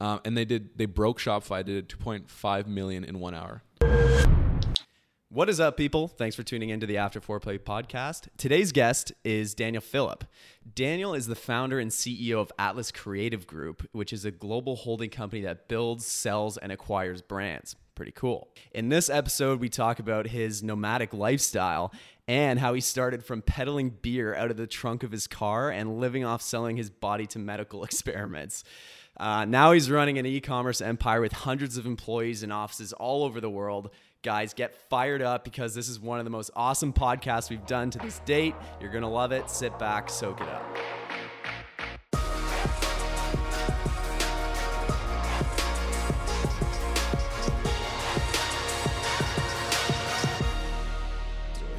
um, and they did they broke Shopify. Did 2.5 million in one hour. What is up, people? Thanks for tuning into the After Foreplay podcast. Today's guest is Daniel Phillip. Daniel is the founder and CEO of Atlas Creative Group, which is a global holding company that builds, sells, and acquires brands. Pretty cool. In this episode, we talk about his nomadic lifestyle and how he started from peddling beer out of the trunk of his car and living off selling his body to medical experiments. Uh, now he's running an e commerce empire with hundreds of employees and offices all over the world. Guys, get fired up because this is one of the most awesome podcasts we've done to this date. You're going to love it. Sit back, soak it up.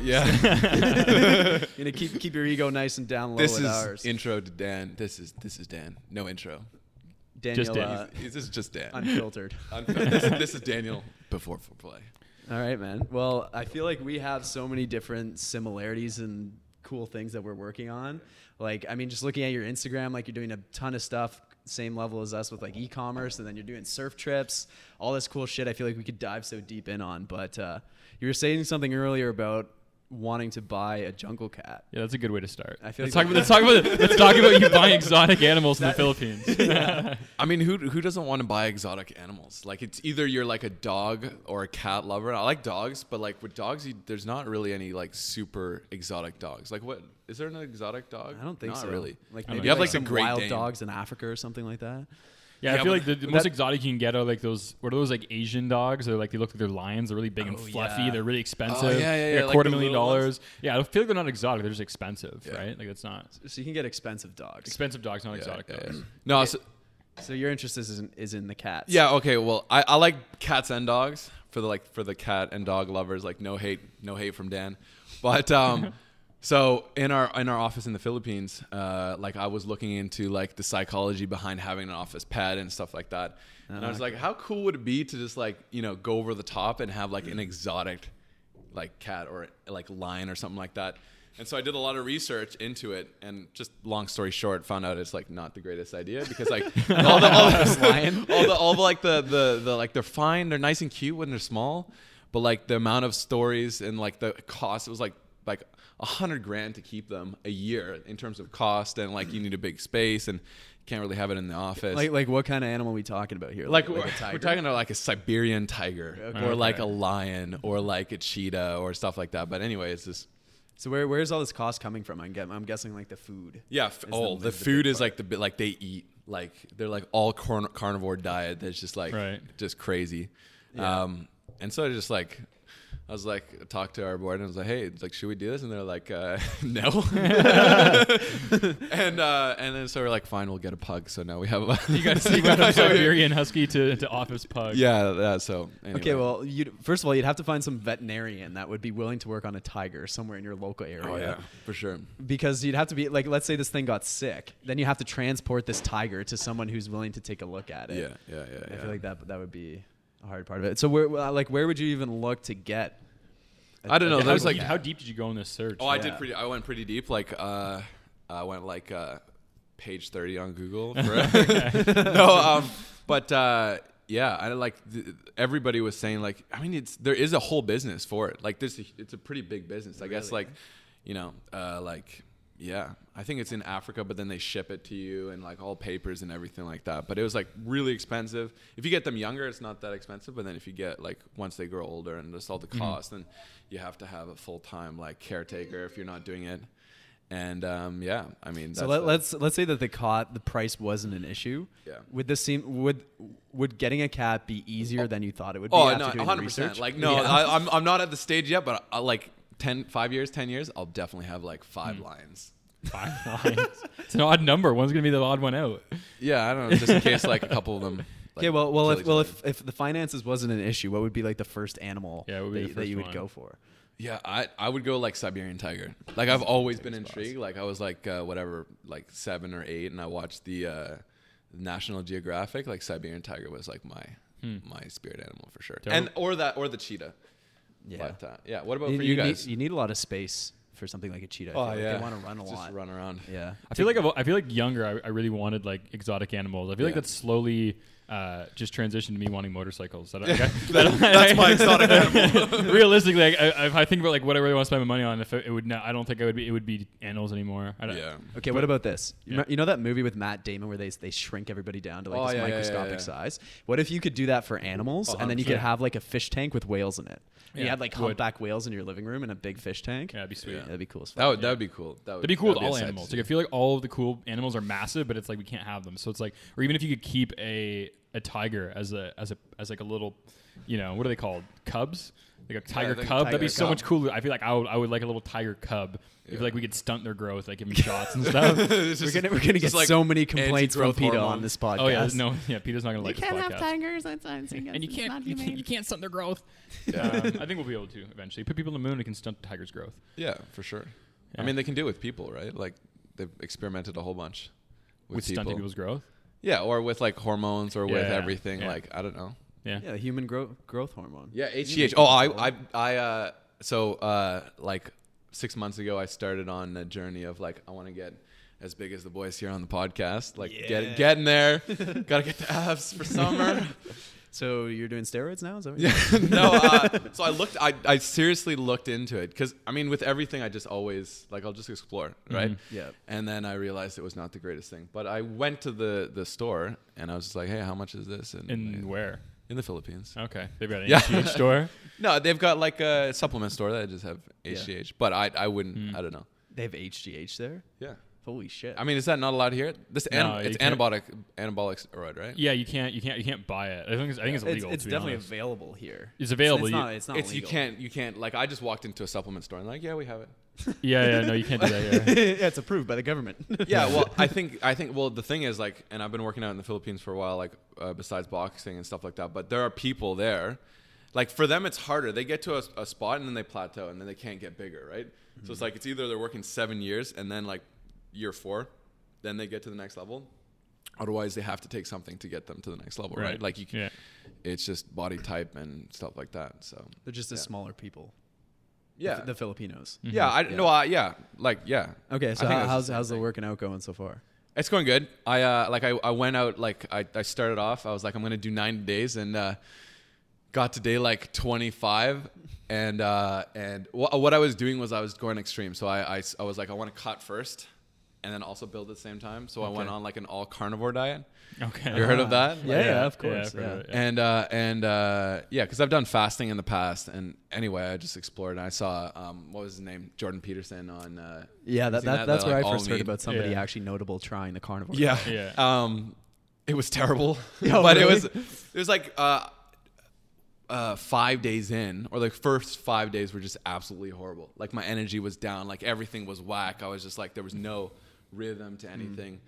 Yeah, You're gonna keep keep your ego nice and down low this is ours. intro to Dan. This is this is Dan. No intro. Daniel, Just Dan. uh, This is just Dan. unfiltered. Un- this, this is Daniel before foreplay. All right, man. Well, I feel like we have so many different similarities and cool things that we're working on. Like, I mean, just looking at your Instagram, like you're doing a ton of stuff, same level as us with like e-commerce, and then you're doing surf trips, all this cool shit. I feel like we could dive so deep in on. But uh, you were saying something earlier about wanting to buy a jungle cat. Yeah, that's a good way to start. I feel let's, like talk about, let's talk about let's talk about you buying exotic animals in the Philippines. I mean, who who doesn't want to buy exotic animals? Like, it's either you're like a dog or a cat lover. I like dogs, but like with dogs, you, there's not really any like super exotic dogs. Like, what is there an exotic dog? I don't think not so. really. Like maybe You have, like, like, some Great wild Dane. dogs in Africa or something like that. Yeah, Yeah, I feel like the, the most that- exotic you can get are like those. What are those like Asian dogs? They're like they look like they're lions. They're really big and Oh, fluffy. yeah. They're really expensive. yeah, yeah, They're yeah, a like quarter the million little ones. dollars. Yeah, I feel like they're not exotic. They're just expensive, Yeah. right? Like it's not So you can get expensive dogs. expensive dogs, not Yeah, exotic yeah, dogs. yeah. No, so, So your interest is in, is in the cats. yeah, okay. Well, I, I like cats and dogs for the like for the cat and dog lovers. Like, no hate, no hate from Dan. But um, so in our in our office in the Philippines, uh, like I was looking into like the psychology behind having an office pet and stuff like that. And I was like, how cool would it be to just like you know go over the top and have like an exotic like cat or like lion or something like that. And so I did a lot of research into it, and just long story short, found out it's like not the greatest idea because like all the all the, Lion? all the all the like the, the the like they're fine, they're nice and cute when they're small, but like the amount of stories and like the cost, it was like like a hundred grand to keep them a year in terms of cost, and like you need a big space and can't really have it in the office. Like like what kind of animal are we talking about here? Like, a we're, tiger? we're talking about like a Siberian tiger Okay. or like a lion or like a cheetah or stuff like that. But anyway, it's just So where where's all this cost coming from? I'm, get, I'm guessing like the food. yeah. F- oh, the- the, the food big is like the bit like they eat like they're like all carn- carnivore diet. That's just like Right. just crazy. Yeah. Um, and so I just like. I was like, talked to our board and I was like, hey, like, should we do this? And they're like, uh, no. and uh, and then so we're like, fine, we'll get a pug. So now we have a You got to you got a Siberian Husky to, to office pug. yeah, yeah. So anyway. Okay, well, you first of all, you'd have to find some veterinarian that would be willing to work on a tiger somewhere in your local area. oh yeah, for sure. Because you'd have to be like, let's say this thing got sick, then you have to transport this tiger to someone who's willing to take a look at it. Yeah, yeah, yeah. I yeah. feel like that that would be a hard part of it. So where like where would you even look to get? A- I don't know, a How, there's like- deep, how deep did you go in this search? Oh, I Yeah. did pretty. I went pretty deep. Like, uh, I went like uh, page thirty on Google. For no, um, but uh, yeah, I like th- everybody was saying like, I mean, it's there is a whole business for it. Like this, it's a pretty big business. I guess like, you know, uh, like yeah, I think it's in Africa, but then they ship it to you and like all papers and everything like that. But it was like really expensive. If you get them younger, it's not that expensive. But then if you get like once they grow older and just all the cost, then you have to have a full time like caretaker if you're not doing it. And um, yeah, I mean, So let, the- let's let's say that the cot the price wasn't an issue. Yeah. Would this seem would would getting a cat be easier than you thought it would be? Oh after no, the 100 percent. research? Like no, Yeah. I, I'm I'm not at the stage yet, but I, like 10, five years, ten years, I'll definitely have like five Hmm. lions. Five lines. it's an odd number. One's gonna be the odd one out. Yeah, I don't know, just in case like a couple of them. Like, okay, well, well, if well, if, if the finances wasn't an issue, what would be like the first animal Yeah, would be that, the that you would one? go for? Yeah, I, I would go like Siberian tiger. Like I've always been intrigued. Like I was like uh, whatever, like seven or eight, and I watched the uh, National Geographic. Like Siberian tiger was like my Hmm. my spirit animal for sure, Dope. and or that or the cheetah. Yeah. But uh, yeah, what about You, for you you guys? Need, you need a lot of space for something like a cheetah. I feel oh like. yeah, They want to run a Just lot. run around. Yeah. I feel like I've, I feel like younger. I, I really wanted like exotic animals. I feel like Yeah. that's slowly. Uh, just transitioned to me wanting motorcycles. I don't, like, I, That's my exotic animal. realistically, like, I, if I think about like what I really want to spend my money on, if it, it would, not, I don't think I would be. It would be animals anymore. I don't, Yeah. Okay, what about this? You, Yeah. know, you know that movie with Matt Damon where they they shrink everybody down to like Oh, this yeah, yeah, yeah, microscopic yeah. size? What if you could do that for animals, Oh, and then you could have like a fish tank with whales in it? And You had like would. humpback whales in your living room and a big fish tank. Yeah, that'd be sweet. Yeah. That'd be cool as. That would that would be cool. That would That'd be cool that'd all a sight animals. Like I feel like all of the cool animals are massive, but it's like we can't have them. So it's like, or even if you could keep a a tiger as a as a as like a little, you know, what are they called? Cubs. Like a tiger think cub. That'd be so cub. much cooler. I feel like I would I would like a little tiger cub. I Yeah. feel like we could stunt their growth, like give them shots and stuff. It's We're gonna we're gonna get like so many complaints from anti-growth PETA hormone. on this podcast. oh yeah, no, yeah. Peter's not gonna like this podcast. tigers. That's and you can't, you can't you can't stunt their growth. um, I think we'll be able to eventually put people on the moon and can stunt the tiger's growth. Yeah, for sure. I mean, they can do it with people, right? Like they've experimented a whole bunch with, With, people. stunting people's growth. Yeah, or with like hormones, or with Yeah, everything. yeah. Like I don't know. Yeah. Yeah, human growth growth hormone. Yeah, HGH. think Oh, I, I. I, uh, so, uh, like six months ago, I started on a journey of like, I want to get as big as the boys here on the podcast. Like, Yeah. get getting there. Gotta get the abs for summer. So you're doing steroids now? Is that what yeah. no. Uh, so I looked. I, I seriously looked into it because I mean, with everything, I just always like I'll just explore, right? Mhm. Yeah. And then I realized it was not the greatest thing. But I went to the the store and I was just like, hey, how much is this? And In where? in the Philippines. Okay, they've got an Yeah. HGH store. No, they've got like a supplement store that just have Yeah. HGH. But I I wouldn't. Mm. I don't know. They have HGH there. Yeah. Holy shit! I mean, is that not allowed here? This No, anim- you it's can't- anabolic anabolic steroid, right? Yeah, you can't, you can't, you can't buy it. I think it's, I think it's it's, illegal. it's to be definitely honest. available here. It's available. It's You- not. It's not. it's you illegal. can't you can't like I just walked into a supplement store and like yeah we have it. yeah, yeah, no, you can't do that. Here. yeah, it's approved by the government. yeah, well, I think I think well the thing is like, and I've been working out in the Philippines for a while, like uh, besides boxing and stuff like that. But there are people there, like for them it's harder. They get to a, a spot and then they plateau and then they can't get bigger, right? So it's like it's either they're working seven years and then like year four, then they get to the next level. Otherwise, they have to take something to get them to the next level, right? Right. Like you, can, yeah. it's just body type and stuff like that. So They're just the Yeah. smaller people. yeah, the, the Filipinos. yeah. I Yeah. no, uh, yeah, like yeah. Okay, I so think how, how's the same how's the working out going so far? It's going good. I uh, like I, I went out like I, I started off. I was like I'm gonna do 90 days and uh, got to day like 25 and uh, and wh- what I was doing was I was going extreme. So I I, I was like I want to cut first and then also build at the same time. So I went on like an all carnivore diet. Okay. You heard of that? Yeah, Yeah, yeah, of course. I've Yeah, of it. Yeah. And uh, and uh, yeah, because I've done fasting in the past, and anyway, I just explored and I saw um, what was his name, Jordan Peterson on. Uh, Yeah, you that, that, that's The, where like, I all first heard meat? about somebody Yeah. actually notable trying the carnivore. Yeah. Yeah. Um, it was terrible. Oh, but it was it was like uh, uh, five days in, or like first five days were just absolutely horrible. Like my energy was down. Like everything was whack. I was just like there was no rhythm to anything.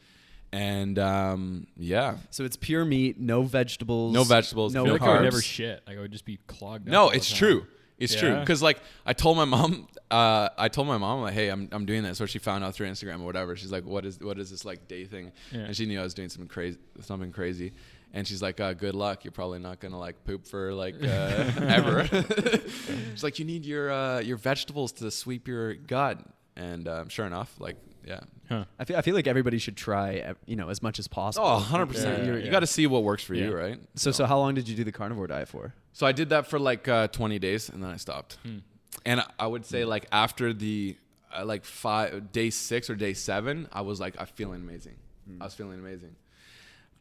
And um, yeah, So it's pure meat, no vegetables, No vegetables, no I feel like I carbs. would never shit. Like I would just be clogged. up No, it's true. It's true. Because like I told my mom, uh, I told my mom like, hey, I'm I'm doing this, or she found out through Instagram or whatever. She's like, what is what is this like day thing? Yeah. And she knew I was doing something crazy, something crazy. And she's like, uh, good luck. You're probably not gonna like poop for like uh, ever. she's like, you need your uh, your vegetables to sweep your gut. And um, sure enough, like yeah. Huh. I feel, I feel like everybody should try, uh, you know, as much as possible. Oh, 100 percent. Yeah, You yeah. got to see what works for you, right? So, so how long did you do the carnivore diet for? So I did that for like uh, 20 days and then I stopped. Hmm. And I- I would say like after the uh, like five day six or day seven, I was like I'm feeling amazing. Hmm. I was feeling amazing.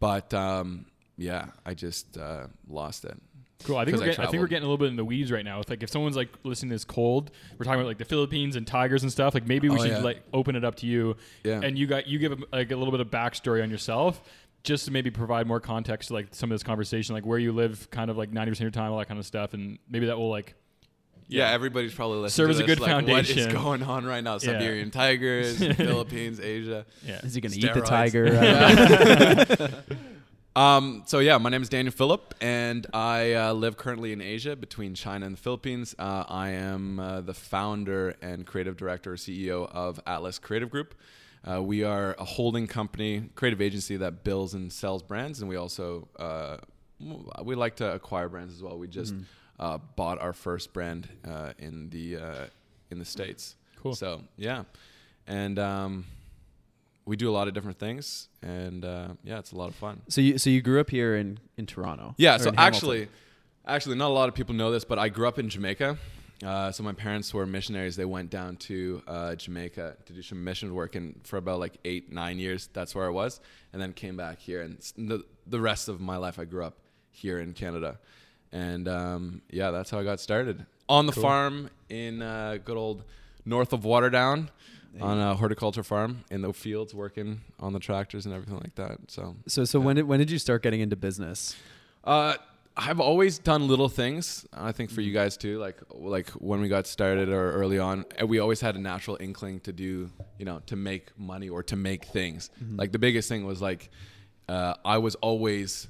But um, yeah, I just uh, lost it. Cool. I think 'Cause we're I getting, I think we're getting a little bit in the weeds right now. With like if someone's like listening to this cold, we're talking about like the Philippines and tigers and stuff. Like maybe we Oh, should yeah. like open it up to you. Yeah. And you got you give like a little bit of backstory on yourself, just to maybe provide more context to like some of this conversation, like where you live, kind of like ninety percent of your time, all that kind of stuff, and maybe that will like Yeah, everybody's probably listening. Serve to as a good like, What is going on right now? Yeah. Siberian tigers, Philippines, Asia. yeah. Is he going to eat the tiger? Um, so yeah, my name is Daniel Phillip, and I uh, live currently in Asia between China and the Philippines. Uh, I am uh, the founder and creative director, CEO of Atlas Creative Group. Uh, we are a holding company, creative agency that builds and sells brands, and we also uh, we like to acquire brands as well. We just uh, bought our first brand uh, in the uh, in the states. Cool. So yeah, and um, we do a lot of different things, and uh, yeah, it's a lot of fun. So you so you grew up here in in Toronto. Yeah. So actually, actually, not a lot of people know this, but I grew up in Jamaica. Uh, so my parents were missionaries. They went down to uh, Jamaica to do some mission work, and for about like eight, nine years, that's where I was, and then came back here. And the the rest of my life, I grew up here in Canada, and um, yeah, that's how I got started on the farm in uh, good old north of Waterdown. On a horticulture farm in the fields, working on the tractors and everything like that. So so so when did when did you start getting into business? uh, I've always done little things. I think for you guys too, like like when we got started or early on, uh, we always had a natural inkling to do, you know, to make money or to make things. Like the biggest thing was like, uh, I was always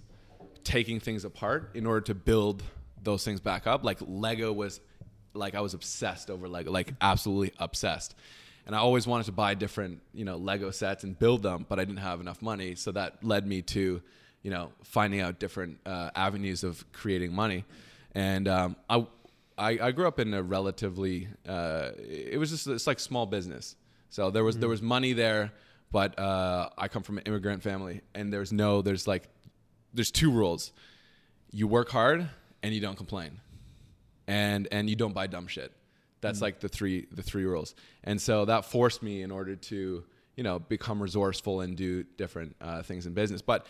taking things apart in order to build those things back up. Like Lego was, like I was obsessed over Lego, like absolutely obsessed. And I always wanted to buy different, you know, Lego sets and build them, but I didn't have enough money. So that led me to, you know, finding out different uh, avenues of creating money. And um, I, I, I grew up in a relatively, uh, it was just it's like small business. So there was there was money there, but uh, I come from an immigrant family, and there's no there's like there's two rules: you work hard and you don't complain, and and you don't buy dumb shit. That's like the three the three rules. And so that forced me in order to you know become resourceful and do different uh, things in business. But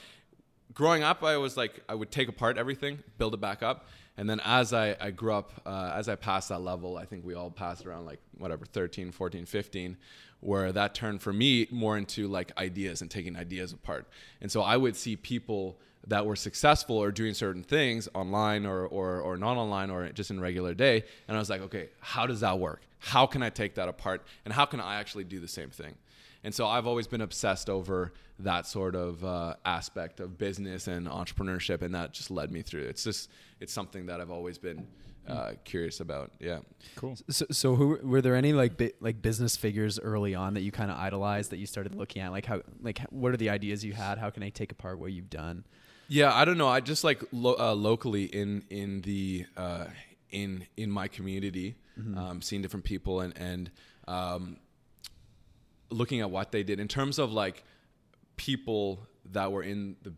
growing up, I was like, I would take apart everything, build it back up. And then as I, I grew up, uh, as I passed that level, I think we all passed around like whatever, 13, 14, 15, where that turned for me more into like ideas and taking ideas apart. And so I would see people that were successful or doing certain things online or, or, or not online or just in regular day. And I was like, okay, how does that work? How can I take that apart? And how can I actually do the same thing? And so I've always been obsessed over that sort of uh, aspect of business and entrepreneurship, and that just led me through. It's just it's something that I've always been uh, curious about. Yeah. Cool. So, so who were there any like bi- like business figures early on that you kind of idolized that you started looking at? Like how like what are the ideas you had? How can I take apart what you've done? Yeah, I don't know. I just like lo- uh, locally in in the uh, in in my community, um, seeing different people and and um, looking at what they did in terms of like people that were in the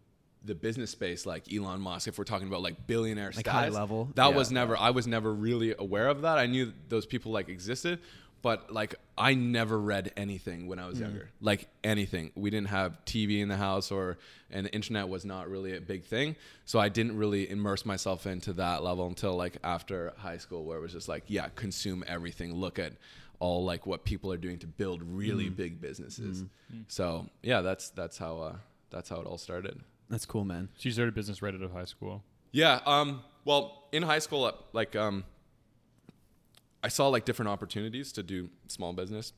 the business space, like Elon Musk. If we're talking about like billionaire Like status, high level? that Yeah. was never. I was never really aware of that. I knew those people like existed. But like I never read anything when I was younger. Like anything. We didn't have TV in the house or and the internet was not really a big thing. So I didn't really immerse myself into that level until like after high school where it was just like, yeah, consume everything. Look at all like what people are doing to build really big businesses. So yeah, that's that's how uh that's how it all started. That's cool, man. So you started business right out of high school. Yeah. Um. Well, in high school, like um, I saw like different opportunities to do small business.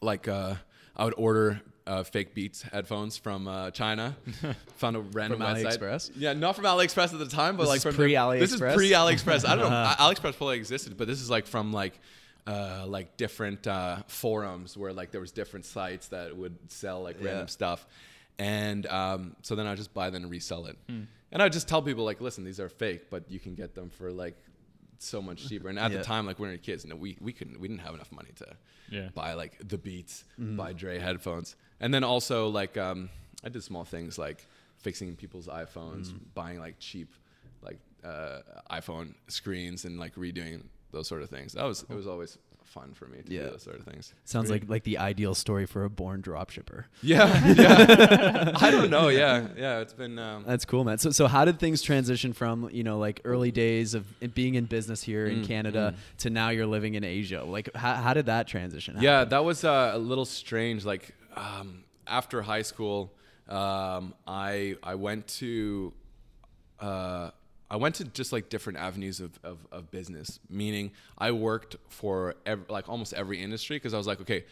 Like uh, I would order uh, fake Beats headphones from uh, China. Found a random From. AliExpress? Yeah, not from AliExpress at the time, but This like from pre-AliExpress? This is pre AliExpress. I don't know. AliExpress probably existed, but this is like from like. Uh, like different uh, forums where like there was different sites that would sell like Yeah. random stuff and um, so then I just buy them and resell it. Hmm. And I just tell people like, listen, these are fake, but you can get them for like so much cheaper. And at Yeah. the time, like when we were kids, you know, we we couldn't we didn't have enough money to Yeah. buy like the Beats, Mm-hmm. by Dre headphones, and then also like um, I did small things like fixing people's iPhones, Mm-hmm. buying like cheap like uh, iPhone screens, and like redoing those sort of things. That was it was always fun for me to Yeah. do those sort of things. Sounds like like the ideal story for a born dropshipper. Yeah, yeah. I don't know. Yeah, yeah. It's been. Um, That's cool, man. So, so how did things transition from you know like early days of being in business here in Mm, Canada to now you're living in Asia? Like, how, how did that transition? Happen? Yeah, that was uh, a little strange. Like um, after high school, um, I I went to uh, I went to just like different avenues of, of, of business. Meaning, I worked for like almost every industry because I was like, okay,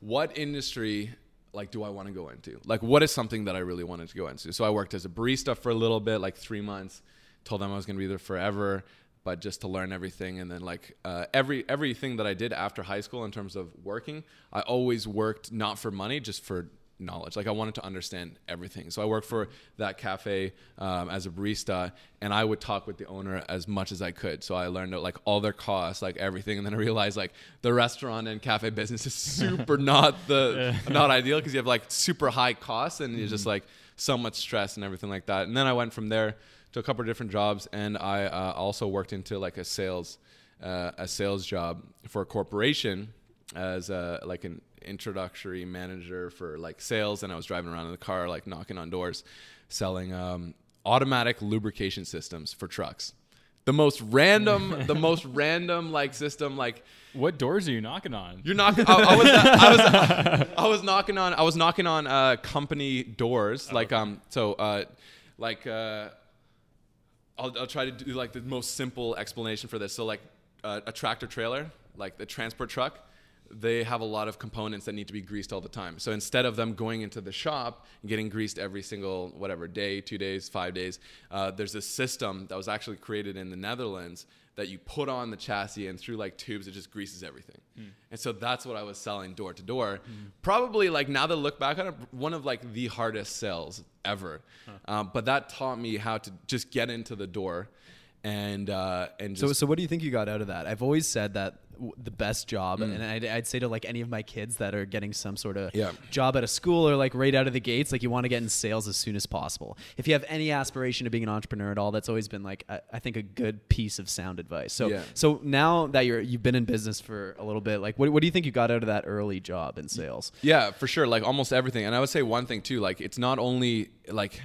what industry like do I want to go into? Like, what is something that I really wanted to go into? So I worked as a barista for a little bit, like three months. Told them I was going to be there forever, but just to learn everything. And then like uh, every everything that I did after high school in terms of working, I always worked not for money, just for knowledge. Like I wanted to understand everything. So I worked for that cafe um, as a barista, and I would talk with the owner as much as I could. So I learned like all their costs, like everything, and then I realized like the restaurant and cafe business is super not the not ideal because you have like super high costs and you're just like so much stress and everything like that. And then I went from there to a couple of different jobs, and I uh, also worked into like a sales uh, a sales job for a corporation as a, like an introductory manager for like sales and I was driving around in the car like knocking on doors selling um, automatic lubrication systems for trucks the most random the most random like system like What doors are you knocking on? you're knocking I, I was I was I was knocking on I was knocking on uh, company doors like um so uh like uh I'll, I'll try to do like the most simple explanation for this. So like uh, a tractor trailer, like the transport truck, they have a lot of components that need to be greased all the time. So instead of them going into the shop and getting greased every single whatever day, two days, five days, uh, there's this system that was actually created in the Netherlands that you put on the chassis and through like tubes it just greases everything. And so that's what I was selling door to door. Probably like now that I look back on it, one of like the hardest sales ever. Um, but that taught me how to just get into the door and uh, and So, just so what do you think you got out of that? I've always said that w- the best job, Mm. and I'd, I'd say to like any of my kids that are getting some sort of Yeah. job at a school or like right out of the gates, like you want to get in sales as soon as possible. If you have any aspiration of being an entrepreneur at all, that's always been like I, I think a good piece of sound advice. So, Yeah. so now that you're you've been in business for a little bit, like what, what do you think you got out of that early job in sales? Yeah, for sure. Like almost everything. And I would say one thing too, like it's not only like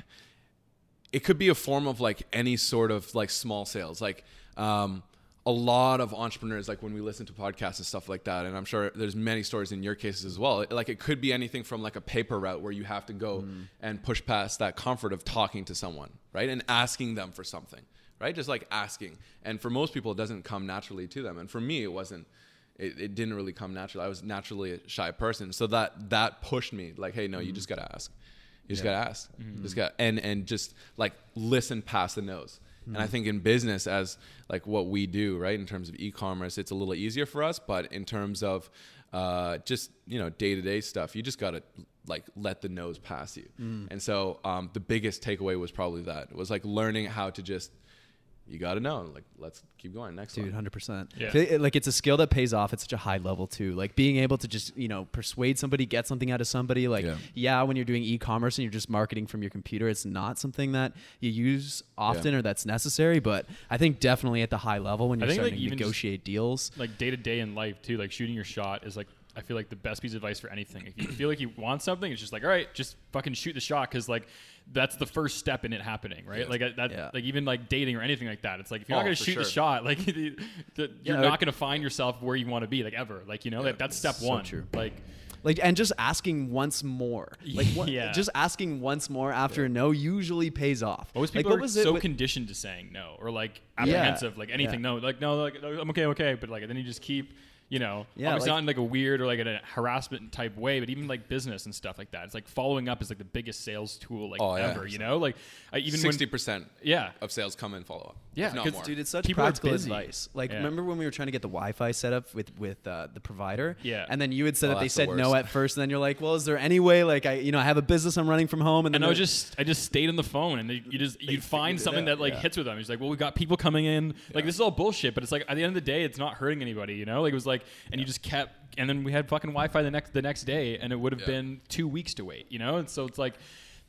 it could be a form of like any sort of like small sales. Like um a lot of entrepreneurs like when we listen to podcasts and stuff like that and i'm sure there's many stories in your cases as well like it could be anything from like a paper route where you have to go mm. and push past that comfort of talking to someone right and asking them for something right just like asking and for most people it doesn't come naturally to them and for me it wasn't it, it didn't really come naturally. I was naturally a shy person, so that that pushed me. Like, hey, no, you just mm. gotta ask. You just gotta ask. Just mm. got and and just like listen past the nose. And I think in business, as like what we do, right, in terms of e-commerce, it's a little easier for us. But in terms of uh, just you know day to day stuff, you just gotta like let the nose pass you. And so um, the biggest takeaway was probably that it was like learning how to just you gotta know like let's keep going next Dude, one. hundred percent. Yeah. Like it's a skill that pays off at such a high level too. Like being able to just you know persuade somebody, get something out of somebody. Like yeah, Yeah. when you're doing e-commerce and you're just marketing from your computer, it's not something that you use often or that's necessary. But I think definitely at the high level when I you're think, like, starting to even negotiate deals. like day to day in life too. Like shooting your shot is like I feel like the best piece of advice for anything. If you feel like you want something, it's just like all right, just fucking shoot the shot because like that's the first step in it happening, right? Yeah. Like uh, that, Yeah. like even like dating or anything like that. It's like if you're Oh, not gonna shoot the shot, like the, the, you're Yeah, not gonna find yourself where you want to be, like ever. Like you know, like that's step so one. true. Like Like and just asking once more. Like what, Yeah. just asking once more after a no usually pays off. Most like, people what are it so conditioned to saying no or like apprehensive, like anything Yeah. no, like no, like I'm okay, okay, but like then you just keep, you know, Yeah, obviously like- not in like a weird or like in a harassment type way, but even like business and stuff like that. It's like following up is like the biggest sales tool like Oh, yeah. ever, you know, like I even Sixty when percent yeah, of sales come in follow up. Yeah, if not 'cause, more. Dude, it's such People practical advice. Like, Yeah. remember when we were trying to get the Wi-Fi set up with with uh, the provider? Yeah. And then you had said Oh, that they that's the said no at first, and then you're like, "Well, is there any way? Like, I, you know, I have a business I'm running from home, and then and I was just I just stayed on the phone and they, you just you'd find something out, that like yeah. hits with them. He's like, well, we've got people coming in. Like this is all bullshit, but it's like at the end of the day, it's not hurting anybody, you know. Like it was like, and you just kept, and then we had fucking Wi-Fi the next the next day, and it would have Yeah. been two weeks to wait, you know. And so it's like.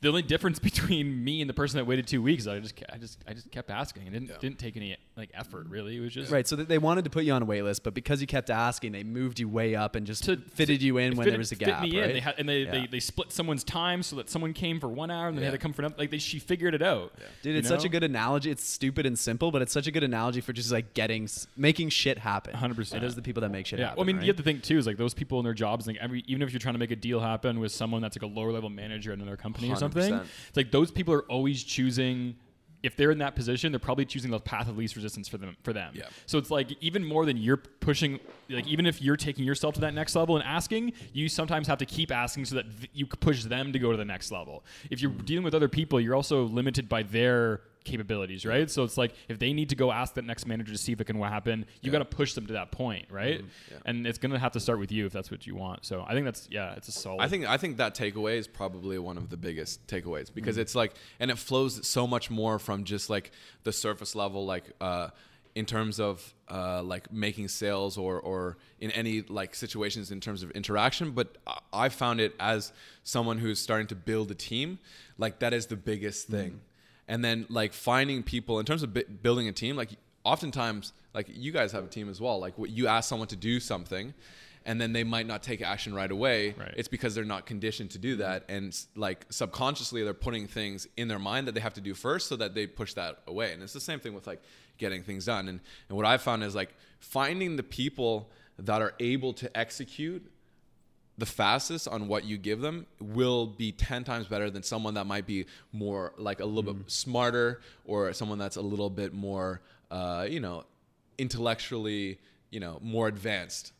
The only difference between me and the person that waited two weeks, I just, I just, I just kept asking. It didn't, Yeah. didn't take any like effort really. It was just right. So they wanted to put you on a wait list, but because you kept asking, they moved you way up and just to fitted you in when fit- there was a gap. fit gap. me in. They had, and they, Yeah. they, they split someone's time so that someone came for one hour and then they had to come for another. Like they, she figured it out. Dude, you it's such a good analogy. It's stupid and simple, but it's such a good analogy for just like getting, making shit happen. 100%. It is the people that make shit Yeah, happen. well, I mean, right? you have to think too is like those people in their jobs. Like every, even if you're trying to make a deal happen with someone that's like a lower level manager at another company or something, 100%. it's like those people are always choosing. If they're in that position, they're probably choosing the path of least resistance for them. For them, Yeah. So it's like even more than you're pushing. Like even if you're taking yourself to that next level and asking, you sometimes have to keep asking so that th- you push them to go to the next level. If you're dealing with other people, you're also limited by their capabilities, right? So it's like if they need to go ask that next manager to see if it can happen, you got to push them to that point, right? Mm-hmm. And it's gonna have to start with you if that's what you want. So I think that's yeah, it's a solid. I think I think that takeaway is probably one of the biggest takeaways because Mm-hmm. it's like and it flows so much more from just like the surface level like uh in terms of uh, like making sales or, or in any like situations in terms of interaction but I- i found it as someone who's starting to build a team like that is the biggest thing and then like finding people in terms of bi- building a team like oftentimes like you guys have a team as well. Like what you ask someone to do something and then they might not take action right away. Right. it's because they're not conditioned to do mm-hmm. that. And like subconsciously they're putting things in their mind that they have to do first so that they push that away. And it's the same thing with like getting things done. And, and what i've found is like finding the people that are able to execute the fastest on what you give them will be 10 times better than someone that might be more like a little bit smarter or someone that's a little bit more uh, you know intellectually you know more advanced.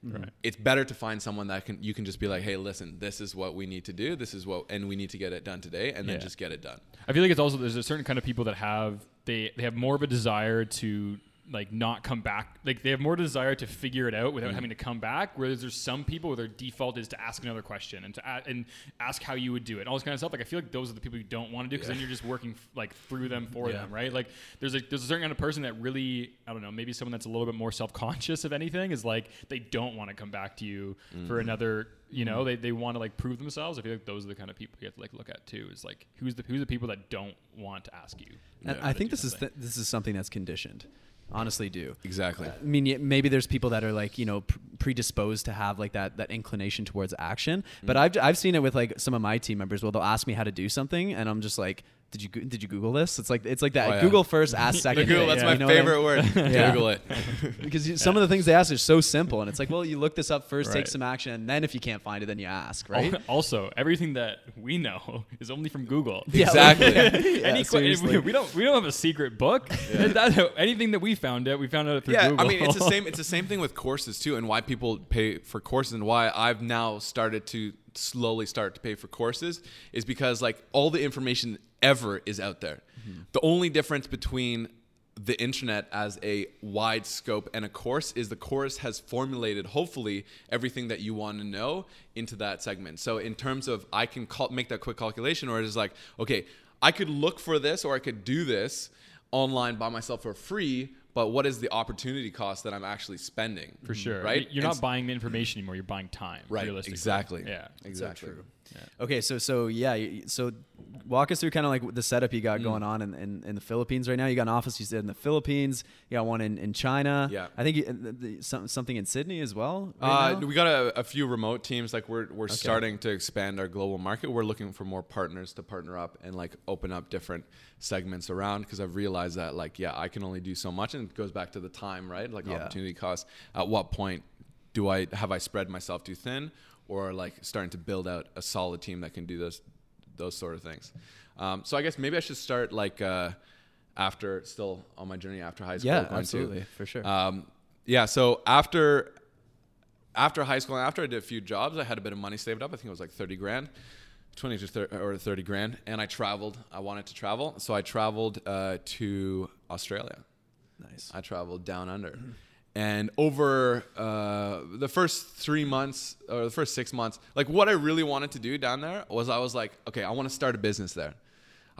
Right. it's better to find someone that can you can just be like hey listen this is what we need to do. This is what and we need to get it done today and then Yeah. just get it done. I feel like it's also there's a certain kind of people that have they they have more of a desire to like not come back. Like they have more desire to figure it out without having to come back whereas there's some people where their default is to ask another question and to a- and ask how you would do it and all this kind of stuff. Like I feel like those are the people you don't want to do because then you're just working f- like through them for Yeah. them right? Like there's a there's a certain kind of person that really I don't know maybe someone that's a little bit more self-conscious of anything is like they don't want to come back to you for another you know? They, they want to like prove themselves. I feel like those are the kind of people you have to like look at too is like who's the who's the people that don't want to ask you? And I think this is th- this is something that's conditioned. Honestly, do. exactly I mean, maybe there's people that are like you know pr- predisposed to have like that that inclination towards action. But Mm. I've I've seen it with like some of my team members. Well, they'll ask me how to do something, and I'm just like, did you did you Google this? It's like it's like that. Oh, yeah. Google first, ask second. Google, that's you my know what I favorite mean? word Yeah. google it because you, some of the things they ask are so simple, and it's like, well, you look this up first, take some action, and then if you can't find it, then you ask, right? Also, everything that we know is only from Google. Exactly. yeah, Any que- we, we don't we don't have a secret book. That- anything that we found out, we found out through yeah Google. i mean it's the same it's the same thing with courses too and why people pay for courses and why i've now started to slowly start to pay for courses is because like all the information ever is out there. Mm-hmm. The only difference between the internet as a wide scope and a course is the course has formulated hopefully everything that you want to know into that segment. So in terms of i can cal- make that quick calculation or it is like okay i could look for this or i could do this online by myself for free but what is the opportunity cost that i'm actually spending for sure. right You're And not buying the information anymore. You're buying time. Right, Realistically. exactly. Yeah. exactly Okay, so so yeah, so walk us through kind of like the setup you Mm. got going on in, in, in the Philippines right now. You got an office you said in the Philippines. You got one in, in China. Yeah. I think you, uh, the, the, some, something in Sydney as well. Uh, right now? we got a, a few remote teams. Like we're we're starting to expand our global market. We're looking for more partners to partner up and like open up different segments around. Because I've realized that like yeah, I can only do so much, and it goes back to the time, right? Like Yeah. opportunity cost. At what point do I have I spread myself too thin, or like starting to build out a solid team that can do those those sort of things? Um, so I guess maybe I should start like uh, after still on my journey after high school. yeah, going to- absolutely, for sure. um, yeah. So after after high school and after I did a few jobs, I had a bit of money saved up. I think it was like thirty grand, twenty to 30, or thirty grand, and I traveled. I wanted to travel, so I traveled uh, to Australia. nice. I traveled down under. And over uh, the first three months or the first six months, like what I really wanted to do down there was I was like, okay, I want to start a business there.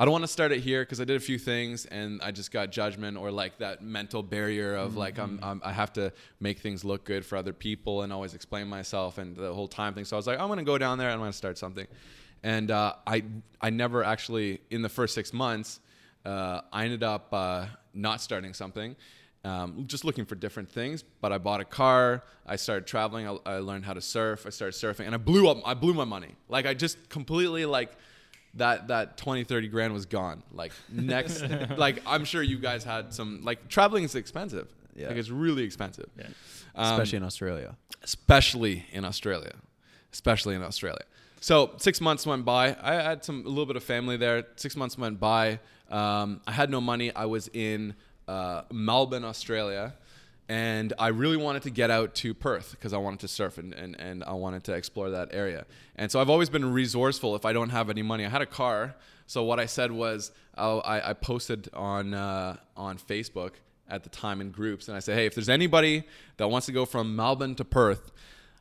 I don't want to start it here because I did a few things and I just got judgment or like that mental barrier of like I'm, I'm I have to make things look good for other people and always explain myself and the whole time thing. So I was like, I'm gonna go down there and I'm gonna start something. And uh, I I never actually in the first six months uh, I ended up uh, not starting something. Um, just looking for different things, but I bought a car. I started traveling. I, I learned how to surf. I started surfing, and I blew up. I blew my money. Like I just completely like that that 20 30 grand was gone like next like i'm sure you guys had some like traveling is expensive Yeah. like it's really expensive Yeah. Um, Especially in Australia. especially in australia especially in australia so six months went by i had some a little bit of family there six months went by um, i had no money i was in uh, melbourne australia and I really wanted to get out to Perth because I wanted to surf and, and, and I wanted to explore that area. And so I've always been resourceful if I don't have any money. I had a car, So what I said was, I, I posted on uh, on Facebook at the time in groups, and I said, hey, if there's anybody that wants to go from Melbourne to Perth,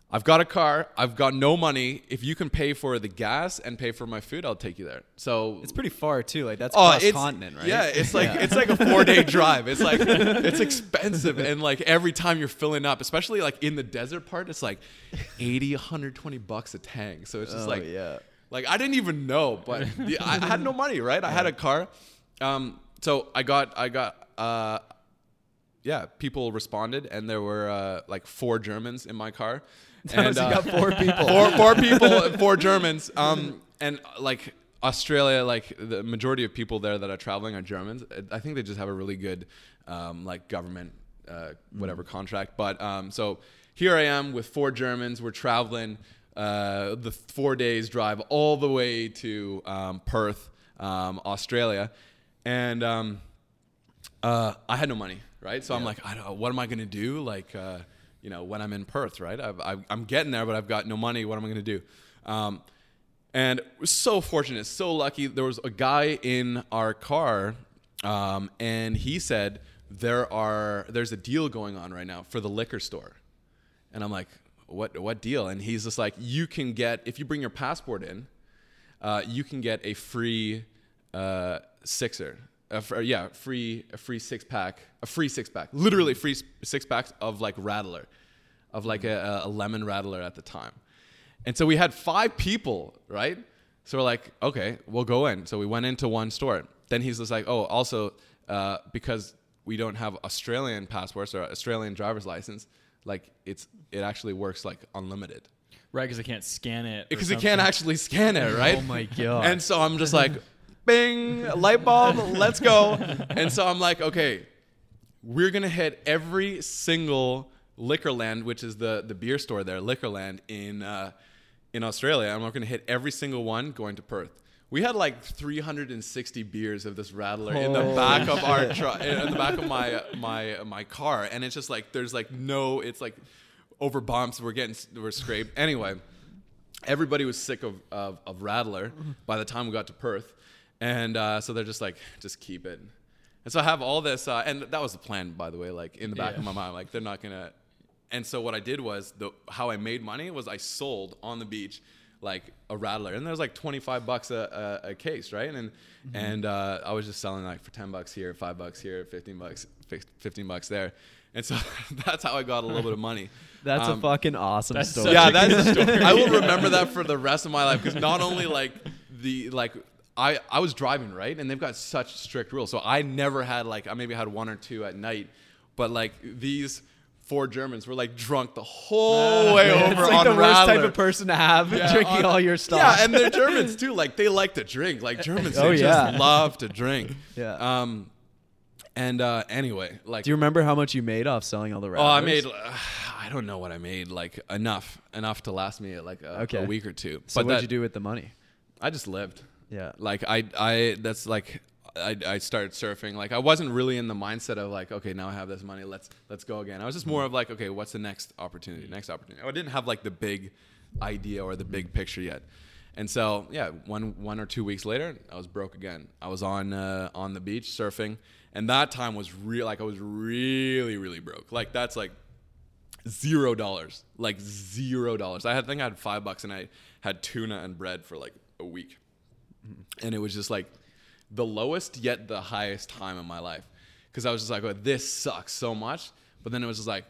I've got a car, I've got no money. If you can pay for the gas and pay for my food, I'll take you there. So It's pretty far too. Like that's Oh, cross continent, right? Yeah, it's like it's like a four day drive. It's like it's expensive, and like every time you're filling up, especially like in the desert part, it's like 80, 120 bucks a tank. So it's just Oh, like yeah. like I didn't even know, but I had no money, right? I had a car, um, so I got I got uh, yeah, people responded, and there were uh, like four Germans in my car. And you got four people. four, four people, four Germans. Um, and uh, like Australia, like the majority of people there that are traveling are Germans. I think they just have a really good, um, like government, uh, whatever contract. But um, so here I am with four Germans. We're traveling uh, the four days drive all the way to um, Perth, um, Australia, and um, uh, I had no money, right? So I'm like, I don't, what am I gonna do? Like, uh, you know, when I'm in Perth, right? I've, I'm getting there, but I've got no money. What am I gonna do? Um, and was so fortunate, so lucky. There was a guy in our car, um, and he said there are there's a deal going on right now for the liquor store, and I'm like, what what deal? And he's just like, you can get if you bring your passport in, uh, you can get a free uh, sixer. A yeah, free a free six pack, a free six pack, literally free six packs of like Rattler, of like a, a lemon Rattler at the time. And so we had five people, right? So we're like, okay, we'll go in. So we went into one store. Then he's just like, oh, also uh, because we don't have Australian passports or Australian driver's license, like it's it actually works like unlimited Right, because they can't scan it. because something. can't actually scan it, right? Oh my God. And so I'm just like, bing, light bulb, let's go. And so I'm like, okay, we're gonna hit every single Liquorland, which is the the beer store there, Liquorland in uh, in Australia, and we're gonna hit every single one going to Perth. We had like 360 beers of this Rattler in the back of our truck, in the back of my my my car, and it's just like there's like no, it's like over bumps. We're getting we're scraped anyway everybody was sick of, of, of Rattler by the time we got to Perth. And uh, so they're just like, just keep it. And so I have all this, uh, and that was the plan, by the way, like in the back Yeah. of my mind, like they're not gonna. And so what I did was, the, how I made money was I sold on the beach like a Rattler, and there was like 25 bucks a, a, a case, right? And and uh, I was just selling like for 10 bucks here, five bucks here, 15 bucks, 15 bucks there. And so that's how I got a little bit of money. That's Um, a fucking awesome that's story. yeah, that's a story. I will remember that for the rest of my life because not only like the like I I was driving right, and they've got such strict rules, so I never had like I maybe had one or two at night, but like these four Germans were like drunk the whole way over it's like on the worst type of person to have Yeah, drinking on- all your stuff. Yeah, and they're Germans too. Like they like to drink. Like Germans, Oh, they yeah. just love to drink. Yeah. Um, and uh, anyway, like Do you remember how much you made off selling all the Rattlers? Oh, I made. Uh, I don't know what I made. Like enough, enough to last me like a, Okay. a week or two. So but what did you do with the money? I just lived. Yeah. Like I, I. That's like. I, I started surfing. Like I wasn't really in the mindset of like, okay, now I have this money. Let's let's go again. I was just more of like, okay, what's the next opportunity? Next opportunity. I didn't have like the big idea or the big picture yet. And so yeah, one one or two weeks later, I was broke again. I was on uh, on the beach surfing, and that time was real. Like I was really really broke. Like that's like zero dollars like zero dollars i had I think i had five bucks and i had tuna and bread for like a week and it was just like the lowest yet the highest time in my life. Because i was just like oh, this sucks so much. But then it was just like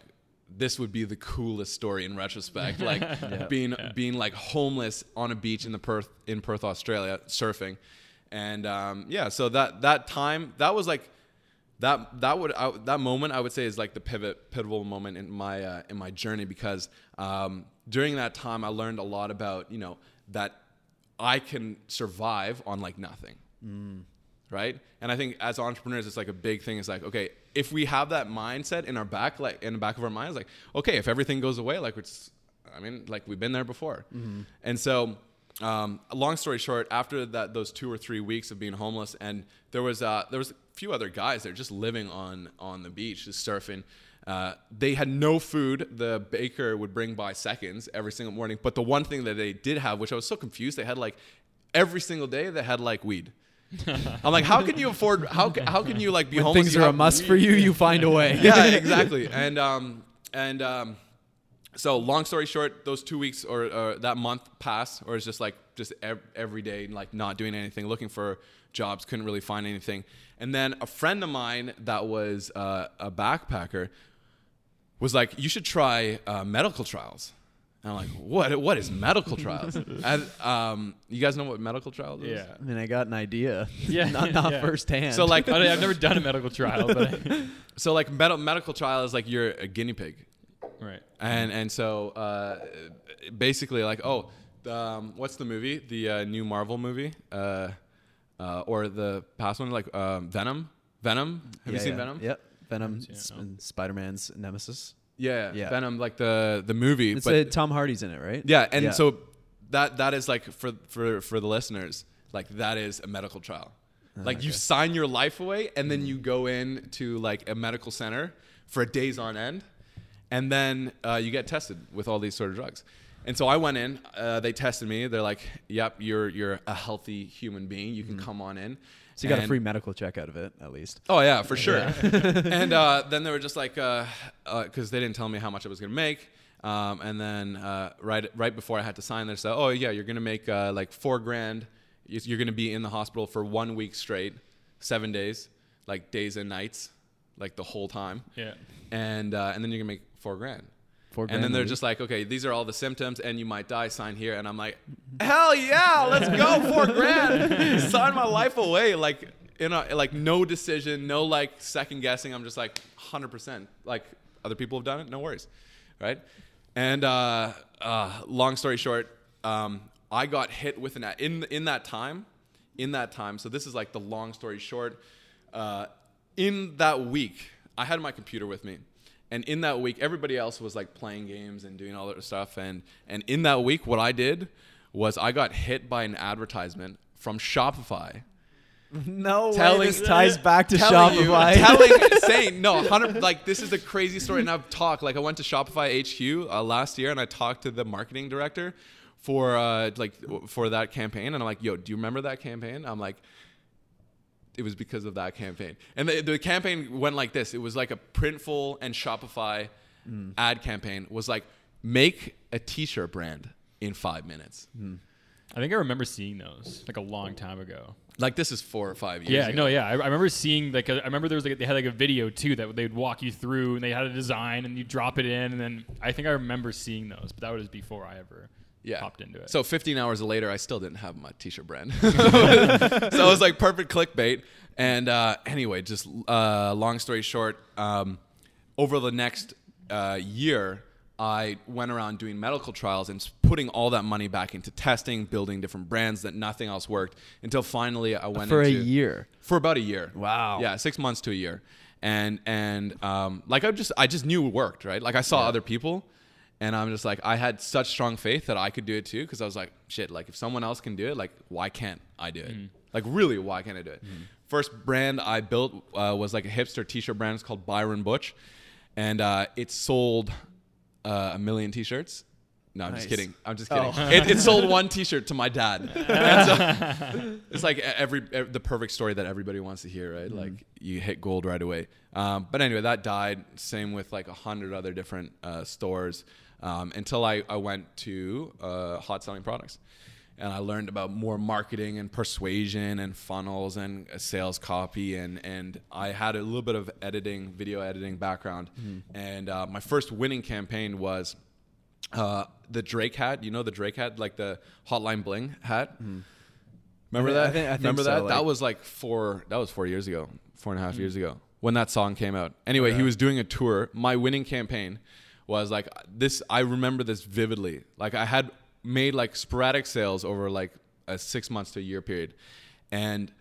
this would be the coolest story in retrospect. Like being being like homeless on a beach in the perth in perth australia surfing. And um, yeah so that that time that was like that that would I, that moment I would say is like the pivot pivotal moment in my uh, in my journey because um, during that time I learned a lot about you know that I can survive on like nothing, right? And I think as entrepreneurs it's like a big thing. It's like okay, if we have that mindset in our back, like in the back of our minds, like okay, if everything goes away, like it's I mean like we've been there before, and so um, long story short, after that, those two or three weeks of being homeless, and there was uh, there was a few other guys there just living on on the beach, just surfing. Uh, they had no food. The baker would bring by seconds every single morning. But the one thing that they did have, which I was so confused, they had like every single day they had like weed. I'm like, how can you afford? How how can you like be When homeless? things are a have- must for you, you find a way. yeah, exactly. And um and um, so long story short, those two weeks or uh, that month passed, or it's just like just ev- every day, like not doing anything, looking for jobs, couldn't really find anything. And then a friend of mine that was uh, a backpacker was like, "You should try uh, medical trials." And I'm like, "What? What is medical trials?" and, um, you guys know what medical trials is? Yeah. I mean, I got an idea. Yeah, not not yeah. firsthand. So like, I, I've never done a medical trial, but I, so like med- medical trial is like you're a guinea pig. right. and and so uh, basically like oh um, what's the movie the uh, new Marvel movie uh, uh, or the past one like um, Venom Venom have you seen yeah. Venom Yep. Venom, Yeah, Spider Man's nemesis. yeah, Yeah. Venom like the the movie It's but Tom Hardy's in it, right? yeah and so that that is like for for for the listeners like that is a medical trial. Like you sign your life away and then you go in to like a medical center for days on end and then uh, you get tested with all these sort of drugs. And so i went in uh, they tested me. They're like yep you're you're a healthy human being. You can come on in so you got a free medical check out of it, at least. Oh yeah, for sure. and uh, then they were just like, because they didn't tell me how much I was gonna make. Um, and then uh, right right before I had to sign, they said, "Oh yeah, you're gonna make uh, like four grand. You- You're gonna be in the hospital for one week straight, seven days, like days and nights, like the whole time. Yeah. And uh, and then you're gonna make four grand." Four and then they're just like, okay, these are all the symptoms, and you might die. Sign here, and I'm like, hell yeah, let's go, four grand, sign my life away. Like, you know, like no decision, no like second guessing. I'm just like, hundred percent. Like other people have done it, no worries, right? And uh, uh, long story short, um, I got hit with an in in that time, in that time. So this is like the long story short. Uh, in that week, I had my computer with me. And in that week, everybody else was like playing games and doing all that stuff. And and in that week, what I did was I got hit by an advertisement from Shopify no Telling- way. This ties back to telling Shopify. you, telling, saying no, hundred. Like this is a crazy story, and I've talked. Like I went to Shopify HQ uh, last year, and I talked to the marketing director for uh, like for that campaign, and I'm like, "Yo, do you remember that campaign?" I'm like, "It was because of that campaign." And the, the campaign went like this: It was like a Printful and Shopify hmm. ad campaign. Was like make a T-shirt brand in five minutes. Hmm. I think I remember seeing those like a long time ago. Like this is four or five years. Yeah, ago. no, yeah. I, I remember seeing like a, I remember there was like they had like a video too that they'd walk you through and they had a design and you drop it in and then I think I remember seeing those, but that was before I ever yeah. popped into it. So 15 hours later, I still didn't have my t-shirt brand. so it was like perfect clickbait. And uh, anyway, just uh, long story short, um, over the next uh, year, I went around doing medical trials and putting all that money back into testing, building different brands that nothing else worked until finally I went For a into, year. for about a year. Wow. Yeah, six months to a year, and and um, like I just I just knew it worked, right? Like I saw other people, and I'm just like I had such strong faith that I could do it too, because I was like, shit, like if someone else can do it, like why can't I do it? Like really, why can't I do it? First brand I built uh, was like a hipster T-shirt brand. It's called Byron Butch, and uh, it sold uh, a million T-shirts. No, I'm just kidding. I'm just kidding. It, it sold one T-shirt to my dad. So- it's like every, ev the perfect story that everybody wants to hear, right? Like you hit gold right away. Um, but anyway, that died. Same with like a hundred other different uh, stores um, until I, I went to uh, hot selling products. And I learned about more marketing and persuasion and funnels and sales copy and and I had a little bit of editing, video editing background. And uh, my first winning campaign was uh, the Drake hat. You know the Drake hat, like the Hotline Bling hat. Remember I that? I think- I think Remember so, that? like- that was like four. That was four years ago, four and a half years ago when that song came out. Anyway, he was doing a tour. My winning campaign was like this. I remember this vividly. Like I had made like sporadic sales over like a six months to a year period, and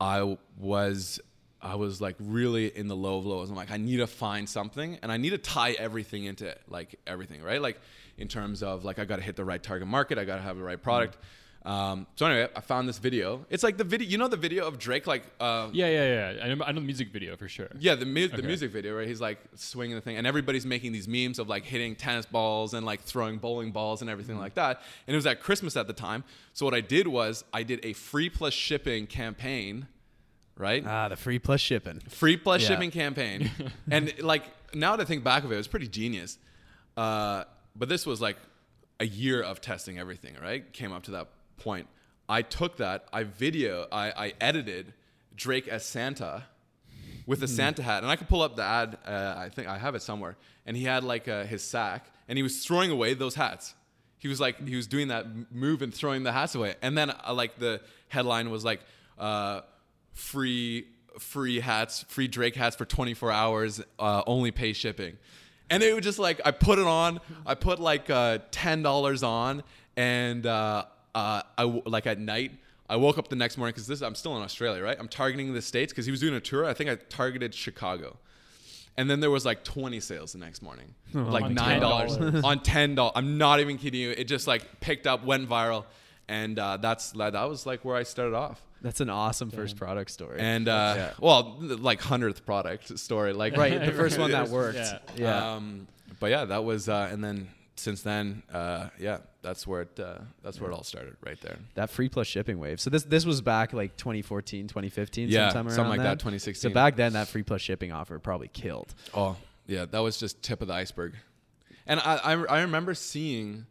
I was I was like really in the low of lows. I'm like, I need to find something and I need to tie everything into it, like everything, right? Like in terms of like I got to hit the right target market, I got to have the right product. Um, so anyway, I found this video. It's like the video, you know, the video of Drake, like, uh, Yeah, yeah, yeah. I know, I know the music video for sure. yeah, the, mu- the music video where he's like swinging the thing, and everybody's making these memes of like hitting tennis balls and like throwing bowling balls and everything Mm-hmm. like that. And it was at Christmas at the time. So what I did was I did a free plus shipping campaign, right? Ah, the free plus shipping. free plus Yeah. shipping campaign. and like now to think back of it, it was pretty genius. Uh, but this was like a year of testing everything, right? Came up to that point. I took that, I video, I, I edited Drake as Santa with a Santa hat, and I could pull up the ad. Uh, I think I have it somewhere. And he had like uh, his sack, and he was throwing away those hats. He was like he was doing that move and throwing the hats away. And then uh, like the headline was like uh, free free hats, free Drake hats for 24 hours, uh, only pay shipping. And it was just like I put it on. I put like uh, ten dollars on, and uh, uh, I w- like at night. I woke up the next morning because this I'm still in Australia, right? I'm targeting the states because he was doing a tour. I think I targeted Chicago, and then there was like 20 sales the next morning, like nine dollars on ten dollars. I'm not even kidding you. It just like picked up, went viral, and uh, that's that was like where I started off. That's an awesome first product story. And uh, Yeah. well, like hundredth product story, like right, the first one that worked. Yeah. Yeah. Um, but yeah, that was, uh, and then since then, uh, yeah, that's where it uh, that's where it all started, right there. that free plus shipping wave. So this this was back like 2014, 2015, Yeah, sometime around something like that, then. 2016. So back then, that free plus shipping offer probably killed. Oh yeah, that was just tip of the iceberg. And I, I I remember seeing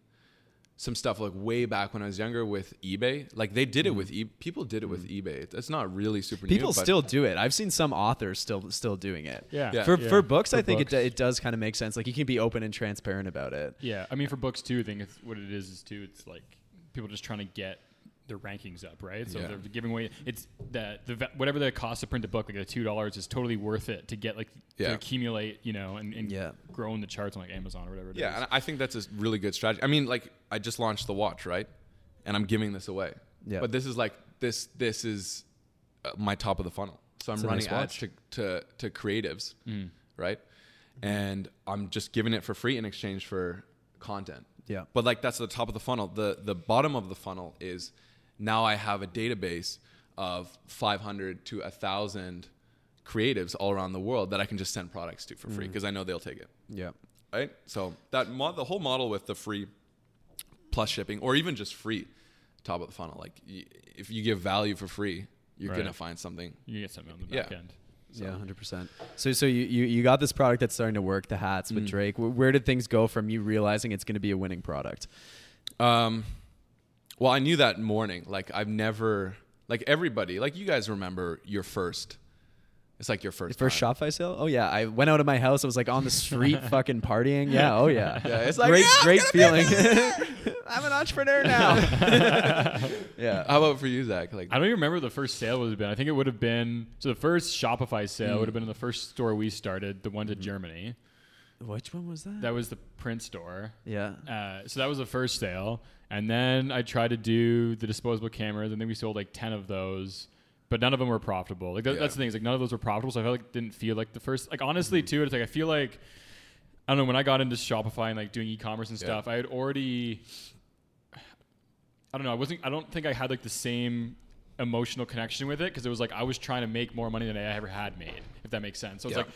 some stuff like way back when I was younger with eBay. Like they did it mm. with e- people did it with mm. eBay. That's not really super new. People but- still do it. I've seen some authors still still doing it. Yeah. Yeah. For Yeah. for books, I think books. it it does kind of make sense. Like you can be open and transparent about it. Yeah, I mean for books too, I think it's, what it is is too. It's like people just trying to get their rankings up, right? So Yeah. they're giving away. It's that the whatever the cost to print a book, like the two dollars, is totally worth it to get like Yeah. to accumulate, you know, and, and Yeah. grow in the charts on like Amazon or whatever. it is. Yeah, and I think that's a really good strategy. I mean, like I just launched the watch, right? And I'm giving this away. Yeah. But this is like this this is uh, my top of the funnel. So I'm It's running nice ads to, to to creatives, right? And I'm just giving it for free in exchange for content. Yeah. But like that's the top of the funnel. The the bottom of the funnel is now I have a database of 500 to 1000 creatives all around the world that I can just send products to for free because I know they'll take it Yeah. right? So that mo- the whole model with the free plus shipping, or even just free, top of the funnel. Like y- if you give value for free, you're Right. gonna find something. you get something on the Yeah. back end. Yeah, hundred percent. So, so you, you you got this product that's starting to work, the hats Mm. with Drake. Where, where did things go from you realizing it's going to be a winning product? Um, well, I knew that morning. Like I've never, like everybody, like you guys remember your first. It's like your first. Your first time. Shopify sale? Oh yeah, I went out of my house. I was like on the street, fucking partying. Yeah, oh yeah. Yeah, it's like, great, "Yeah, great feeling. I'm an entrepreneur now. yeah. How about for you, Zach? Like I don't even remember the first sale would have been. I think it would have been so the first Shopify sale Mm. would have been in the first store we started, the one to Germany. Which one was that? That was the print store. yeah. Uh, so that was the first sale, and then I tried to do the disposable cameras, and then we sold like ten of those, but none of them were profitable. Like that, Yeah. that's the thing, is like none of those were profitable. So I felt like it didn't feel like the first. Like Mm-hmm. honestly, too, it's like I feel like I don't know when I got into Shopify and like doing e-commerce and Yeah. stuff, I had already. I don't know. I wasn't. I don't think I had like the same emotional connection with it because it was like I was trying to make more money than I ever had made. If that makes sense. So it's Yeah. like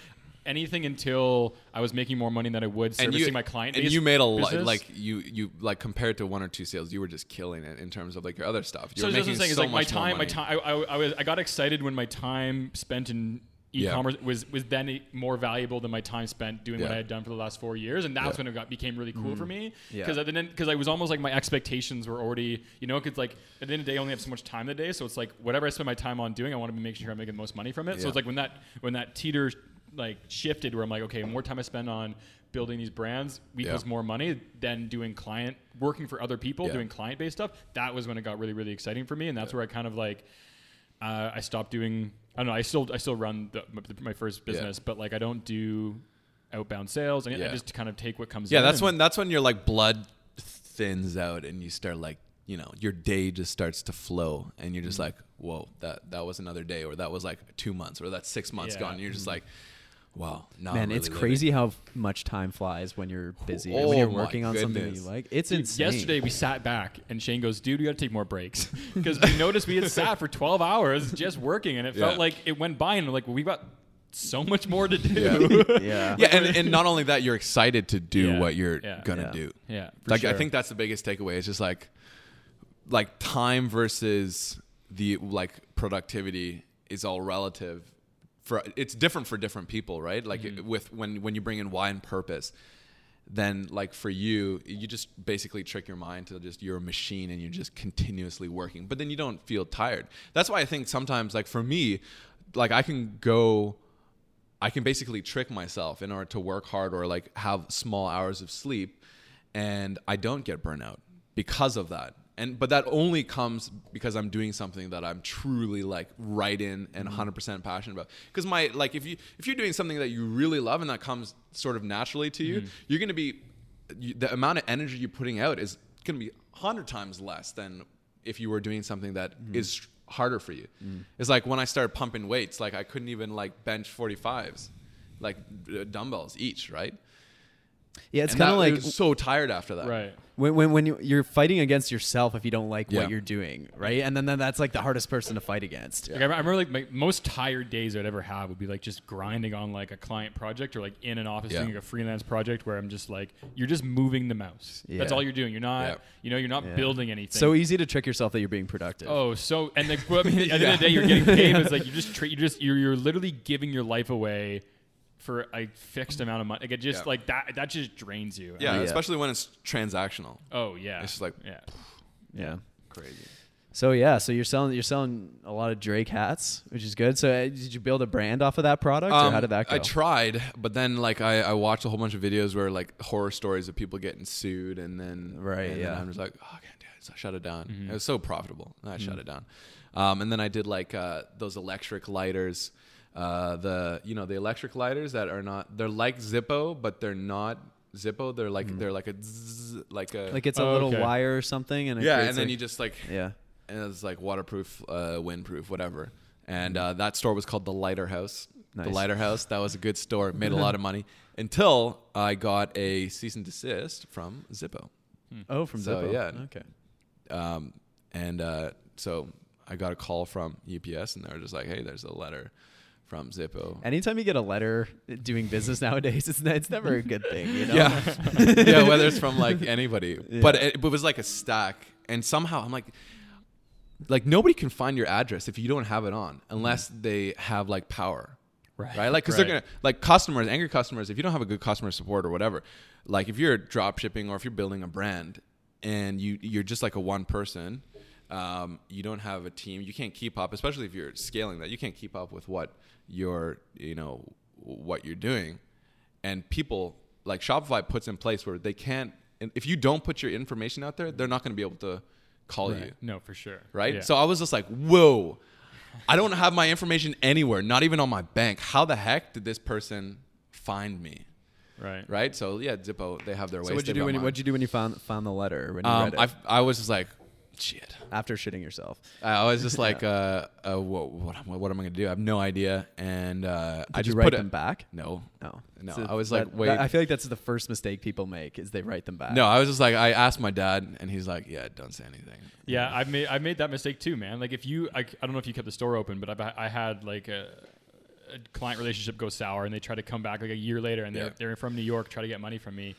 anything until I was making more money than I would servicing my client. and you made a lot. Like you, you like compared to one or two sales, you were just killing it in terms of like your other stuff. You so were making I'm saying is like my time, my time. I, I, I was I got excited when my time spent in e-commerce was was then more valuable than my time spent doing what I had done for the last four years, and that's Yeah. When it got became really cool for mm. me. Yeah. Because then because I was almost like my expectations were already you know because like at the end of the day I only have so much time in the day, so it's like whatever I spend my time on doing, I want to be making sure I'm making the most money from it. So it's like when that when that teeter like shifted where I'm like okay, more time I spend on building these brands equals Yeah. more money than doing client working for other people Yeah. doing client based stuff. That was when it got really really exciting for me, and that's where I kind of like uh, I stopped doing. I don't know. I still I still run the, my, my first business, but like I don't do outbound sales. I, I just kind of take what comes. Yeah, that's when that's when your like blood thins out and you start like you know your day just starts to flow and you're just like whoa that that was another day or that was like two months or that's six months Yeah. gone and you're just like Wow, now Man, I'm it's really crazy how much time flies when you're busy Oh when you're working on something that you like. It's Dude, insane. Yesterday we sat back and Shane goes, "Dude, we got to take more breaks because we noticed we had sat for 12 hours just working, and it felt like it went by, and we're like, well, we've got so much more to do." Yeah. yeah. Yeah, and, and not only that, you're excited to do Yeah, what you're yeah. gonna Yeah. do. Yeah, for like I think that's the biggest takeaway. It's just like like time versus the like productivity is all relative. For it's different for different people, right? Like Mm-hmm. it- with when when you bring in why and purpose, then like for you, you just basically trick your mind to just you're a machine and you're just continuously working. But then you don't feel tired. That's why I think sometimes like for me, like I can go I can basically trick myself in order to work hard or like have small hours of sleep and I don't get burnout because of that. And but that only comes because I'm doing something that I'm truly like right in and mm-hmm. 100% passionate about. Cuz my like if you if you're doing something that you really love and that comes sort of naturally to you, mm-hmm. you're going to be you, the amount of energy you're putting out is going to be 100 times less than if you were doing something that mm-hmm. is harder for you. Mm. It's like when I started pumping weights, like I couldn't even like bench 45s, like uh, dumbbells each, right? Yeah, it's kind of like so tired after that. right. When when, when you, you're fighting against yourself if you don't like Yeah. what you're doing, right? And then, then that's like the hardest person to fight against. Like I I remember, like my most tired days I'd ever have would be like just grinding on like a client project or like in an office Yeah. doing like a freelance project where I'm just like you're just moving the mouse. That's all you're doing. You're not, Yeah. you know, you're not Yeah. building anything. So easy to trick yourself that you're being productive. Oh, so and like, well, I mean, at the end of the day, you're getting paid. It's like you just tra- you just you're you're literally giving your life away for a fixed amount of money. Like it just Yeah. like that that just drains you. Yeah, Yeah. especially when it's transactional. Oh yeah. It's just like yeah. yeah. crazy. So yeah, so you're selling you're selling a lot of Drake hats, which is good. So uh, did you build a brand off of that product, or how did that go? Um, I tried, but then like I, I watched a whole bunch of videos where like horror stories of people getting sued, and then Right, and then yeah. I'm just like, oh, I can't do it. So I shut it down. It was so profitable. and I shut it down. Um, and then I did like uh, those electric lighters, uh, the you know the electric lighters that are not they're like Zippo, but they're not Zippo. They're like they're like a zzz, like a like it's a Oh, little okay. wire or something, and it yeah, and then like- you just like yeah. and it's like waterproof, uh, windproof, whatever. And uh, that store was called the Lighter House. Nice. The Lighter House. That was a good store. Made a lot of money until I got a cease and desist from Zippo. Oh, from So, Zippo. yeah. Okay. Um, and uh, so I got a call from UPS, and they were just like, "Hey, there's a letter from Zippo." Anytime you get a letter doing business nowadays, it's it's never a good thing, you know. Yeah, yeah. Whether it's from like anybody, Yeah. but it, it was like a stack, and somehow I'm like, like nobody can find your address if you don't have it on, unless mm-hmm. they have like power, Right. right? Like because Right. they're gonna like customers, angry customers. If you don't have a good customer support or whatever, like if you're drop shipping or if you're building a brand and you you're just like a one person. Um, you don't have a team. You can't keep up, especially if you're scaling that. You can't keep up with what you're, you know, what you're doing and people like Shopify puts in place where they can't. If you don't put your information out there, they're not going to be able to call you, No, for sure. right? Yeah. So I was just like, whoa, I don't have my information anywhere, not even on my bank. How the heck did this person find me, right. right? So yeah, Zippo, they have their ways. So what'd you do when you, what'd you do when you found found the letter when you Um, read it I I was just like, shit. after shitting yourself? I was just like, uh, uh, what, what, am I- what am I going to do? I have no idea. And uh, Did I just you write put them it, back? No, No, No, So I was that- like, that- wait. I feel like that's the first mistake people make is they write them back. no. I was just like, I asked my dad, and he's like, yeah, don't say anything. Yeah, I've made I made that mistake too, man. Like if you, I, I don't know if you kept the store open, but I, I had like a, a client relationship go sour, and they try to come back like a year later, and they're Yeah. they're from New York, try to get money from me.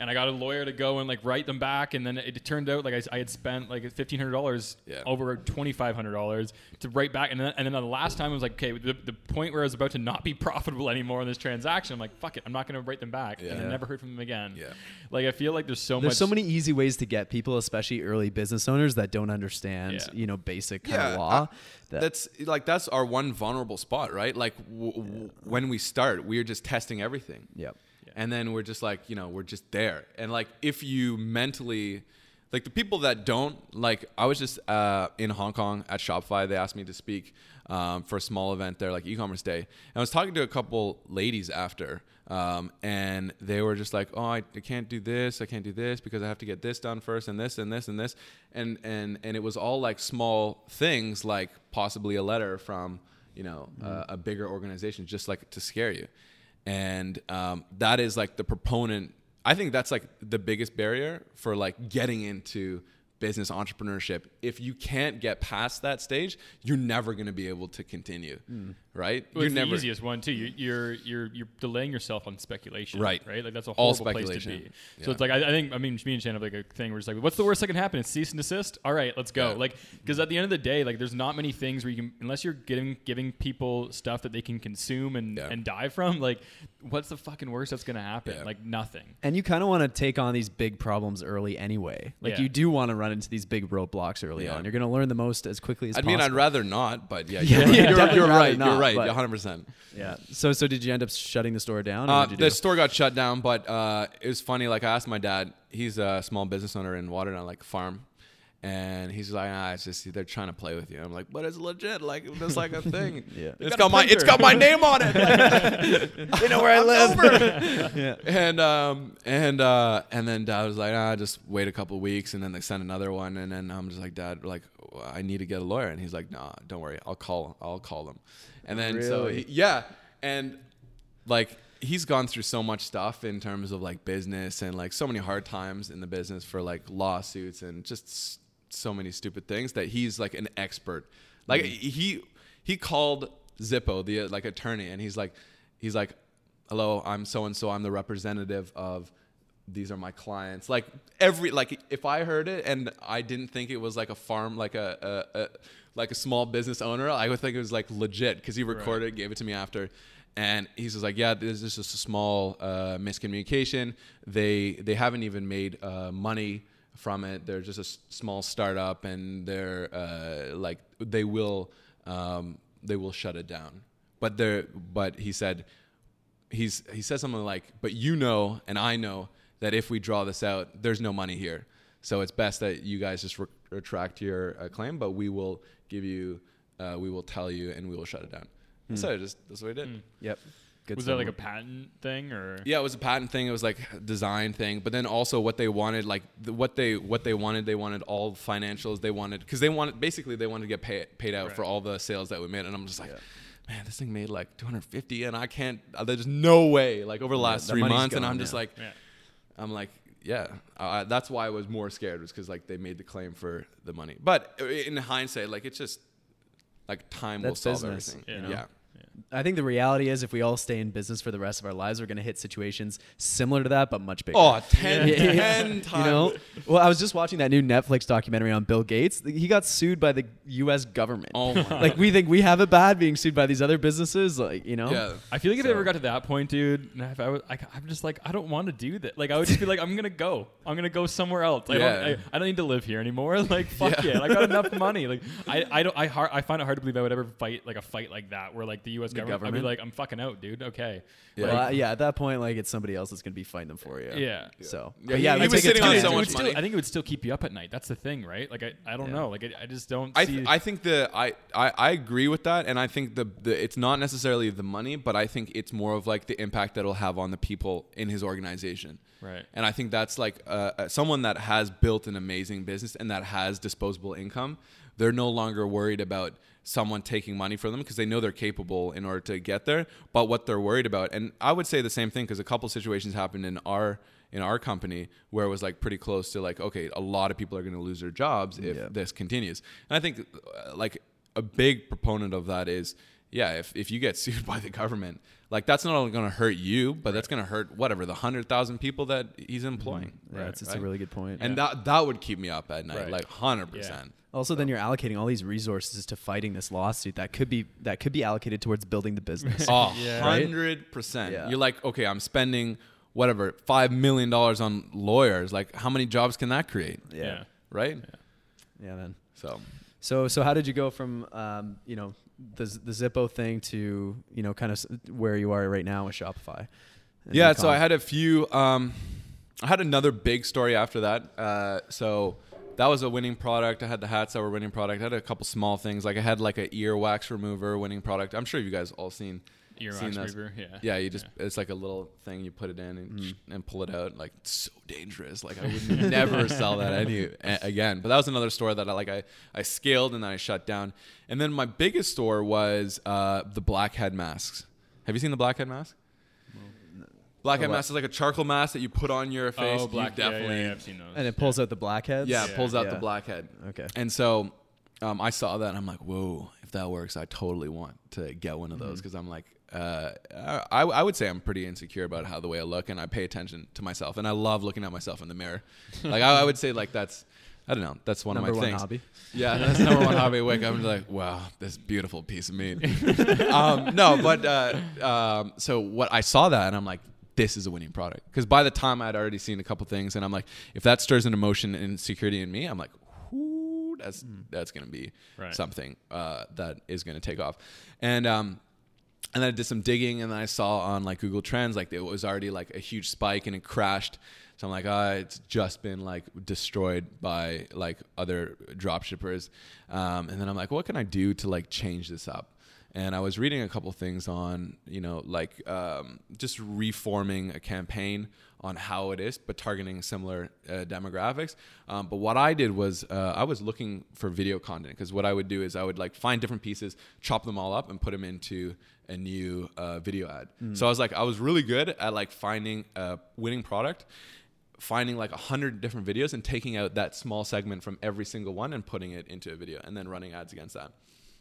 And I got a lawyer to go and like write them back, and then it, turned out like I, I had spent like fifteen hundred dollars Yeah. over twenty five hundred dollars to write back, and then and then the last time I was like, okay, the, the point where I was about to not be profitable anymore in this transaction, I'm like, fuck it, I'm not going to write them back, and I never heard from them again. Yeah. like I feel like there's so There's much. so many easy ways to get people, especially early business owners that don't understand, Yeah. you know, basic kind Yeah, of law. uh, that- that's like that's our one vulnerable spot, right? Like w- w- when we start, we're just testing everything. Yep. And then we're just like, you know, we're just there. And like if you mentally like the people that don't like I was just uh, in Hong Kong at Shopify. They asked me to speak um, for a small event there, like e-commerce day. And I was talking to a couple ladies after, um, and they were just like, "Oh, I, I can't do this. I can't do this because I have to get this done first, and this, and this, and this." And and and it was all like small things, like possibly a letter from you know uh, a bigger organization, just like to scare you. And um, that is like the proponent. I think that's like the biggest barrier for like getting into business entrepreneurship. If you can't get past that stage, you're never going to be able to continue, hmm. right? Well, you're it's never the easiest one too. You- You're you're you're delaying yourself on speculation, Right. Right, like that's a All horrible place to speculation. be. So it's like I, I think I mean me and Shane have like a thing where it's like, what's the worst that can happen? It's cease and desist. All right, let's go. Yeah. Like because at the end of the day, like there's not many things where you can unless you're giving giving people stuff that they can consume and Yeah. and die from. Like what's the fucking worst that's gonna happen? Yeah. Like nothing. And you kind of want to take on these big problems early anyway. Like Yeah. you do want to run into these big roadblocks early Yeah. on. You're going to learn the most as quickly as possible. I possible. mean, I'd rather not, but yeah, Yeah, you're, yeah, you're, you're right. not, you're right. 100. percent yeah. So so did you end up shutting the store down? Uh, the do? store got shut down, but uh, it was funny. Like I asked my dad, he's a small business owner in Waterdown, like farm, and he's like, "Ah, it's just they're trying to play with you." I'm like, "But it's legit. Like it's like a thing. Yeah. It's got got my it's printer." got my name on it. they know where I live. yeah. And um and uh and then dad was like, ah, just wait a couple weeks, and then they sent another one, and then I'm just like, dad, like I need to get a lawyer, and he's like, nah, don't worry, I'll call, I'll call them, and then so he, yeah, and like he's gone through so much stuff in terms of like business and like so many hard times in the business for like lawsuits and just s- so many stupid things that he's like an expert. Like he he called Zippo the like attorney and he's like he's like hello, I'm so and so I'm the representative of these are my clients. Like every like if I heard it and I didn't think it was like a farm like a, a, a like a small business owner, I would think it was like legit because he recorded it, gave it to me after. And he's just like, yeah, this is just a small uh, miscommunication. They they haven't even made uh, money from it. They're just a s- small startup, and they're uh, like they will um, they will shut it down. But they're but he said he's he says something like, "But you know, and I know that if we draw this out, there's no money here. So it's best that you guys just re- retract your uh, claim, but we will give you, uh, we will tell you, and we will shut it down." So just that's what I did. Yep. Good Was stuff. that like a patent thing or? Yeah, it was a patent thing. It was like design thing, but then also what they wanted, like the, what they what they wanted, they wanted all financials. They wanted because they wanted basically they wanted to get paid paid out Right. for all the sales that we made, and I'm just like, man, this thing made like 250, and I can't. uh, There's no way. Like over the last the three months, and I'm just yeah. like, Yeah. I'm like, yeah. Uh, that's why I was more scared was because like they made the claim for the money. But in hindsight, like it's just like time will solve business, everything. you know? Yeah. I think the reality is if we all stay in business for the rest of our lives, we're going to hit situations similar to that, but much bigger. Oh, 10, Yeah. 10 times. You know, well, I was just watching that new Netflix documentary on Bill Gates. He got sued by the U.S. government. Oh my like we think we have it bad being sued by these other businesses, like you know. Yeah. I feel like if So- I ever got to that point, dude, if I was, I, I'm just like, I don't want to do that. Like, I would just be like, I'm gonna go. I'm gonna go somewhere else. I, Yeah. don't, I, I don't need to live here anymore. Like, fuck Yeah. it. I got enough money. Like, I, I don't, I hard, I find it hard to believe I would ever fight like a fight like that, where like the U.S. government, I'd be like, I'm fucking out, dude. Okay. Yeah. Well, uh, yeah. At that point, like it's somebody else that's going to be fighting them for you. Yeah. So, Yeah, but yeah, he we was take it sitting on so it would much still. I think it would still keep you up at night. That's the thing, right? Like, I, I don't Yeah. know. Like, I, I just don't. I, see, th- I think the I, I, I agree with that, and I think the, the it's not necessarily the money, but I think it's more of like the impact that it'll have on the people in his organization. Right. And I think that's like uh, uh, someone that has built an amazing business and that has disposable income. They're no longer worried about someone taking money from them because they know they're capable in order to get there. But what they're worried about, and I would say the same thing because a couple situations happened in our in our company where it was like pretty close to like okay, a lot of people are going to lose their jobs if Yeah. this continues. And I think uh, like a big proponent of that is yeah, if, if you get sued by the government, like that's not only going to hurt you, but that's going to hurt whatever the hundred thousand people that he's employing. Yeah, it's, it's a really good point. and that that would keep me up at night, Right. like hundred percent. Also, then you're allocating all these resources to fighting this lawsuit that could be that could be allocated towards building the business. Oh, Yeah. Hundred percent. Yeah. You're like, okay, I'm spending whatever five million dollars on lawyers. Like, how many jobs can that create? yeah. Yeah. Right. yeah, man. So So, so how did you go from um, you know the the Zippo thing to you know kind of where you are right now with Shopify? yeah, so I had a few. Um, I had another big story after that. Uh, so that was a winning product. I had the hats that were winning product. I had a couple small things like I had like a ear wax remover winning product. I'm sure you guys all seen. Ear seen those. remover, yeah. Yeah, you just it's like a little thing you put it in and, and pull it out. Like it's so dangerous. Like I would never sell that any a- again. But that was another store that I like I I scaled and then I shut down. And then my biggest store was uh, the blackhead masks. Have you seen the blackhead mask? Black Oh, hat what? mask is like a charcoal mask that you put on your face. Oh, black. Yeah, definitely yeah, yeah, I've seen those. And it pulls out the blackheads. Yeah, it pulls out Yeah. the blackhead. Okay. And so um, I saw that and I'm like, whoa, if that works, I totally want to get one of those Mm-hmm. because I'm like, uh, I, I would say I'm pretty insecure about how the way I look and I pay attention to myself and I love looking at myself in the mirror. like I, I would say like that's, I don't know, that's one Number of my one things. hobby. Yeah, that's number one hobby. Wake up and be like, wow, this beautiful piece of meat. um, no, but uh, um, so what I saw that and I'm like, this is a winning product because by the time I'd already seen a couple things and I'm like, if that stirs an emotion and insecurity in me, I'm like, whoo, that's that's gonna be Right. something uh, that is gonna take off, and um, and then I did some digging and then I saw on like Google Trends like it was already like a huge spike and it crashed. So I'm like, ah, it's just been like destroyed by like other drop shippers. Um, and then I'm like, what can I do to like change this up? And I was reading a couple things on, you know, like um, just reforming a campaign on how it is, but targeting similar uh, demographics. Um, but what I did was uh, I was looking for video content because what I would do is I would like find different pieces, chop them all up, and put them into a new uh, video ad. So I was like, I was really good at like finding a winning product, finding like a hundred different videos and taking out that small segment from every single one and putting it into a video and then running ads against that.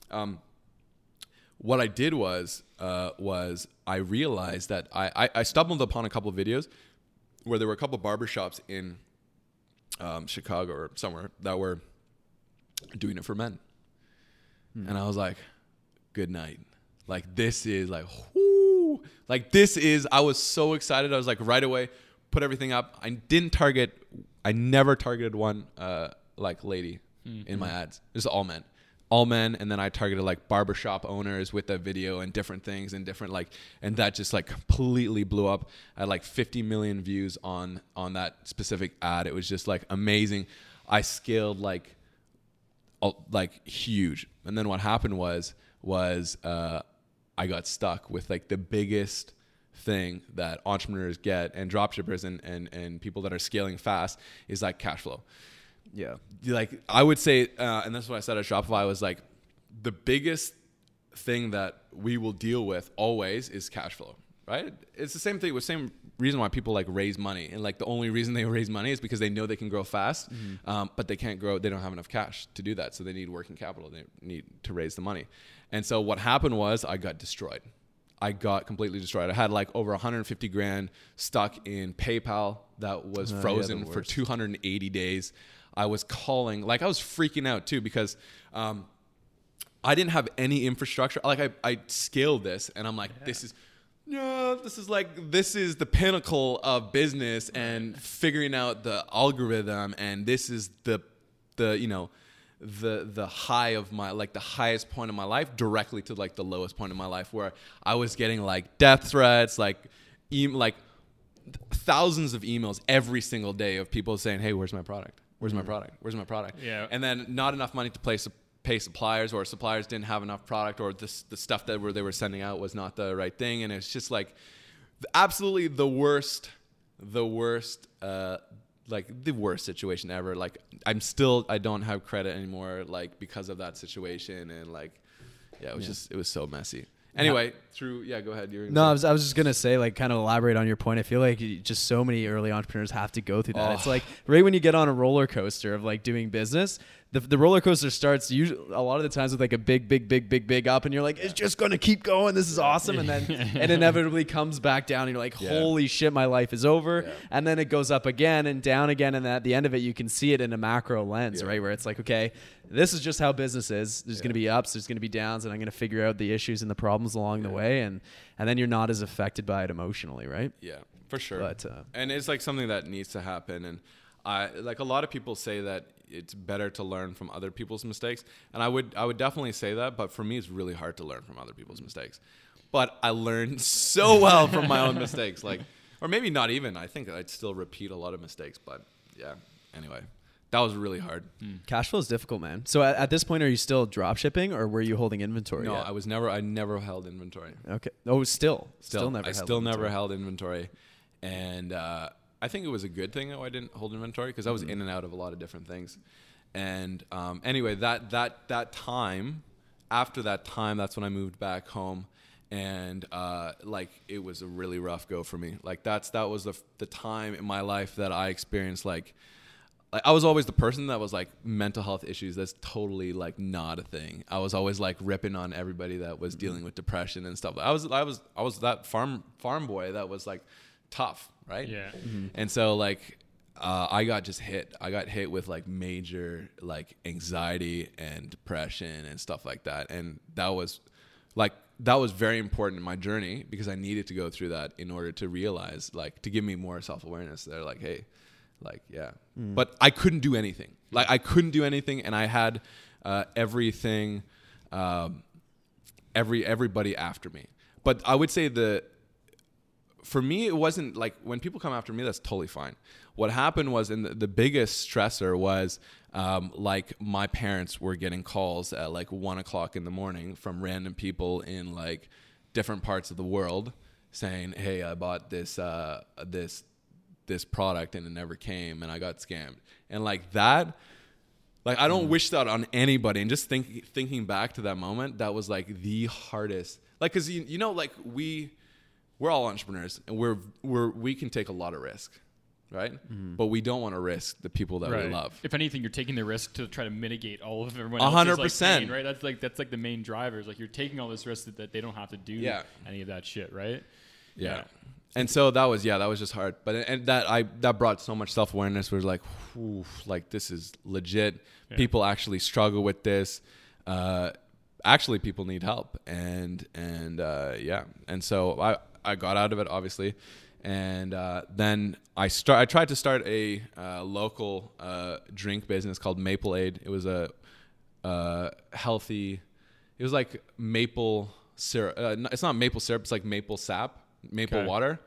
Um, what I did was uh, was I realized that I, I, I stumbled upon a couple of videos where there were a couple barbershops in um, Chicago or somewhere that were doing it for men. And I was like, good night. Like this is like whoo. Like this is I was so excited. I was like right away, put everything up. I didn't target I never targeted one uh like lady in my ads. It's all men. All men and then I targeted like barbershop owners with a video and different things and different like and that just like completely blew up. I had like 50 million views on on that specific ad. It was just like amazing. I scaled like like huge. And then what happened was was uh, I got stuck with like the biggest thing that entrepreneurs get and dropshippers and, and and people that are scaling fast is like cash flow. Yeah. Like I would say, uh, and that's what I said at Shopify was like the biggest thing that we will deal with always is cash flow. Right? It's the same thing. The same reason why people like raise money, and like the only reason they raise money is because they know they can grow fast, um, but they can't grow. They don't have enough cash to do that, so they need working capital. They need to raise the money. And so what happened was I got destroyed. I got completely destroyed. I had like over 150 grand stuck in PayPal that was Oh, frozen the for 280 days. I was calling, like I was freaking out too because um, I didn't have any infrastructure. Like I, I scaled this and I'm like, this is, no, this is like, this is the pinnacle of business and figuring out the algorithm. And this is the, the, you know, the, the high of my, like the highest point of my life directly to like the lowest point of my life where I was getting like death threats, like, e- like thousands of emails every single day of people saying, "Hey, where's my product? Where's my product? Where's my product?" Yeah. And then not enough money to place pay suppliers, or suppliers didn't have enough product, or this the stuff that were they were sending out was not the right thing, and it's just like absolutely the worst, the worst, uh, like the worst situation ever. Like I'm still I don't have credit anymore, like because of that situation, and like yeah, it was just it was so messy. Anyway, through yeah, go ahead. You're No, I was, I was just gonna say, like, kind of elaborate on your point. I feel like just so many early entrepreneurs have to go through that. It's Oh. like right when you get on a roller coaster of like doing business, the, the roller coaster starts usually a lot of the times with like a big, big, big, big, big up, and you're like, it's just gonna keep going. This is awesome, and then it inevitably comes back down, and you're like, Yeah. holy shit, my life is over. Yeah. And then it goes up again and down again, and at the end of it, you can see it in a macro lens, Yeah. right? Where it's like, okay, this is just how business is. There's Yeah. gonna be ups, there's gonna be downs, and I'm gonna figure out the issues and the problems along the way, and and then you're not as affected by it emotionally, right? Yeah, for sure. But, uh, and it's like something that needs to happen. And I like a lot of people say that it's better to learn from other people's mistakes, and I would I would definitely say that. But for me, it's really hard to learn from other people's mistakes. But I learned so well from my own mistakes. Like, or maybe not even. I think I'd still repeat a lot of mistakes. But yeah. Anyway, that was really hard. Cash flow is difficult, man. So at, at this point, are you still drop shipping or were you holding inventory? No, yet? I was never. I never held inventory. Okay. Oh, still, still, Still, never. I held still never held inventory, and uh, I think it was a good thing that I didn't hold inventory because I was in and out of a lot of different things. And um, anyway, that that that time, after that time, that's when I moved back home, and uh, like it was a really rough go for me. Like that's that was the the time in my life that I experienced like. Like, I was always the person that was like mental health issues. That's totally like not a thing. I was always like ripping on everybody that was dealing with depression and stuff. I was I was I was that farm farm boy that was like tough, right? Yeah. And so like uh, I got just hit. I got hit with like major like anxiety and depression and stuff like that. And that was like that was very important in my journey because I needed to go through that in order to realize like to give me more self awareness. They're like, hey, like yeah, but I couldn't do anything. Like I couldn't do anything, and I had uh, everything, um, every everybody after me. But I would say the for me, it wasn't like when people come after me, that's totally fine. What happened was, and the, the biggest stressor was um, like my parents were getting calls at like one o'clock in the morning from random people in like different parts of the world saying, "Hey, I bought this uh, this this product and it never came, and I got scammed." And like that, like I don't wish that on anybody. And just think, thinking back to that moment, that was like the hardest. Like, cause you, you know, like we we're all entrepreneurs and we're we're we can take a lot of risk, right? But we don't want to risk the people that we love. If anything, you're taking the risk to try to mitigate all of everyone. A else's, hundred like, percent. pain, right? That's like that's like the main drivers. Like you're taking all this risk that, that they don't have to do Yeah. any of that shit, right? Yeah. And so that was yeah, that was just hard. But and that I that brought so much self awareness. Was like, whew, like this is legit. Yeah. People actually struggle with this. Uh, actually, people need help. And and uh, yeah, and so I I got out of it obviously, and uh, then I start I tried to start a uh, local uh, drink business called Maple Aid. It was a uh, healthy. It was like maple syrup. Uh, it's not maple syrup. It's like maple sap, maple Okay. water,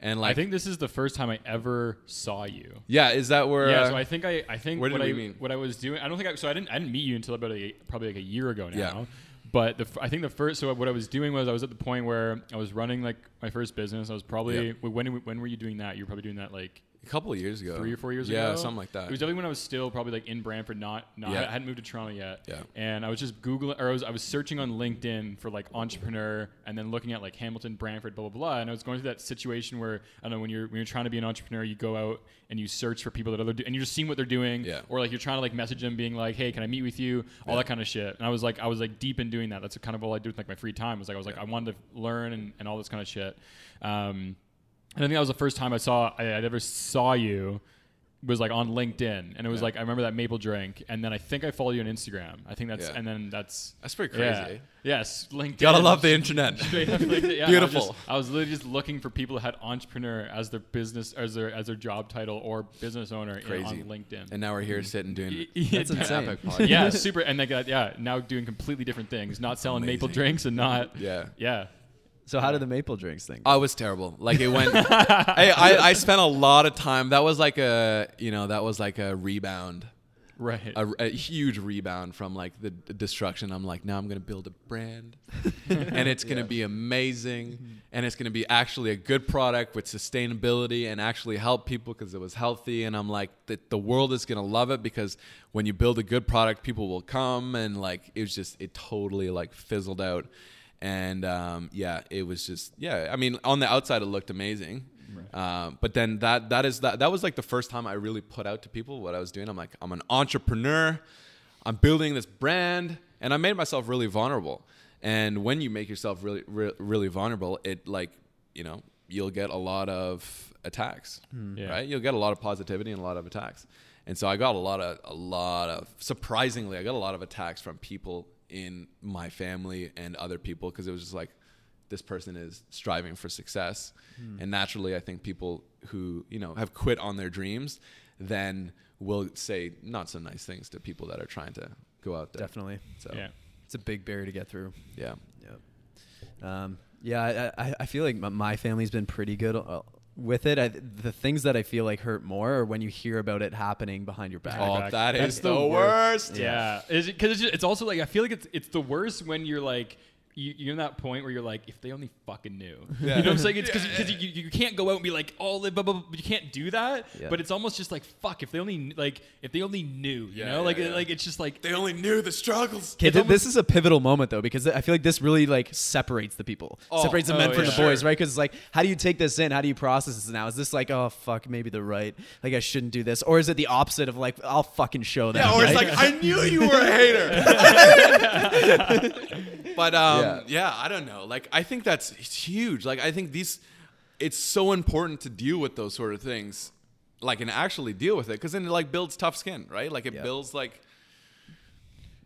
and like I think this is the first time I ever saw you. yeah. Is that where? yeah, uh, so I think I, I think what I mean? what I was doing. I don't think I, so. I didn't I didn't meet you until about a, probably like a year ago now. Yeah. But the, I think the first so what I was doing was I was at the point where I was running like my first business. I was probably Yeah. when when were you doing that? You were probably doing that like a couple of years ago, three or four years yeah, ago. something like that. It was definitely when I was still probably like in Brantford, not not Yeah. I hadn't moved to Toronto yet. Yeah. And I was just googling or I was I was searching on LinkedIn for like entrepreneur and then looking at like Hamilton, Brantford, blah blah blah. And I was going through that situation where I don't know when you're when you're trying to be an entrepreneur, you go out and you search for people that other do, and you're just seeing what they're doing. Yeah. Or like you're trying to like message them, being like, hey, can I meet with you? All Yeah. that kind of shit. And I was like I was like deep in doing that. That's kind of all I do with like my free time. Was like I was like I wanted to learn and, and all this kind of shit. Um, and I think that was the first time I saw I, I ever saw you was like on LinkedIn, and it was Yeah. like I remember that maple drink, and then I think I followed you on Instagram. I think that's Yeah. and then that's That's pretty yeah. crazy. Yes, LinkedIn. Gotta love the internet. LinkedIn. Yeah, Beautiful. I was, just, I was literally just looking for people that had entrepreneur as their business as their as their job title or business owner in, on LinkedIn. And now we're here sitting doing yeah, That's insane. yeah, super. And they got yeah now doing completely different things, not selling maple drinks and not Yeah. Yeah. So how did the maple drinks thing? Oh, I was terrible. Like it went. I, I I spent a lot of time. That was like a you know that was like a rebound, Right. a, a huge rebound from like the, destruction. I'm like now I'm gonna build a brand, and it's gonna be amazing, mm-hmm. and it's gonna be actually a good product with sustainability and actually help people because it was healthy. And I'm like the the world is gonna love it because when you build a good product, people will come and like it was just it totally like fizzled out. And um, yeah, it was just yeah. I mean, on the outside, it looked amazing, um, but then that that is that that was like the first time I really put out to people what I was doing. I'm like, I'm an entrepreneur. I'm building this brand, and I made myself really vulnerable. And when you make yourself really re- really vulnerable, it like you know you'll get a lot of attacks, Yeah. right? You'll get a lot of positivity and a lot of attacks. And so I got a lot of a lot of surprisingly, I got a lot of attacks from people in my family and other people because it was just like this person is striving for success. And naturally, I think people who, you know, have quit on their dreams then will say not so nice things to people that are trying to go out there. Definitely. So, Yeah. It's a big barrier to get through. yeah. Yeah. Um, yeah, I, I, I feel like my family's been pretty good uh, with it. I, the things that I feel like hurt more are when you hear about it happening behind your back. Oh, back. that That's is the the worst. Yeah, because it's, just- it's also like I feel like it's it's the worst when you're like you, you're in that point where you're like, if they only fucking knew. Yeah. You know what I'm saying? It's because you, you, you can't go out and be like, oh, blah, blah, blah, blah. you can't do that. Yeah. But it's almost just like, fuck, if they only kn- like, if they only knew, you Yeah, know, yeah, like, yeah. like it's just like, They only knew the struggles. Okay, th- this is a pivotal moment though because I feel like this really like separates the people, Oh, separates the oh, men from yeah. the boys, right? Because it's like, how do you take this in? How do you process this now? Is this like, oh fuck, maybe they're right, like I shouldn't do this, or is it the opposite of like, I'll fucking show them? Yeah, or it's like I knew you were a hater. but um, Yeah. yeah. I don't know. Like I think that's huge. Like I think these, it's so important to deal with those sort of things, like and actually deal with it, because then it like builds tough skin, right? Like it Yeah. builds like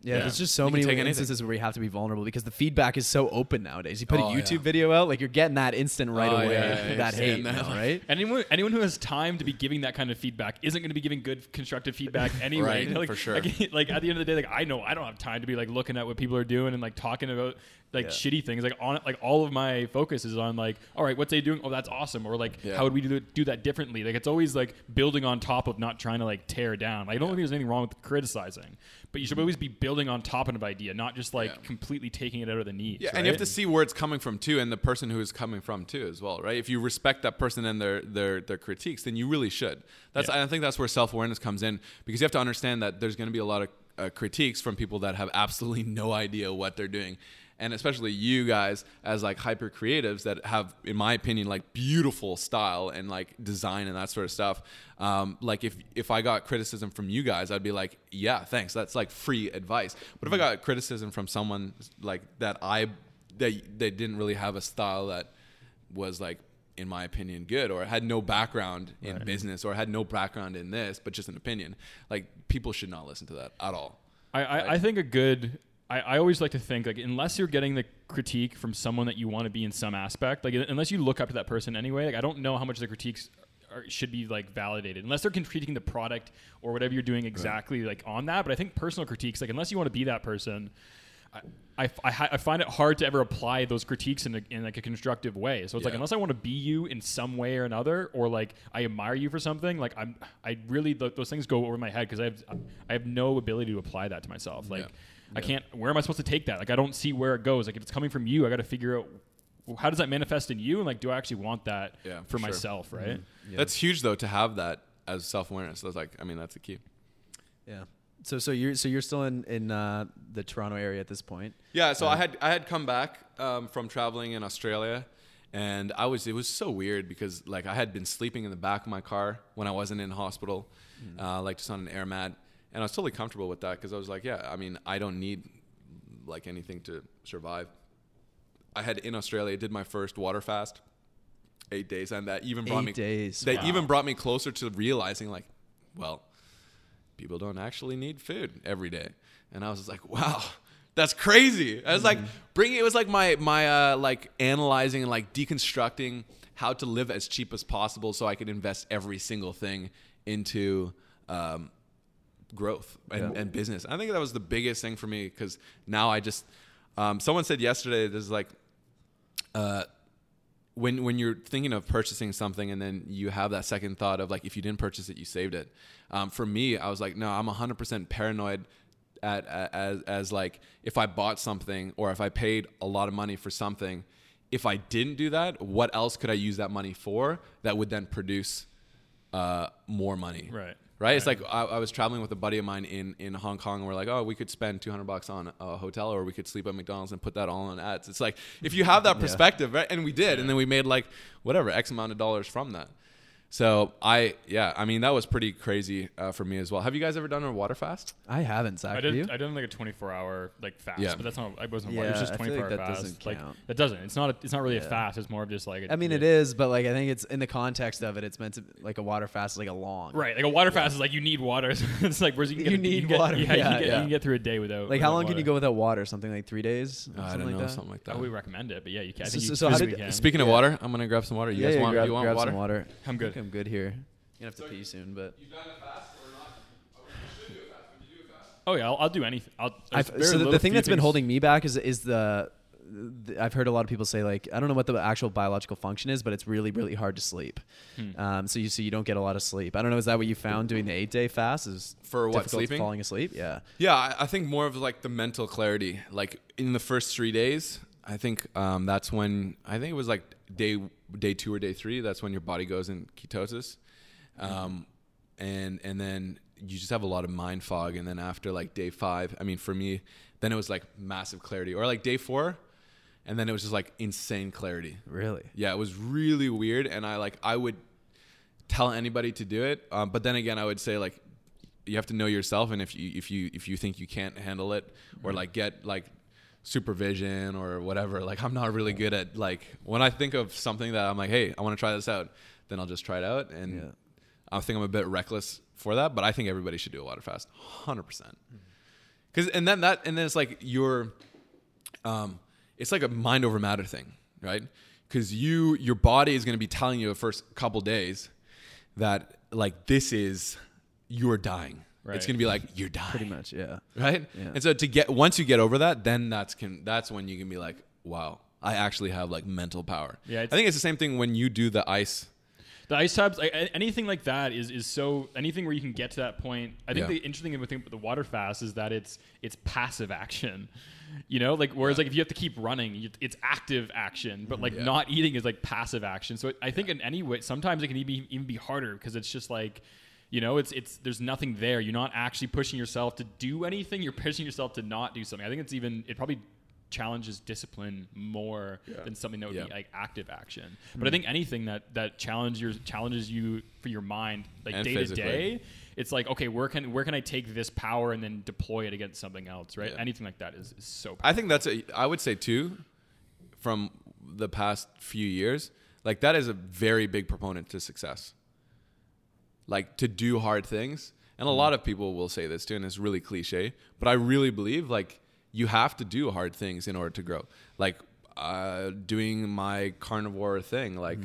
Yeah, Yeah. there's just so You many take anything. instances where you have to be vulnerable because the feedback is so open nowadays. You put Oh, a YouTube yeah. video out, like you're getting that instant right Oh, away, yeah, yeah, yeah, that hate, that, now, right? Anyone, anyone who has time to be giving that kind of feedback isn't going to be giving good constructive feedback anyway. Right, like, for sure. Like, like, at the end of the day, like I know I don't have time to be like looking at what people are doing and like talking about like Yeah. shitty things. Like on like all of my focus is on like, all right, what's they doing? Oh, that's awesome. Or like, Yeah. how would we do, do that differently? Like it's always like building on top of not trying to like tear down. Like, I don't think there's anything wrong with criticizing, but you should always be building on top of an idea, not just like Yeah. completely taking it out of the knees. Yeah, and you have to see where it's coming from too, and the person who is coming from too, as well, right? If you respect that person and their their their critiques, then you really should. That's Yeah. I think that's where self awareness comes in because you have to understand that there's going to be a lot of uh, critiques from people that have absolutely no idea what they're doing, and especially you guys as like hyper creatives that have, in my opinion, like beautiful style and like design and that sort of stuff. Um, like if if I got criticism from you guys, I'd be like, yeah, thanks. That's like free advice. But if I got criticism from someone like that I they they didn't really have a style that was like in my opinion good or had no background in business or had no background in this but just an opinion like people should not listen to that at all I, I, I think a good. I, I always like to think like unless you're getting the critique from someone that you want to be in some aspect, like unless you look up to that person anyway, like I don't know how much the critiques are, should be like validated unless they're critiquing the product or whatever you're doing exactly like on that. But I think personal critiques, like unless you want to be that person, I, I, I, I find it hard to ever apply those critiques in, a, in like a constructive way. So it's like unless I want to be you in some way or another, or like I admire you for something, like I'm I really th- those things go over my head because I have I have no ability to apply that to myself. Like Yeah. I can't. Where am I supposed to take that? Like I don't see where it goes. Like if it's coming from you, I got to figure out well, how does that manifest in you, and like do I actually want that Yeah, for for sure. myself, right? that's huge though to have that as self-awareness that's like i mean that's the key Yeah. So so you're so you're still in in uh, the Toronto area at this point. Yeah, so I had I had come back um, from traveling in Australia, and I was it was so weird because like I had been sleeping in the back of my car when I wasn't in hospital, uh, like just on an air mat, and I was totally comfortable with that because I was like, yeah, I mean I don't need like anything to survive. I had in Australia did my first water fast, eight days, and that even brought Eight me days. That Wow. even brought me closer to realizing like, well, people don't actually need food every day. And I was just like, wow, that's crazy. I was like, bringing it was like my my uh, like analyzing and like deconstructing how to live as cheap as possible so I could invest every single thing into um, growth and, Yeah. and business. I think that was the biggest thing for me because now I just um, someone said yesterday there's like uh, when when you're thinking of purchasing something and then you have that second thought of like if you didn't purchase it you saved it um, for me i was like no i'm 100% paranoid at, at as as like if i bought something or if i paid a lot of money for something if i didn't do that what else could i use that money for that would then produce uh, more money Right. Right? It's like I, I was traveling with a buddy of mine in, in Hong Kong. And we're like, oh, we could spend 200 bucks on a hotel or we could sleep at McDonald's and put that all on ads. It's like, if you have that perspective, right? And we did. And then we made like whatever, X amount of dollars from that. So I, yeah, I mean, that was pretty crazy uh, for me as well. Have you guys ever done a water fast? I haven't, Zach. I did. you? I did like a 24 hour like fast, Yeah. but that's not. I wasn't. Yeah. it was just 24 like hour that fast. doesn't like count. that doesn't. It's not. A, it's not really a fast. It's more of just like. a- I mean, it yeah. is, but like I think it's in the context of it. It's meant to like a water fast, is like a long. Right, like a water fast is like you need water. It's like where's you can get You a- need can get- water, Yeah, you, can get, yeah. you can get through a day without. Like how without long can you go without water? Something like three days. Or I something don't know, like that? something like that. Oh, we recommend it, but yeah, you can. I So- think so- you so how physically can. Speaking of water, I'm gonna grab some water. You yeah, guys want? you want water? some water. I'm good. Think I'm good here. You have to pee soon, but You've done a fast or not? You do a fast. Would you do a fast? Oh yeah, I'll, I'll do anything. I'll. I've, so the, the thing few that's been holding me back is is the, the I've heard a lot of people say like I don't know what the actual biological function is, but it's really really hard to sleep. Hmm. Um, so you so you don't get a lot of sleep. I don't know. Is that what you found doing the eight day fast? Is For what, sleeping? Falling asleep? Yeah. Yeah, I, I think more of like the mental clarity. Like in the first three days, I think um, that's when I think it was like day day two or day three. That's when your body goes in ketosis, um, and and then you just have a lot of mind fog. And then after like day five, I mean, for me, then it was like massive clarity. Or like day four, and then it was just like insane clarity. Really? Yeah, it was really weird, and I like I would tell anybody to do it, um, but then again, I would say like you have to know yourself, and if you if you if you think you can't handle it, or like get like supervision or whatever, like I'm not really good at like when I think of something that I'm like, hey, I want to try this out, then I'll just try it out, and Yeah. I think I'm a bit reckless for that, but I think everybody should do a water fast, hundred percent. Because and then that and then it's like your, um, it's like a mind over matter thing, right? Because you your body is going to be telling you the first couple days that like this is you're dying. Right. It's going to be like you're dying, Pretty much, yeah. right? Yeah. And so to get once you get over that, then that's can that's when you can be like, wow, I actually have like mental power. Yeah, I think it's the same thing when you do the ice. The ice tubs, like, anything like that is is so anything where you can get to that point. I think Yeah. the interesting thing with the water fast is that it's it's passive action. You know, like whereas like if you have to keep running, it's active action, but like Yeah. not eating is like passive action. So I think in any way, sometimes it can even be, even be harder because it's just like. You know, it's it's there's nothing there. You're not actually pushing yourself to do anything. You're pushing yourself to not do something. I think it's even it probably challenges discipline more than something that would Yeah. be like active action. But I hmm. think anything that that challenges your challenges you for your mind, like And day to day, it's like okay, where can where can I take this power and then deploy it against something else, right? Yeah. Anything like that is, is so. I think that's a. I would say too, from the past few years, like that is a very big proponent to success. Like to do hard things, and a lot of people will say this too, and it's really cliche, but I really believe like you have to do hard things in order to grow. Like uh, doing my carnivore thing, like.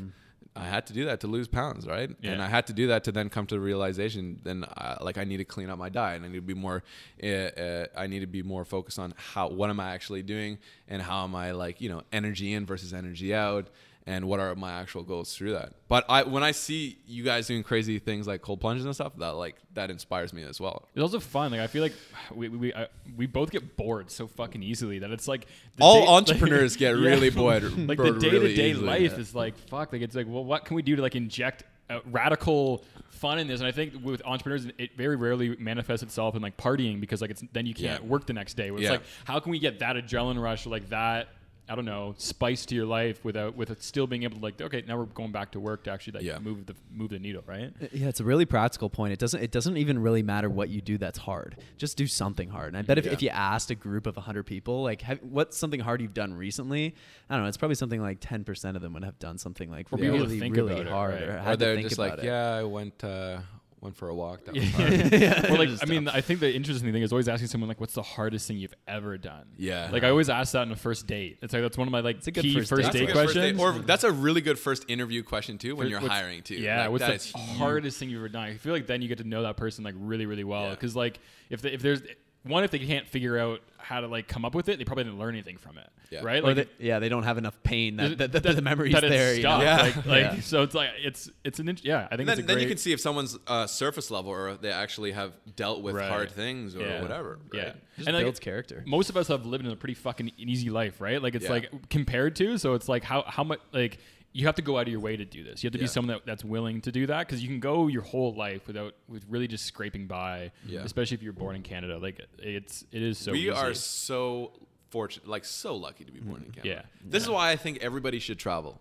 I had to do that to lose pounds, right? Yeah. And I had to do that to then come to the realization. Then, uh, like, I need to clean up my diet. And I need to be more. Uh, uh, I need to be more focused on how what am I actually doing, and how am I like you know energy in versus energy out, and what are my actual goals through that. But I when I see you guys doing crazy things like cold plunges and stuff, that like that inspires me as well. It's also fun. Like I feel like we we I, we both get bored so fucking easily that it's like All day- entrepreneurs get really bored- Like the day to day life yeah. is like fuck. Like it's like well, what can we do to like inject uh, radical fun in this? And I think with entrepreneurs, it very rarely manifests itself in like partying because like it's then you can't Yeah. work the next day. Where It's Yeah. like how can we get that adrenaline rush like that. I don't know, spice to your life without with it still being able to like okay now we're going back to work to actually like Yeah. move the move the needle right Yeah, it's a really practical point. It doesn't it doesn't even really matter what you do that's hard. Just do something hard. And I bet if, Yeah. if you asked a group of 100 people, like, have, what's something hard you've done recently? I don't know. It's probably something like 10% of them would have done something like Or be able to really, really it, hard. right. Or, Or had they're to think just about like, it. yeah, I went uh, went for a walk. That was Yeah. hard. well, like I mean, I think the interesting thing is always asking someone like, "What's the hardest thing you've ever done?" Yeah. Like I always ask that on a first date. It's like that's one of my like a good key first first, date a date good first questions. date- or that's a really good first interview question too when you're What's- hiring too. Yeah, Like, what's that the is huge. hardest thing you've ever done? I feel like then you get to know that person like really, really well. Yeah. Because like if the, if there's one, if they can't figure out how to like come up with it, they probably didn't learn anything from it. Yeah. Right? Or Like they, yeah, they don't have enough pain that, that, that, that- the memory's that it's there. You know? Yeah. Like, like Yeah. so it's like it's it's an int- yeah. I think And it's then, a then you can see if someone's uh, surface level or they actually have dealt with Right. hard things or Yeah. whatever. Yeah. Right? Just And, like, builds character. most of us have lived in a pretty fucking easy life, right? Like it's Yeah. like compared to, so it's like how how much like you have to go out of your way to do this. You have to be someone that, that's willing to do that because you can go your whole life without with really just scraping by. Yeah. Especially if you're born in Canada, like it's it is so. we easy. are so fortunate, like so lucky to be born in mm, Canada. Yeah. This is why I think everybody should travel,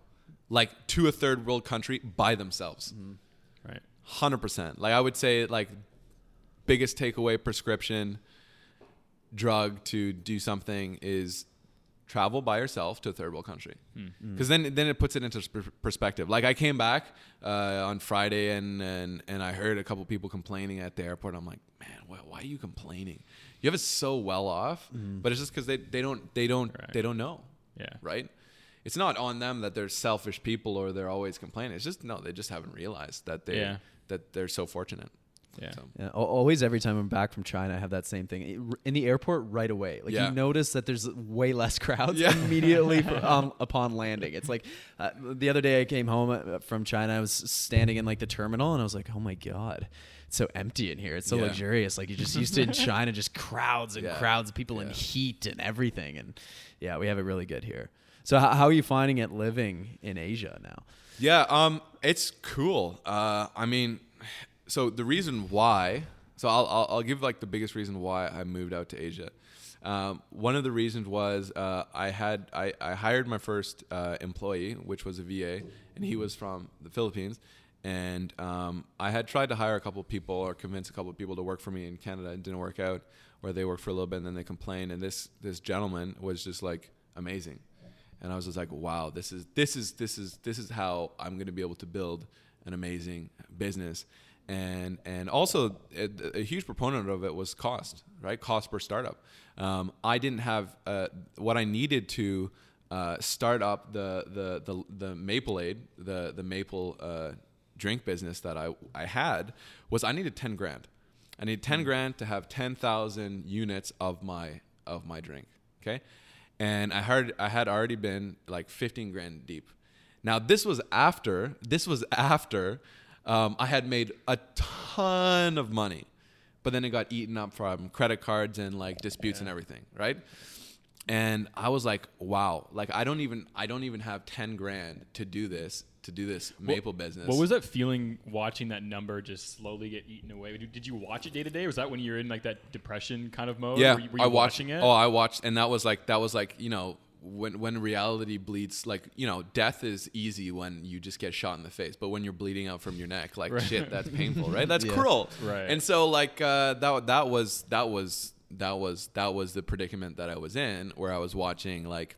like to a third world country by themselves. Mm-hmm. right. Hundred percent. Like I would say, like biggest takeaway prescription drug to do something is travel by yourself to a third world country. Hmm. Hmm. Because then then it puts it into perspective. Like i came back uh, on friday and, and and i heard a couple people complaining at the airport. I'm like man why, why are you complaining? You have it so well off mm. but it's just because they, they don't they don't Right. they don't know. Yeah. right? It's not on them that they're selfish people or they're always complaining. It's just no they just haven't realized that they Yeah. that they're so fortunate Yeah. So. Yeah, always every time I'm back from China, I have that same thing in the airport right away. Like Yeah. you notice that there's way less crowds Yeah. immediately um, upon landing. It's like uh, the other day I came home uh, from China. I was standing in like the terminal and I was like, oh my god. It's so empty in here. It's so Yeah. luxurious. Like you're just used to in China, just crowds and Yeah. crowds of people in Yeah. heat and everything. And yeah, we have it really good here. So how, how are you finding it living in Asia now? Yeah, um, it's cool. Uh, I mean, so the reason why, so I'll, I'll, I'll give like the biggest reason why I moved out to Asia. Um, one of the reasons was uh, I had I, I hired my first uh, employee, which was a VA, and he was from the Philippines. And um, I had tried to hire a couple people or convince a couple people to work for me in Canada. It didn't work out. Or they worked for a little bit and then they complained. And this this gentleman was just like amazing and I was just like, wow, this is this is this is this is how I'm going to be able to build an amazing business. And and also a, a huge proponent of it was cost, right? Cost per startup. Um, I didn't have uh, what I needed to uh, start up the the the the Maple Aid, the the maple uh, drink business that I I had was I needed ten grand. I need ten grand to have ten thousand units of my of my drink. Okay, and I heard I had already been like 15 grand deep. Now this was after this was after um, I had made a ton of money, but then it got eaten up from credit cards and like disputes and everything, right? And I was like, wow, like I don't even I don't even have 10 grand to do this to do this maple business. What was that feeling watching that number just slowly get eaten away? Did- Did you watch it day to day? Was that when you were in like that depression kind of mode? Yeah, Were you, were you I watched watching it? Oh, I watched, and that was like that was like you know when when reality bleeds, like you know, death is easy when you just get shot in the face, but when you're bleeding out from your neck, like shit, that's painful, right? That's Yeah. cruel, Right. And so like uh, that that was that was that was that was the predicament that I was in, where I was watching like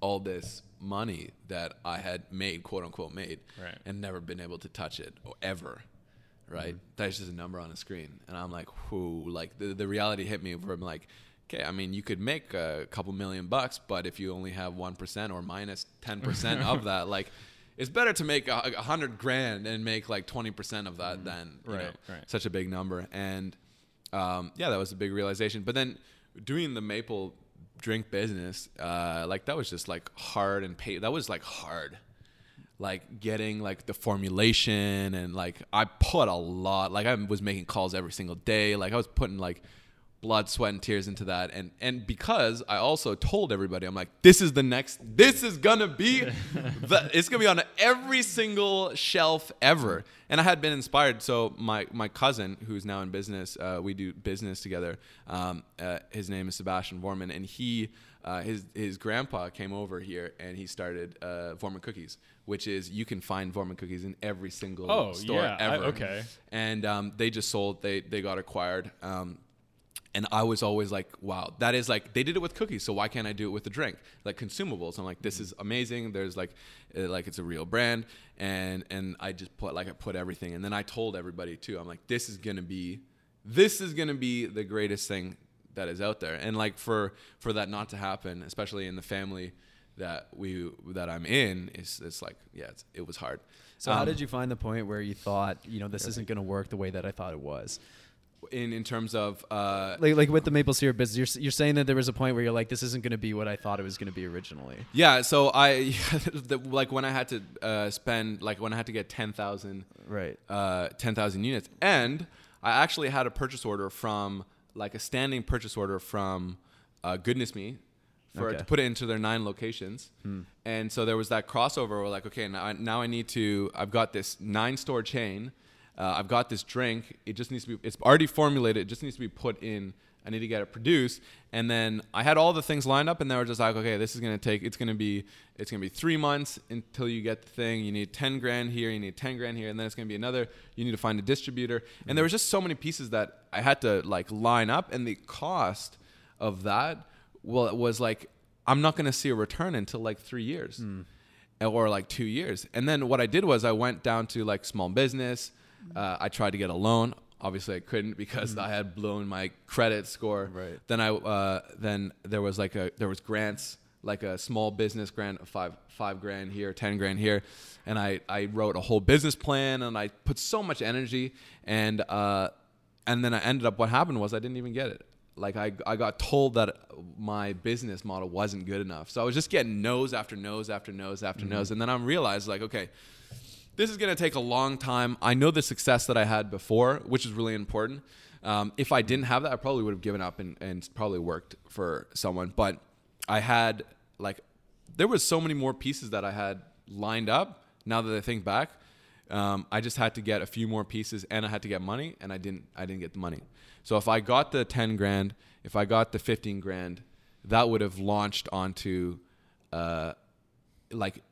all this money that I had made, quote unquote, made, Right. and never been able to touch it or ever. Right, that's just a number on a screen, and I'm like, whoo! Like the the reality hit me where I'm like, okay, I mean, you could make a couple million bucks, but if you only have one percent or minus minus ten percent of that, like, it's better to make a, a hundred grand and make like twenty percent of that than you Right, know, right. such a big number. And um, yeah, that was a big realization. But then doing the maple drink business, uh, like that was just like hard and pay. That was like hard. Like getting like the formulation and like I put a lot. Like I was making calls every single day. Like I was putting like blood, sweat, and tears into that. And and because I also told everybody, I'm like, this is the next. This is gonna be, the, it's gonna be on every single shelf ever. And I had been inspired. So my my cousin, who's now in business, uh, we do business together. Um, uh, his name is Sebastian Voortman, and he. Uh, his his grandpa came over here and he started uh, Voortman Cookies, which is you can find Voortman Cookies in every single Oh, store yeah, I- ever. okay. And um, they just sold. They they got acquired. Um, and I was always like, wow, that is like they did it with cookies, so why can't I do it with a drink? Like consumables. I'm like, this is amazing. There's like, uh, like it's a real brand, and and I just put like I put everything, and then I told everybody too. I'm like, this is gonna be, this is gonna be the greatest thing that is out there, and like for for that not to happen, especially in the family that we that I'm in, is, it's like yeah, it's, it was hard. So how Um, did you find the point where you thought, you know, this isn't going to work the way that I thought it was? In in terms of uh, Like, like with the maple syrup business, you're, you're saying that there was a point where you're like, this isn't going to be what I thought it was going to be originally. Yeah, so I the, like when I had to uh, spend like when I had to get ten thousand Right. uh, ten thousand units, and I actually had a purchase order from like a standing purchase order from uh, Goodness Me for Okay. to put it into their nine locations, and so there was that crossover. Where like, okay, now I, now I need to. I've got this nine store chain. Uh, I've got this drink. It just needs to be. It's already formulated. It just needs to be put in. I need to get it produced, and then I had all the things lined up, and they were just like, okay, this is gonna take. It's gonna be. It's gonna be three months until you get the thing. You need ten grand here. You need ten grand here, and then it's gonna be another. You need to find a distributor, and there was just so many pieces that I had to like line up, and the cost of that well it was like i'm not going to see a return until like three years or like two years and then what i did was i went down to like small business uh, i tried to get a loan obviously i couldn't because i had blown my credit score Right. then i uh, then there was like a there was grants like a small business grant of five five grand here, ten grand here, and I I wrote a whole business plan and I put so much energy and uh, and then I ended up what happened was I didn't even get it. Like I I got told that my business model wasn't good enough, so I was just getting nose after nose after nose after nose, and then I realized like okay. This is going to take a long time. I know the success that I had before, which is really important. Um, if I didn't have that, I probably would have given up and, and probably worked for someone. But I had like there was so many more pieces that I had lined up. Now that I think back, um, I just had to get a few more pieces, and I had to get money, and I didn't. I didn't get the money. So if I got the ten grand, if I got the fifteen grand, that would have launched onto, uh, like,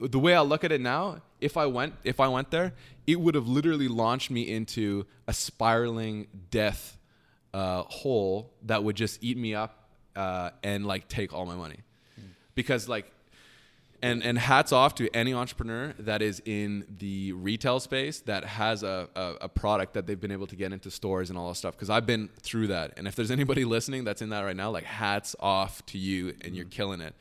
the way I look at it now. If I went, if I went there, it would have literally launched me into a spiraling death uh, hole that would just eat me up uh, and like take all my money. Because like and and hats off to any entrepreneur that is in the retail space that has a, a, a product that they've been able to get into stores and all that stuff because i've been through that. And if there's anybody listening that's in that right now like hats off to you and you're killing it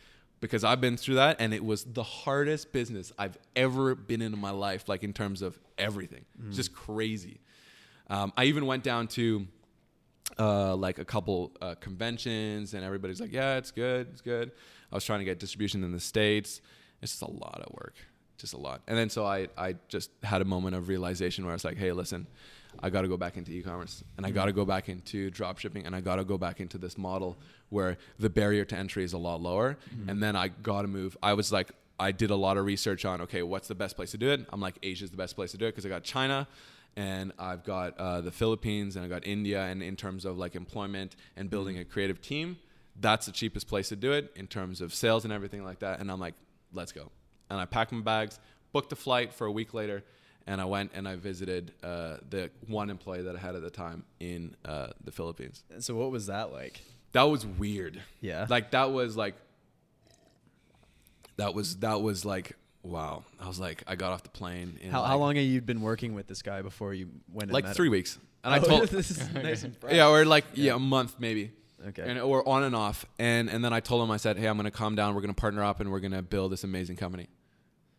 because i've been through that and it was the hardest business i've ever been in my life like in terms of everything it's just crazy um, i even went down to uh, like a couple uh, conventions, and everybody's like, "Yeah, it's good, it's good." I was trying to get distribution in the states. It's just a lot of work, just a lot. And then so I, I just had a moment of realization where I was like, "Hey, listen, I got to go back into e-commerce, and I got to go back into drop shipping, and I got to go back into this model where the barrier to entry is a lot lower." And then I got to move. I was like, I did a lot of research on, okay, what's the best place to do it? I'm like, Asia's the best place to do it because I got China and I've got uh, the Philippines and I got India. And in terms of like employment and building a creative team, that's the cheapest place to do it in terms of sales and everything like that. And I'm like, let's go. And I packed my bags, booked a flight for a week later, and I went and I visited uh, the one employee that I had at the time in uh, the Philippines. So what was that like? That was weird. Yeah. Like that was like that was that was like wow. I was like I got off the plane How, like, how long have you been working with this guy before you went? like three him? weeks. And I Oh, told this is nice and fresh. yeah, or like yeah. Yeah. a month maybe. Okay. And or on and off. And and then I told him I said, "Hey, I'm going to calm down. We're going to partner up and we're going to build this amazing company."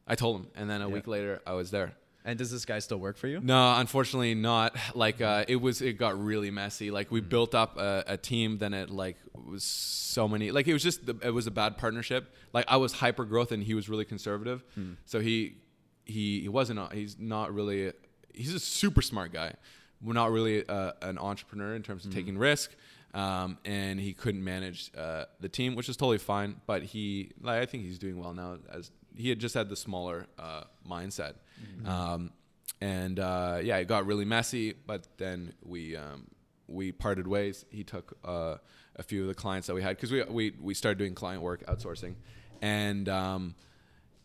I told him, and then a Yeah. week later I was there. And does this guy still work for you? No, unfortunately not. Like uh, it was, it got really messy. Like we built up a, a team, then it like was so many. Like it was just, the, it was a bad partnership. Like I was hyper growth and he was really conservative. Hmm. So he, he, he wasn't. He's not really. He's a super smart guy. We're not really uh, an entrepreneur in terms of taking risk. Um, and he couldn't manage uh, the team, which is totally fine. But he, like, I think he's doing well now. As he had just had the smaller uh, mindset, um, and uh, yeah, it got really messy. But then we um, we parted ways. He took uh, a few of the clients that we had because we, we we started doing client work outsourcing, and um,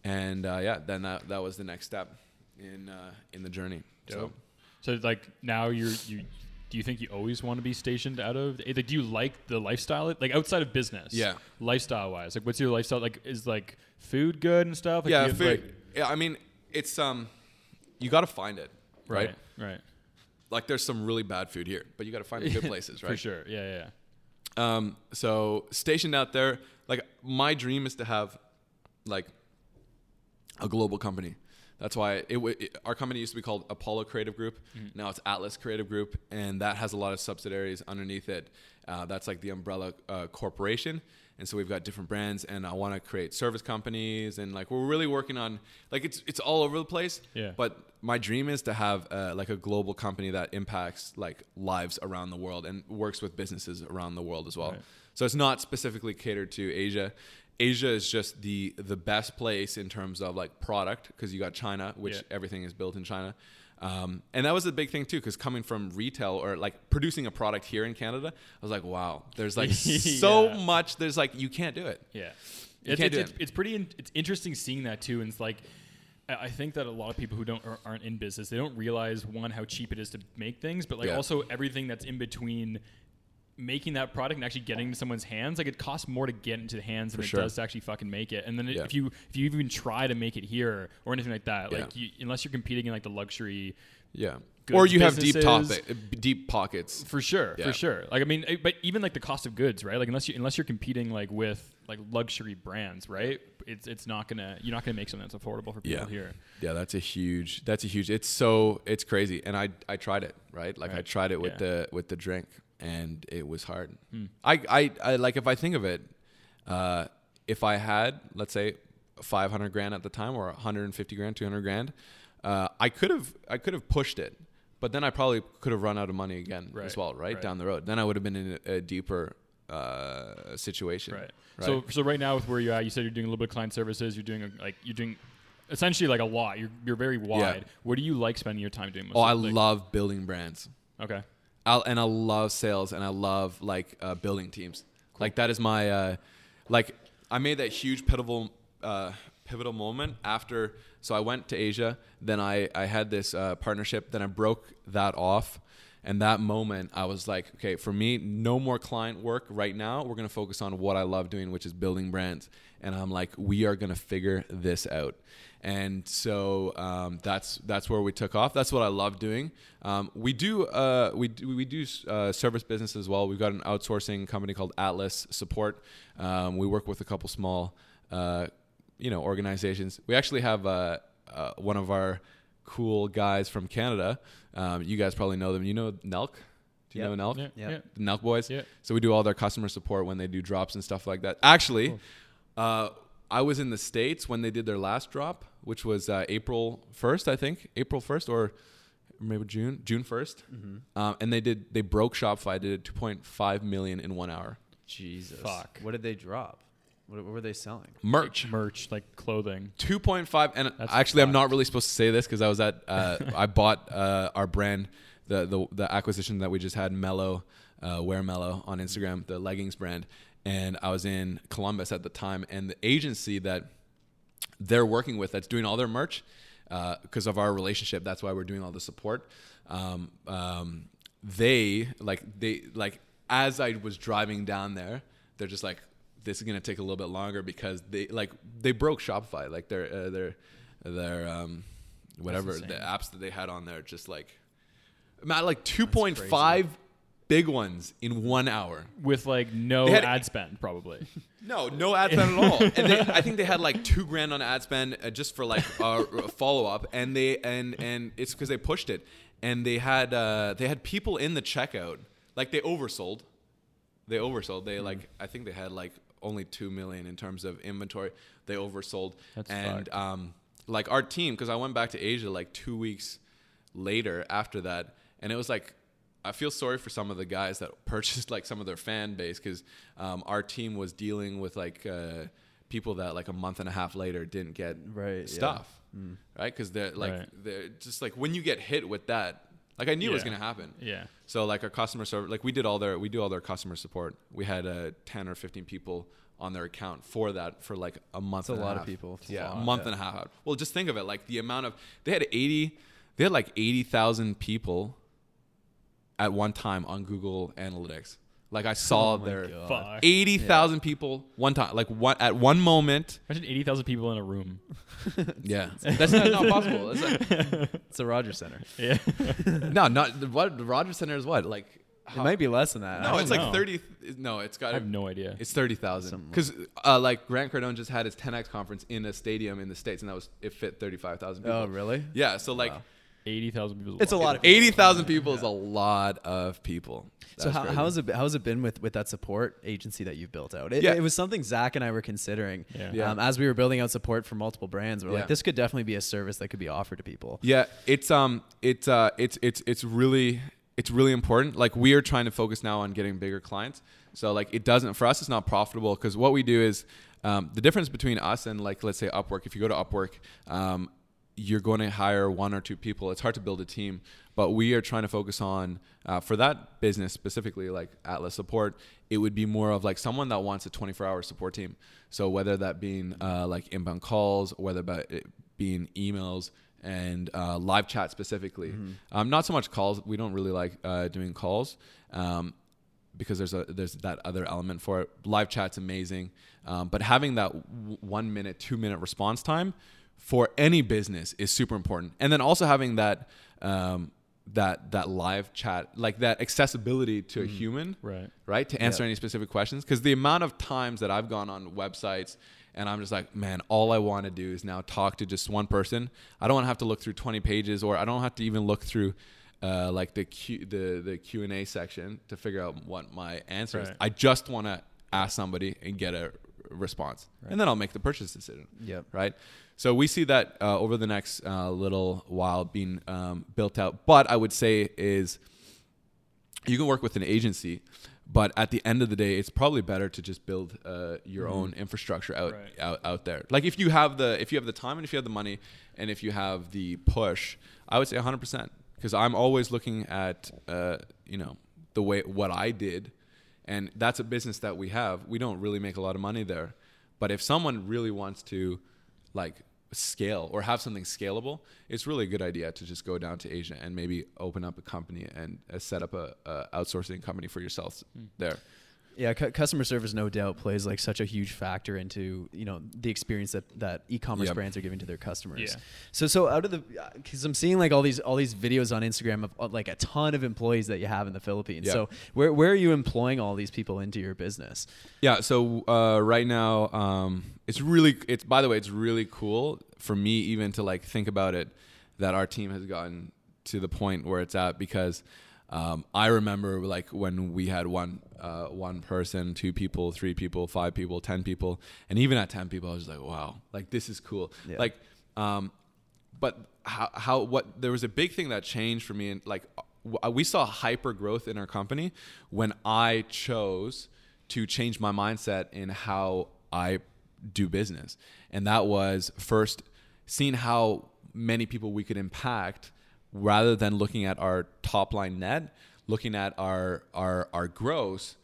and uh, yeah, then that that was the next step in uh, in the journey. So. Dope. So like now you're you. Do you think you always want to be stationed out of? Like, do you like the lifestyle? Like outside of business, Yeah. Lifestyle wise, like what's your lifestyle? Like is like food good and stuff? Like, yeah, do you have, food. like- yeah, I mean, it's um, you got to find it, right? right, right, Like, there's some really bad food here, but you got to find the good places, right? for sure. Yeah, yeah. yeah. Um, so stationed out there, like my dream is to have like a global company. That's why it, w- it our company used to be called Apollo Creative Group. Now it's Atlas Creative Group, and that has a lot of subsidiaries underneath it. Uh, that's like the umbrella uh, corporation. And so we've got different brands, and I want to create service companies, and like we're really working on like it's it's all over the place. Yeah. But my dream is to have uh, like a global company that impacts like lives around the world and works with businesses around the world as well. Right. So it's not specifically catered to Asia. Asia is just the the best place in terms of like product because you got China, which Yeah. everything is built in China. Um, and that was a big thing too, because coming from retail or like producing a product here in Canada, I was like, wow, there's like so Yeah. much. There's like you can't do it. Yeah, You it's, it's, it's, it. it's pretty. In, it's interesting seeing that too, and it's like. I I think that a lot of people who don't or aren't in business, they don't realize one how cheap it is to make things, but like Yeah. also everything that's in between making that product and actually getting into someone's hands, like it costs more to get into the hands than it does to actually fucking make it. And then Yeah. if you if you even try to make it here or anything like that, Yeah. like you, unless you're competing in like the luxury, Yeah. Or you have deep topic, deep pockets. for sure, Yeah. for sure. Like I mean, eh, but even like the cost of goods, right? Like unless you unless you're competing like with like luxury brands, right? It's it's not gonna you're not gonna make something that's affordable for people Yeah. here. Yeah, that's a huge. That's a huge. It's so it's crazy, and I I tried it right. Like I tried it with the with the drink, and it was hard. Hmm. I, I I like if I think of it, uh, if I had let's say five hundred grand at the time, or one hundred and fifty grand, two hundred grand, uh, I could have I could have pushed it, but then I probably could have run out of money again as well, right, right. down the road. Then I would have been in a, a deeper uh, situation. Right. Right. So so right now with where you're at, you said you're doing a little bit of client services. You're doing a, like you're doing essentially like a lot. You're you're very wide. Yeah. What do you like spending your time doing? Most oh, I like- love building brands. Okay. I'll, and I love sales and I love like uh, building teams. Like that is my uh, like I made that huge pivotal uh, pivotal moment after. So I went to Asia. Then I I had this uh, partnership. Then I broke that off. And that moment, I was like, okay, for me, no more client work right now. We're gonna focus on what I love doing, which is building brands. And I'm like, we are gonna figure this out. And so um, that's that's where we took off. That's what I love doing. Um, we do uh, we do, we do uh, service business as well. We've got an outsourcing company called Atlas Support. Um, we work with a couple small uh, you know organizations. We actually have uh, uh, one of our cool guys from Canada. Um, you guys probably know them. You know Nelk. Do you Yep. know Nelk? Yeah. Yeah. Yeah. the Nelk boys. Yeah. So we do all their customer support when they do drops and stuff like that. Actually, uh, I was in the states when they did their last drop, which was uh, April first, I think, April first or maybe June, June 1st um, and they did they broke Shopify, did 2.5 million in one hour. Jesus. Fuck. What did they drop? What, what were they selling? Merch. Merch like clothing. 2.5 and That's actually I'm not really supposed to say this because I was at uh, I bought uh, our brand the, the the acquisition that we just had Mellow uh, Wear Mellow on Instagram the leggings brand and I was in Columbus at the time and the agency that they're working with that's doing all their merch because of our relationship that's why we're doing all the support um, um, they like they like as i was driving down there they're just like this is going to take a little bit longer because they like they broke shopify like their uh, their their um, whatever the apps that they had on there just like Matt, like 2.5 big ones in one hour With like no had- ad spend, probably. no, no ad spend at all. And they, I think they had like two grand on ad spend uh, just for like a, follow up, and they and and it's because they pushed it, and they had uh, they had people in the checkout, like they oversold, they oversold. They like I think they had like only two million in terms of inventory. They oversold, That's and fucked. um, like our team, because I went back to Asia like two weeks later after that, and it was like I feel sorry for some of the guys that purchased like some of their fan base because um, our team was dealing with like uh, people that like a month and a half later didn't get Right, yeah. stuff, right? Because they're like Right. they're just like when you get hit with that, like I knew it was gonna happen. Yeah. So like our customer service, like we did all their we do all their customer support. We had uh, ten or fifteen people on their account for that for like a month. That's a lot of people. Yeah, a month yeah. and a half. Well, just think of it like the amount of they had eighty, they had like eighty thousand people at one time on Google Analytics. Like I saw Oh my their God. Fuck. eighty thousand people one time, like one at one moment. Imagine eighty thousand people in a room. Yeah, that's not, not possible. It's like- It's the Rogers Center. Yeah. no, not the, what the Rogers Center is what like. It might be less than that. No, don't it's like know. thirty. No, it's got. I have no idea. It's thirty thousand because uh, like Grant Cardone just had his 10x conference in a stadium in the states, and that was it fit thirty five thousand people. Oh, really? Yeah, so like Wow. Eighty thousand people. It's a lot of people. eighty thousand people is a lot of people. So That's how, crazy. how's it been- how's it been with, with that support agency that you've built out? It, Yeah. it was something Zach and I were considering Yeah. Yeah. Um, as we were building out support for multiple brands. We're Yeah. like, this could definitely be a service that could be offered to people. Yeah, it's um, it's uh, it's it's it's really it's really important. Like we are trying to focus now on getting bigger clients. So like it doesn't for us, it's not profitable because what we do is um, the difference between us and like let's say Upwork. If you go to Upwork, um, you're going to hire one or two people. It's hard to build a team, but we are trying to focus on uh, for that business specifically, like Atlas support. It would be more of like someone that wants a 24-hour support team. So whether that being uh, like inbound calls, whether it being emails and uh, live chat specifically, um, not so much calls. We don't really like uh, doing calls. Um, because there's a there's that other element for it. Live chat's amazing, um, but having that w- one minute, two minute response time for any business is super important. And then also having that um, that that live chat, like that accessibility to a human, Right. right, to answer any specific questions. Because the amount of times that I've gone on websites and I'm just like, man, all I want to do is now talk to just one person. I don't want to have to look through 20 pages, or I don't have to even look through. Uh, like the Q, the the Q and A section to figure out what my answer is. I just want to ask somebody and get a response, and then I'll make the purchase decision Yep. right? So we see that uh, over the next uh, little while being um, built out. But I would say is you can work with an agency, but at the end of the day, it's probably better to just build uh, your own infrastructure out, Right. out out there. Like if you have the if you have the time and if you have the money and if you have the push, I would say 100 percent because I'm always looking at uh, you know the way what I did, and that's a business that we have. We don't really make a lot of money there, but if someone really wants to like scale or have something scalable, it's really a good idea to just go down to Asia and maybe open up a company and uh, set up a, a outsourcing company for yourself there. Yeah, cu- customer service no doubt plays like such a huge factor into you know the experience that that e-commerce Yep. brands are giving to their customers. Yeah. So so out of the because I'm seeing like all these all these videos on Instagram of, of, like a ton of employees that you have in the Philippines. Yep. So where where are you employing all these people into your business? Yeah. So uh, right now, um, it's really it's by the way, it's really cool for me even to like think about it that our team has gotten to the point where it's at because um, I remember like when we had one uh, one person, two people, three people, five people, ten people, and even at ten people, I was like, wow, like this is cool. Yeah. Like, um, but how, how what there was a big thing that changed for me and like w- we saw hyper growth in our company when I chose to change my mindset in how I do business. And that was first seeing how many people we could impact rather than looking at our top line net, looking at our our our gross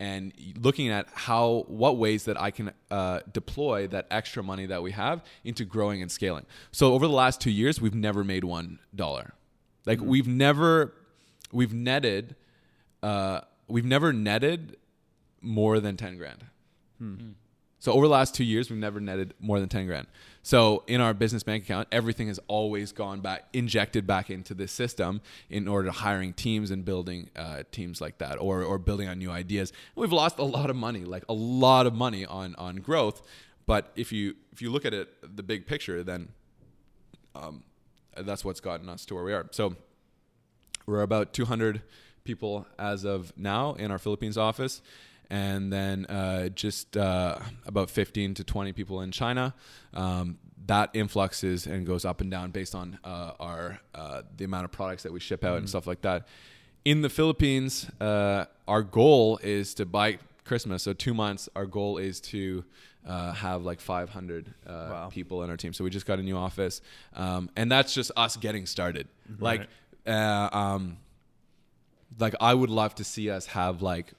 and looking at how what ways that I can uh, deploy that extra money that we have into growing and scaling. So over the last two years, we've never made one dollar. Like we've never we've netted uh, we've never netted more than ten grand. So over the last two years, we've never netted more than ten grand. So in our business bank account, everything has always gone back, injected back into this system in order to hiring teams and building uh, teams like that, or or building on new ideas. And we've lost a lot of money, like a lot of money on on growth. But if you if you look at it, the big picture, then um, that's what's gotten us to where we are. So we're about 200 people as of now in our Philippines office, and then uh, just uh, about 15 to 20 people in China. Um, that influxes and goes up and down based on uh, our uh, the amount of products that we ship out and stuff like that. In the Philippines, uh, our goal is to buy Christmas, so two months. Our goal is to uh, have like 500 uh, Wow. people in our team. So we just got a new office, um, and that's just us getting started. Like, uh, um, like I would love to see us have like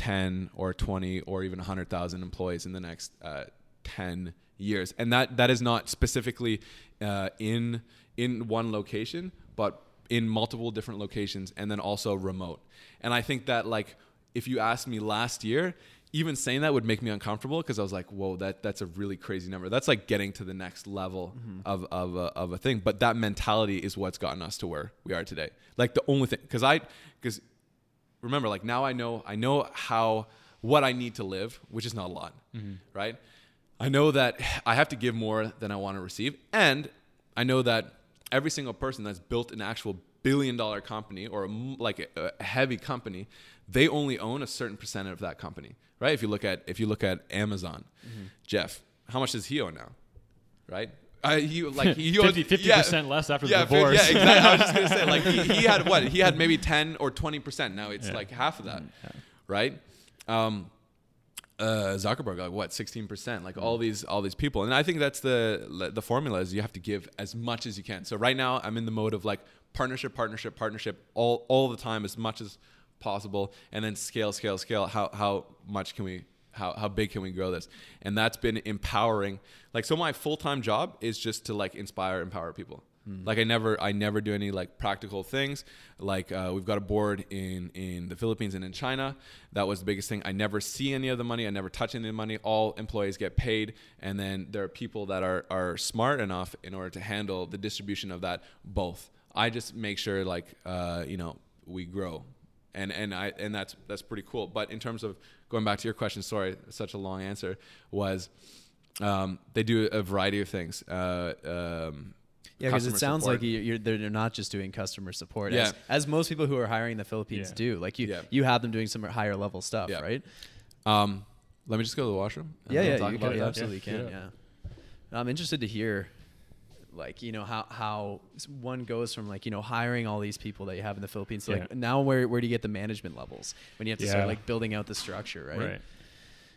10 or 20 or even 100,000 employees in the next uh, 10 years. And that that is not specifically uh, in in one location, but in multiple different locations and then also remote. And I think that like if you asked me last year, even saying that would make me uncomfortable because I was like, "Whoa, that that's a really crazy number. That's like getting to the next level of of a, of a thing." But that mentality is what's gotten us to where we are today. Like the only thing, because I because remember, like now I know I know how what I need to live, which is not a lot, mm-hmm. right? I know that I have to give more than I want to receive, and I know that every single person that's built an actual billion dollar company or a like a, a heavy company, they only own a certain percent of that company, right? If you look at if you look at Amazon, mm-hmm. Jeff, how much does he own now, right? Uh, he like he owns- 50 yeah. percent less after yeah, the divorce. Yeah, exactly. I was just gonna say, like, he, he had what? He had maybe ten or twenty percent. Now it's Yeah. like half of that, right? Um, uh, Zuckerberg, like what, sixteen percent? Like all these, all these people, and I think that's the the formula is you have to give as much as you can. So right now, I'm in the mode of like partnership, partnership, partnership, all all the time, as much as possible, and then scale, scale, scale. How how much can we? How, how big can we grow this and that's been empowering like so my full-time job is just to like inspire empower people Like I never, I never do any like practical things. Like uh, we've got a board in in the Philippines and in China. That was the biggest thing. I never see any of the money. I never touch any of the money. All employees get paid, and then there are people that are are smart enough in order to handle the distribution of that both. I just make sure like uh, you know we grow, and and I and that's that's pretty cool. But in terms of going back to your question, sorry, such a long answer was. Um, they do a variety of things. Uh, um, Yeah, because it sounds support. like you- you're they're not just doing customer support. Yeah. As, as most people who are hiring in the Philippines Yeah. do. Like you, Yeah. you have them doing some higher level stuff, Yeah. right? Um, let me just go to the washroom. and Yeah, yeah, talk you, about can, you absolutely Yeah. can. Yeah. I'm interested to hear, like you know how how one goes from like you know hiring all these people that you have in the Philippines to like Yeah. now where where do you get the management levels when you have to start like building out the structure, right? Right.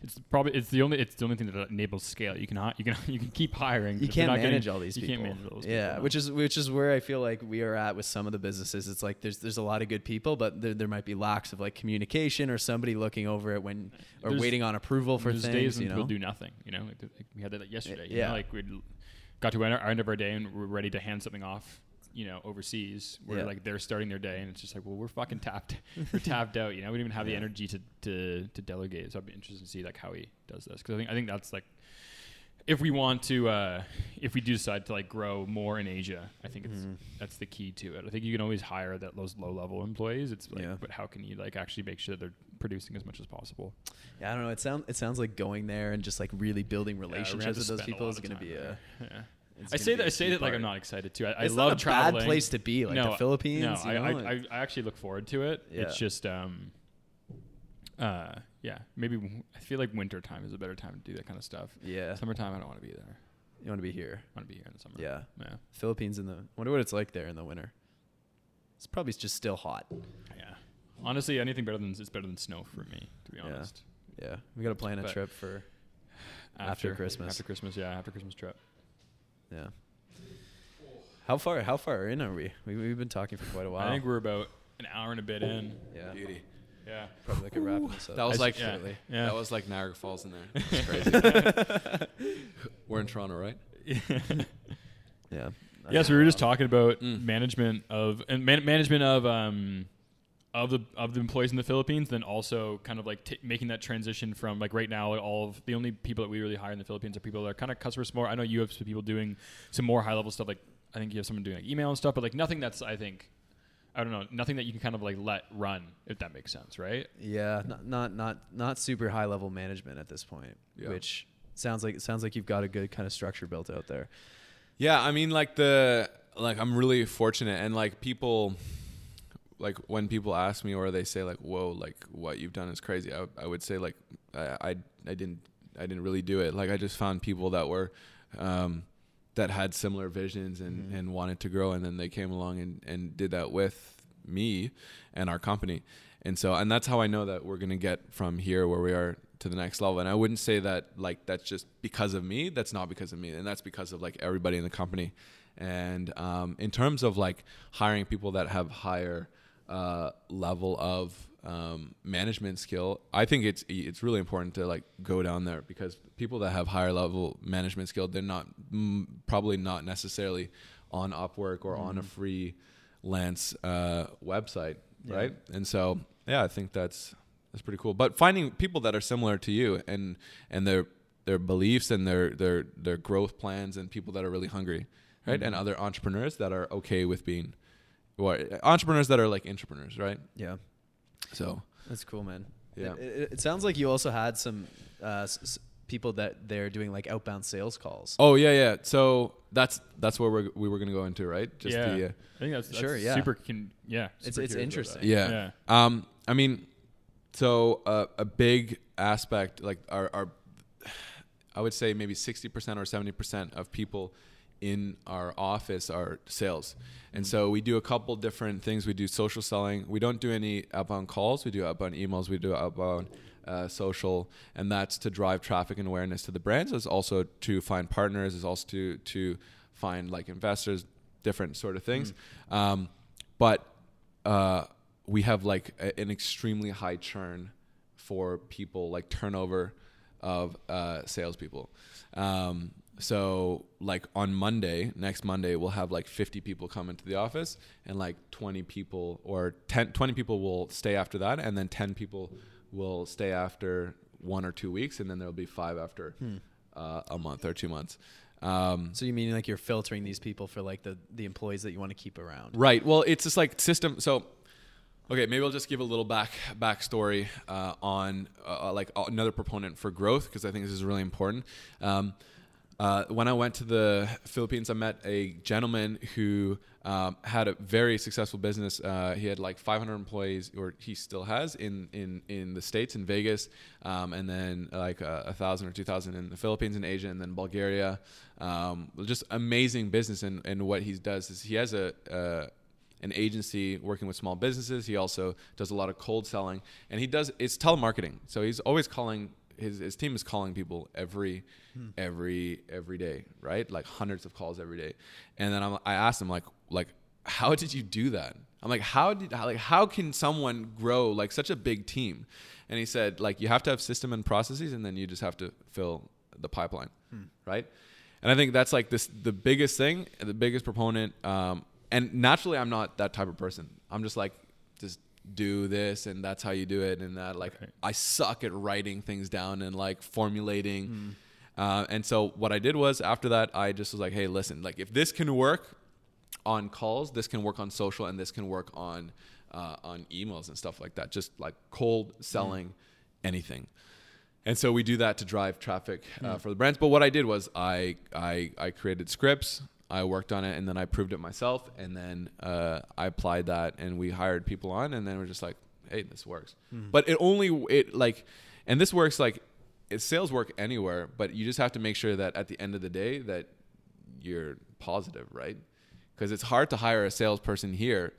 It's probably it's the only it's the only thing that enables scale. You can you can you can keep hiring. You but if you're can't not getting- manage all these you people. can't manage all those yeah, people, no. which is which is where I feel like we are at with some of the businesses. It's like there's there's a lot of good people, but there, there might be lacks of like communication or somebody looking over it when or There's- waiting on approval for things. days when you know, do nothing. You know, like, like we had that like yesterday. You yeah. know, like we got to our end of our day and we're ready to hand something off. You know, overseas, where Yeah. like they're starting their day, and it's just like, well, we're fucking tapped, we're tapped out. You know, we don't even have the energy to, to to delegate. So I'd be interested to see like how he does this because I think I think that's like if we want to uh, if we do decide to like grow more in Asia, I think it's Mhm. that's the key to it. I think you can always hire that those low level employees. It's like, Yeah. but how can you like actually make sure that they're producing as much as possible? Yeah, I don't know. It sounds it sounds like going there and just like really building Yeah, we're gonna have relationships with those people is going to be a. there. Yeah. I say that I say that like. I'm not excited to. I, I It's love not a traveling. bad place to be, like no, the Philippines. no, I, know, I, like- I, I actually look forward to it. It's just um, uh, yeah, maybe w- I feel like winter time is a better time to do that kind of stuff. yeah, Summertime, I don't want to be there. you want to be here. I want to be here in the summer. Yeah, yeah, Philippines in the. Wonder what it's like there in the winter. It's probably just still hot. yeah. Honestly, anything better than it's better than snow for me, to be honest. Yeah, we got to plan a But- trip for. After Christmas. After Christmas, yeah, after Christmas trip. Yeah. How far? How far in are we? we we've been talking for quite a while. I think we're about an hour and a bit in. yeah, Beauty. Yeah. probably like a wrap this up. That was I like yeah, Really. yeah. that was like Niagara Falls in there. It's crazy. We're in Toronto, right? yeah. Yeah, so we were just talking about Mm. management of and man- management of um of the of the employees in the Philippines, then also kind of like t- making that transition from like right now, all of the only people that we really hire in the Philippines are people that are kind of customer support. I know you have some people doing some more high level stuff, like I think you have someone doing like email and stuff, but like nothing that's I think I don't know, nothing that you can kind of like let run if that makes sense, right? Yeah, not not not not super high level management at this point, Yeah. which sounds like it sounds like you've got a good kind of structure built out there. Yeah, I mean, like the like I'm really fortunate, and like people, like when people ask me or they say like, "Whoa, like what you've done is crazy," I, I would say like I, I I didn't I didn't really do it. Like I just found people that were um, that had similar visions and Mhm. and wanted to grow, and then they came along and and did that with me and our company, and so and that's how I know that we're gonna get from here where we are to the next level. And I wouldn't say that like that's just because of me. That's not because of me, and that's because of like everybody in the company. And um, in terms of like hiring people that have higher uh, level of um, management skill, I think it's it's really important to like go down there because people that have higher level management skill, they're not mm, probably not necessarily on Upwork or on a freelance uh, website, Yeah. right? And so yeah, I think that's that's pretty cool. But finding people that are similar to you and and their their beliefs and their their their growth plans and people that are really hungry, right? And Mhm. other entrepreneurs that are okay with being or entrepreneurs that are like entrepreneurs, right? Yeah, So that's cool, man. Yeah. It, it, it sounds like you also had some uh, s- s- people that they're doing like outbound sales calls. Oh yeah, yeah. So that's that's where we're, we were gonna go into, right? Just yeah, the uh, I think that's, that's Sure, yeah. super. Can, yeah, It's- super it's curious about interesting. yeah. yeah. Um, I mean, so uh, a big aspect, like our, our, I would say maybe sixty percent or seventy percent of people in our office are sales, and so we do a couple different things. We do social selling. We don't do any outbound calls. We do outbound emails. We do outbound uh, social, and that's to drive traffic and awareness to the brands. It's also to find partners. It's also to to find like investors, different sort of things. Um, but uh, we have like a, an extremely high churn for people, like turnover of uh, salespeople. Um, so like on Monday, next Monday, we'll have like 50 people come into the office and like 20 people or 10, 20 people will stay after that. And then 10 people will stay after one or two weeks. And then there'll be five after uh, a month or two months. Um, So you mean like you're filtering these people for like the the employees that you want to keep around? Right. Well, it's just like system. So, okay, maybe I'll just give a little back backstory uh, on uh, like another proponent for growth because I think this is really important. Um, uh, when I went to the Philippines, I met a gentleman who um, had a very successful business. Uh, he had like 500 employees, or he still has in in in the states in Vegas, um, and then like a, a thousand or two thousand in the Philippines and Asia, and then Bulgaria. Um, just amazing business, and and what he does is he has a. Uh, an agency working with small businesses. He also does a lot of cold selling, and he does it's telemarketing. So he's always calling his his team is calling people every every every day, right? Like hundreds of calls every day. And then I'm, I asked him like like how did you do that? I'm like how did how, like how can someone grow like such a big team? And he said like you have to have system and processes, and then you just have to fill the pipeline, right? And I think that's like this the biggest thing, the biggest proponent. Um, and naturally, I'm not that type of person. I'm just like just do this and that's how you do it and that like Right. I suck at writing things down and like formulating. Uh, and so what I did was after that I just was like, hey, listen, like if this can work on calls, this can work on social, and this can work on uh, on emails and stuff like that. Just like cold selling anything. And so we do that to drive traffic uh, for the brands. But what I did was I, I I created scripts. I worked on it, and then I proved it myself. And then uh, I applied that, and we hired people on. And then we're just like, hey, this works. But it only it like, and this works like, it sales work anywhere. But you just have to make sure that at the end of the day that you're positive, right? Because it's hard to hire a salesperson here.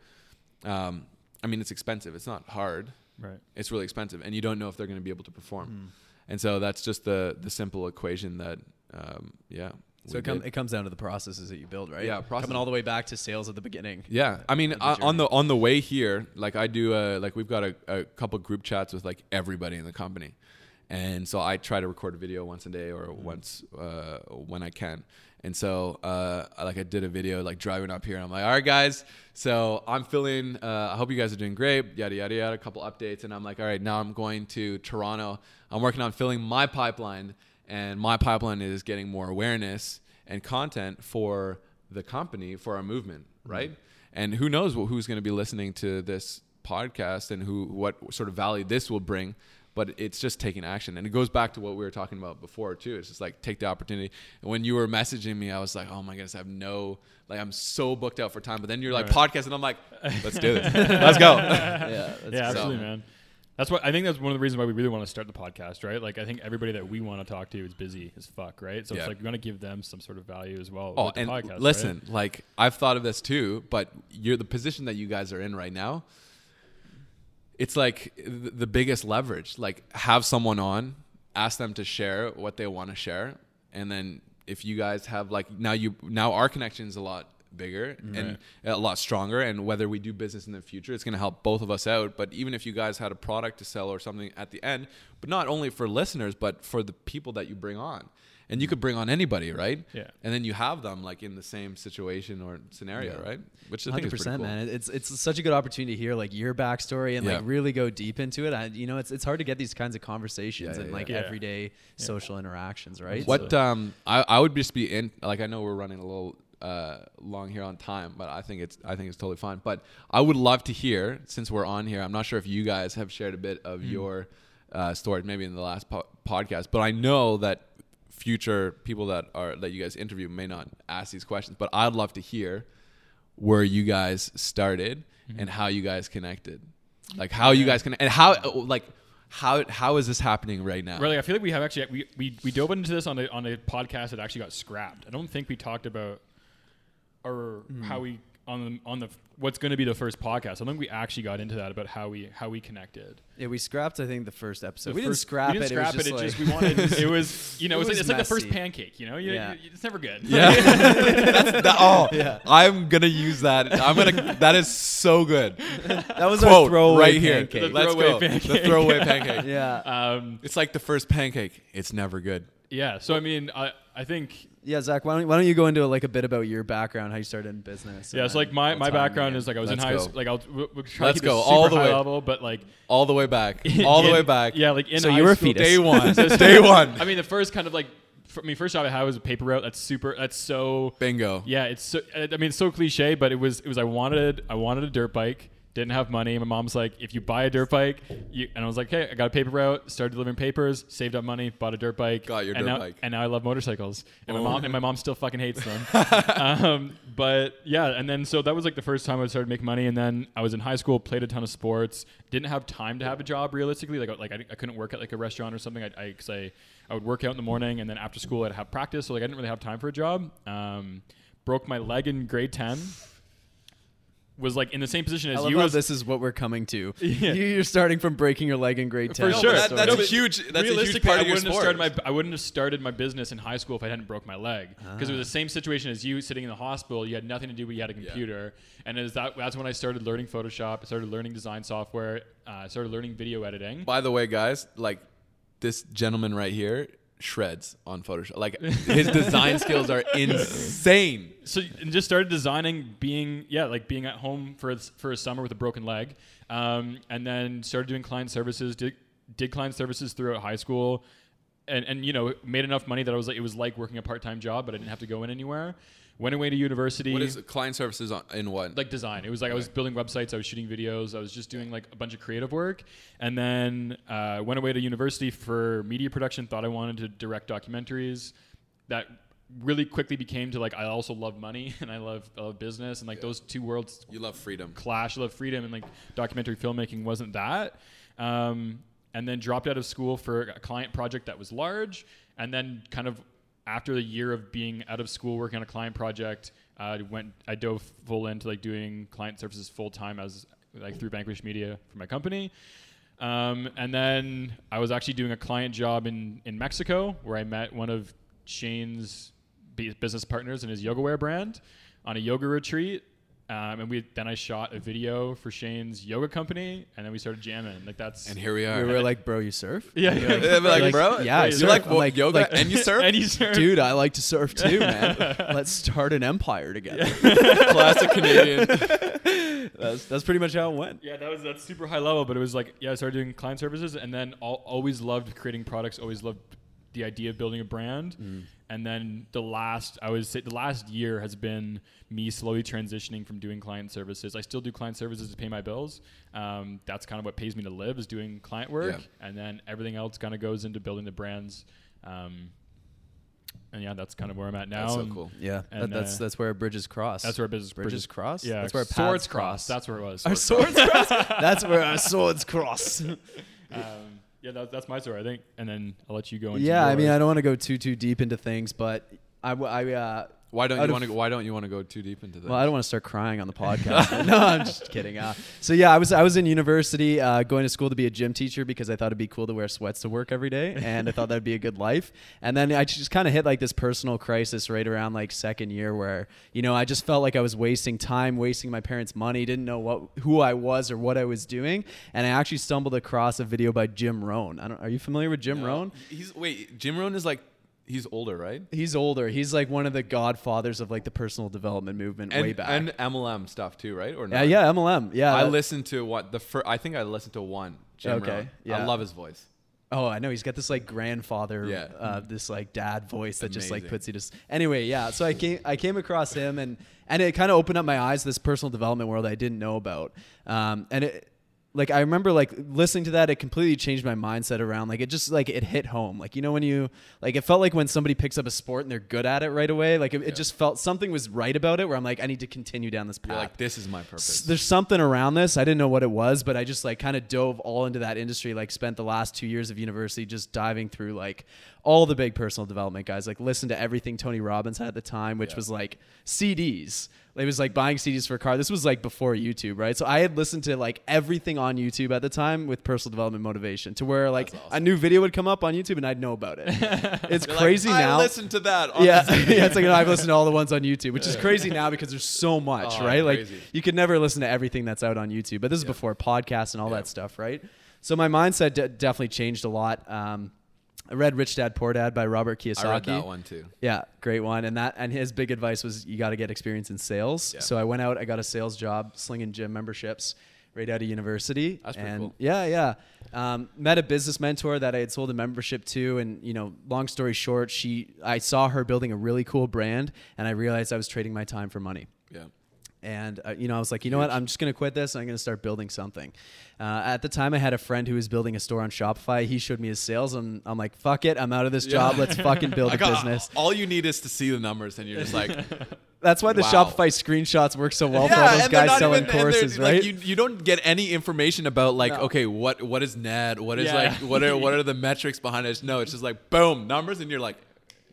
Um, I mean, it's expensive. It's not hard Right. it's really expensive and you don't know if they're going to be able to perform Hmm. and so that's just the the simple equation that um, yeah So it, it comes down to the processes that you build, right? Yeah, process. Coming all the way back to sales at the beginning. yeah i mean the uh, on the on the way here like i do uh, like we've got a, a couple group chats with like everybody in the company and so i try to record a video once a day or Mm-hmm. once uh, when i can and so uh, I- like i did a video like driving up here and i'm like all right guys so i'm feeling uh, i hope you guys are doing great yada yada yada a couple updates and i'm like all right now i'm going to toronto i'm working on filling my pipeline and my pipeline is getting more awareness and content for the company for our movement mm-hmm. right? And who knows wh- who's going to be listening to this podcast and who what sort of value this will bring but it's just taking action. And it goes back to what we were talking about before too. It's just like take the opportunity. And when you were messaging me i was like oh my goodness i have no like i'm so booked out for time. But then you're like podcast and i'm like let's do this. Let's go. Yeah, that's yeah, great. absolutely, man. That's what I think. That's one of the reasons why we really want to start the podcast, right? Like, I think everybody that we want to talk to is busy as fuck, right? So Yeah. it's like we want to give them some sort of value as well. Oh, with the and podcast, listen, like I've thought of this too, but you're the position that you guys are in right now. It's like the biggest leverage. Like have someone on, ask them to share what they want to share, and then if you guys have like now you now our connection is a lot bigger and a lot stronger and whether we do business in the future it's going to help both of us out but even if you guys had a product to sell or something at the end but not only for listeners but for the people that you bring on and you could bring on anybody right Yeah. and then you have them like in the same situation or scenario, Yeah. right? Which I think Hundred is pretty percent, cool. man. It's it's such a good opportunity to hear like your backstory and Yeah. like really go deep into it. I, you know, it's it's hard to get these kinds of conversations Yeah, and like yeah. everyday social interactions, right? What um, I I would just be in like I know we're running a little uh long here on time, but I think it's I think it's totally fine. But I would love to hear since we're on here. I'm not sure if you guys have shared a bit of your uh, story maybe in the last po- podcast, but I know that future people that are that you guys interview may not ask these questions, but I'd love to hear where you guys started and how you guys connected, like how you guys connect and how like how how is this happening right now? Really, I feel like we have actually we, we, we dove into this on a on a podcast that actually got scrapped. I don't think we talked about or Hmm. how we on the on the what's going to be the first podcast. I think we actually got into that about how we how we connected. yeah, we scrapped. I think the first episode. The we didn't first- scrap we didn't it. Scrap it was it. just, just like- we wanted. it was you know It it's, was it's like the first pancake. You know, you, Yeah. you- it's never good. Yeah. That's the, oh, Yeah. I'm gonna use that. I'm gonna. That is so good. that was our Quote throwaway right here. pancake. The Let's throwaway go. The throwaway pancake. yeah. Um, It's like the first pancake. It's never good. yeah. So I mean, I I think Yeah, Zach, why don't, why don't you go into like a bit about your background, how you started in business? Yeah, and so like my, my background is like I was in Let's high school. Like I'll we'll, we'll try Let's to go it all the high way. level, but like All the way back. All the way back. Yeah, like in So high you were a fetus. Day one. Day one. I mean, the first kind of like, for, I mean, first job I had was a paper route. That's super. That's so. Bingo. Yeah, it's so. I mean, it's so cliche, but it was. It was. I wanted. I wanted a dirt bike. Didn't have money. My mom's like, if you buy a dirt bike, you, and I was like, hey, I got a paper route. Started delivering papers. Saved up money. Bought a dirt bike. Got your and dirt now, bike. And now I love motorcycles. And my Oh. mom and my mom still fucking hates them. um, but yeah, and then so that was like the first time I started making money. And then I was in high school, played a ton of sports. Didn't have time to have a job realistically. Like like I, I couldn't work at like a restaurant or something. I I, cause I I would work out in the morning, and then after school I'd have practice. So like I didn't really have time for a job. Um, broke my leg in grade ten. Was like in the same position I as love you. how As, this is what we're coming to. Yeah. You- You're starting from breaking your leg in grade ten. For sure. That, that's No, a huge. That's a huge part I of your wouldn't have sport. started my I wouldn't have started my business in high school if I hadn't broke my leg because it Ah. was the same situation as you sitting in the hospital. You had nothing to do, but you had a computer, and it was that that's when I started learning Photoshop. I started learning design software. Uh, I started learning video editing. By the way, guys, like this gentleman right here shreds on Photoshop. Like his design skills are insane. so and just started designing being yeah like being at home for for a summer with a broken leg um, and then started doing client services did, did client services throughout high school and and you know made enough money that I was like it was like working a part-time job but I didn't have to go in anywhere went away to university What is client services on, in what? like design. It was like I was building websites, I was shooting videos, I was just doing like a bunch of creative work, and then uh, went away to university for media production. Thought I wanted to direct documentaries. That really quickly became to like I also love money and I love, I love business and like those two worlds you love freedom. clash. I love freedom and like documentary filmmaking wasn't that. Um, and then dropped out of school for a client project that was large, and then kind of after the year of being out of school working on a client project, I went I dove full into like doing client services full time as like through Vanquish Media for my company. Um, and then I was actually doing a client job in in Mexico where I met one of Shane's business partners in his yoga wear brand on a yoga retreat. Um, and we then I shot a video for Shane's yoga company, and then we started jamming. Like that's And here we are. We were like, bro, you surf? yeah, Yeah, but like, Like, bro, yeah, you surf. like I'm like- yoga like- and you surf? and you surf. Dude, I like to surf too, man. Let's start an empire together. Classic Canadian. That's, that's pretty much how it went. Yeah, that was that's super high level, but it was like yeah, I started doing client services, and then al- always loved creating products. Always loved the idea of building a brand, and then the last I would say the last year has been me slowly transitioning from doing client services. I still do client services to pay my bills. Um, that's kind of what pays me to live is doing client work, Yeah. and then everything else kind of goes into building the brands. Um, and yeah, that's kind of where I'm at now. That's so and cool. Yeah, that, And, that's uh, that's where bridges cross. That's where business bridges cross. Yeah, that's where swords paths cross. That's where it was. our swords cross. That's where our swords cross. um, yeah, that, that's my story, I think. And then I'll let you go. Into yeah, I mean. I don't want to go too too deep into things, but I, I uh, Why don't you want to? Why don't you want to go too deep into that? Well, I don't want to start crying on the podcast. no, I'm just kidding. Uh, so yeah, I was I was in university, uh, going to school to be a gym teacher because I thought it'd be cool to wear sweats to work every day, and I thought that'd be a good life. And then I just kind of hit like this personal crisis right around like second year, where you know I just felt like I was wasting time, wasting my parents' money, didn't know what who I was or what I was doing, and I actually stumbled across a video by Jim Rohn. I don't, are you familiar with Jim No. Rohn? He's wait. Jim Rohn is like he's older, right? He's older. He's like one of the godfathers of like the personal development movement And way back. and MLM stuff too, right? Or yeah, not? yeah, MLM. Yeah, I listened to what the first. I think I listened to one. Jim Okay, yeah. I love his voice. Oh, I know. He's got this like grandfather, Yeah. uh, this like dad voice that just like puts you to. s- Anyway, yeah. So I came, I came across him, and and it kind of opened up my eyes to this personal development world I didn't know about. Um, and it, like I remember like listening to that, it completely changed my mindset around like it just like it hit home. Like you know when you like it felt like when somebody picks up a sport and they're good at it right away. Like it, it just felt something was right about it. Where I'm like I need to continue down this path You're like, this is my purpose. there's something around this. I didn't know what it was, but I just like kind of dove all into that industry. Like spent the last two years of university just diving through like all the big personal development guys. Like listened to everything Tony Robbins had at the time, which Yeah. was like CDs. It was like buying CDs for a car. This was like before YouTube, right? So I had listened to like everything on YouTube at the time with personal development motivation, to where like That's a new video would come up on YouTube and I'd know about it. it's You're like, crazy I now listened to that. Yeah, yeah, it's like I've listened to all the ones on YouTube, which is crazy now because there's so much, Oh, right? Like crazy. you could never listen to everything that's out on YouTube, but this is Yeah. before podcasts and all Yeah. that stuff, right? So my mindset de- definitely changed a lot. Um, I read Rich Dad Poor Dad by Robert Kiyosaki. I read that one too. Yeah, great one. And that and his big advice was you got to get experience in sales. Yeah. So I went out, I got a sales job slinging gym memberships right out of university. That's pretty and cool. Yeah, yeah. Um, met a business mentor that I had sold a membership to, and you know, long story short, she I saw her building a really cool brand, and I realized I was trading my time for money. Yeah. And uh, you know, I was like, you know what? I'm just gonna quit this. and I'm gonna start building something. Uh, at the time, I had a friend who was building a store on Shopify. He showed me his sales, and I'm like, fuck it, I'm out of this job. Let's fucking build a got- business. All you need is to see the numbers, and you're just like, That's why the Wow. Shopify screenshots work so well for all those guys selling even- courses, like, right? you, you don't get any information about like, No. okay, what what is net? What is Yeah. like, what are what are the metrics behind it? No, it's just like boom, numbers, and you're like,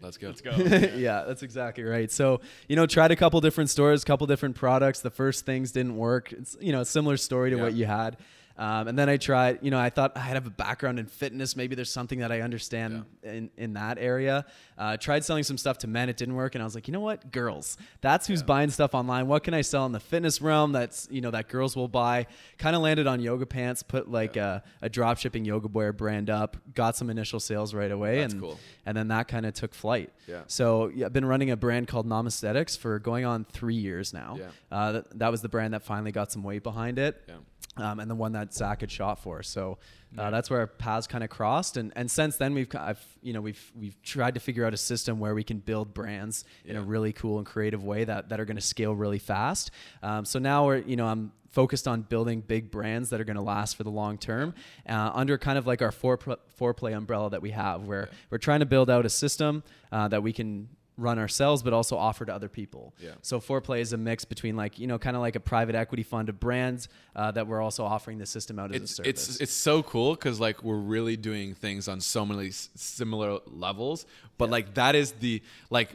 let's go. Let's go. yeah, that's exactly right. So, you know, tried a couple different stores, couple different products. The first things didn't work. It's, you know, a similar story to Yeah. what you had. Um, and then I tried, you know, I thought I have a background in fitness. Maybe there's something that I understand in, in that area. Uh, tried selling some stuff to men. It didn't work. And I was like, you know what? Girls. That's who's buying stuff online. What can I sell in the fitness realm that's, you know, that girls will buy? Kind of landed on yoga pants, put like a, a drop shipping yoga wear brand up, got some initial sales right away. That's and, cool. and then that kind of took flight. Yeah. So yeah, I've been running a brand called Namaesthetics for going on three years now. Yeah. Uh, that, that was the brand that finally got some weight behind it. Yeah. Um, and the one that Zach had shot for. So uh, that's where our paths kind of crossed. And, and since then we've, I've, you know, we've, we've tried to figure out a system where we can build brands in a really cool and creative way that, that are going to scale really fast. Um, so now we're, you know, I'm focused on building big brands that are going to last for the long term uh, under kind of like our four, four play umbrella that we have where we're trying to build out a system uh, that we can run ourselves but also offer to other people. Yeah. so foreplay is a mix between like you know kind of like a private equity fund of brands uh, that we're also offering the system out as a it's service. it's it's so cool because like we're really doing things on so many similar levels but like that is the like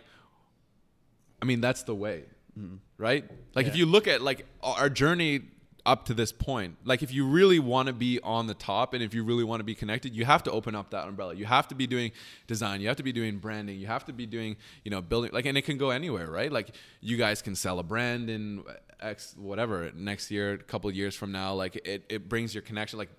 i mean that's the way right? Like if you look at like our journey up to this point like if you really want to be on the top and if you really want to be connected you have to open up that umbrella. You have to be doing design. You have to be doing branding. You have to be doing you know building like and it can go anywhere right? Like you guys can sell a brand in x whatever next year a couple years from now. Like it, it brings your connection. Like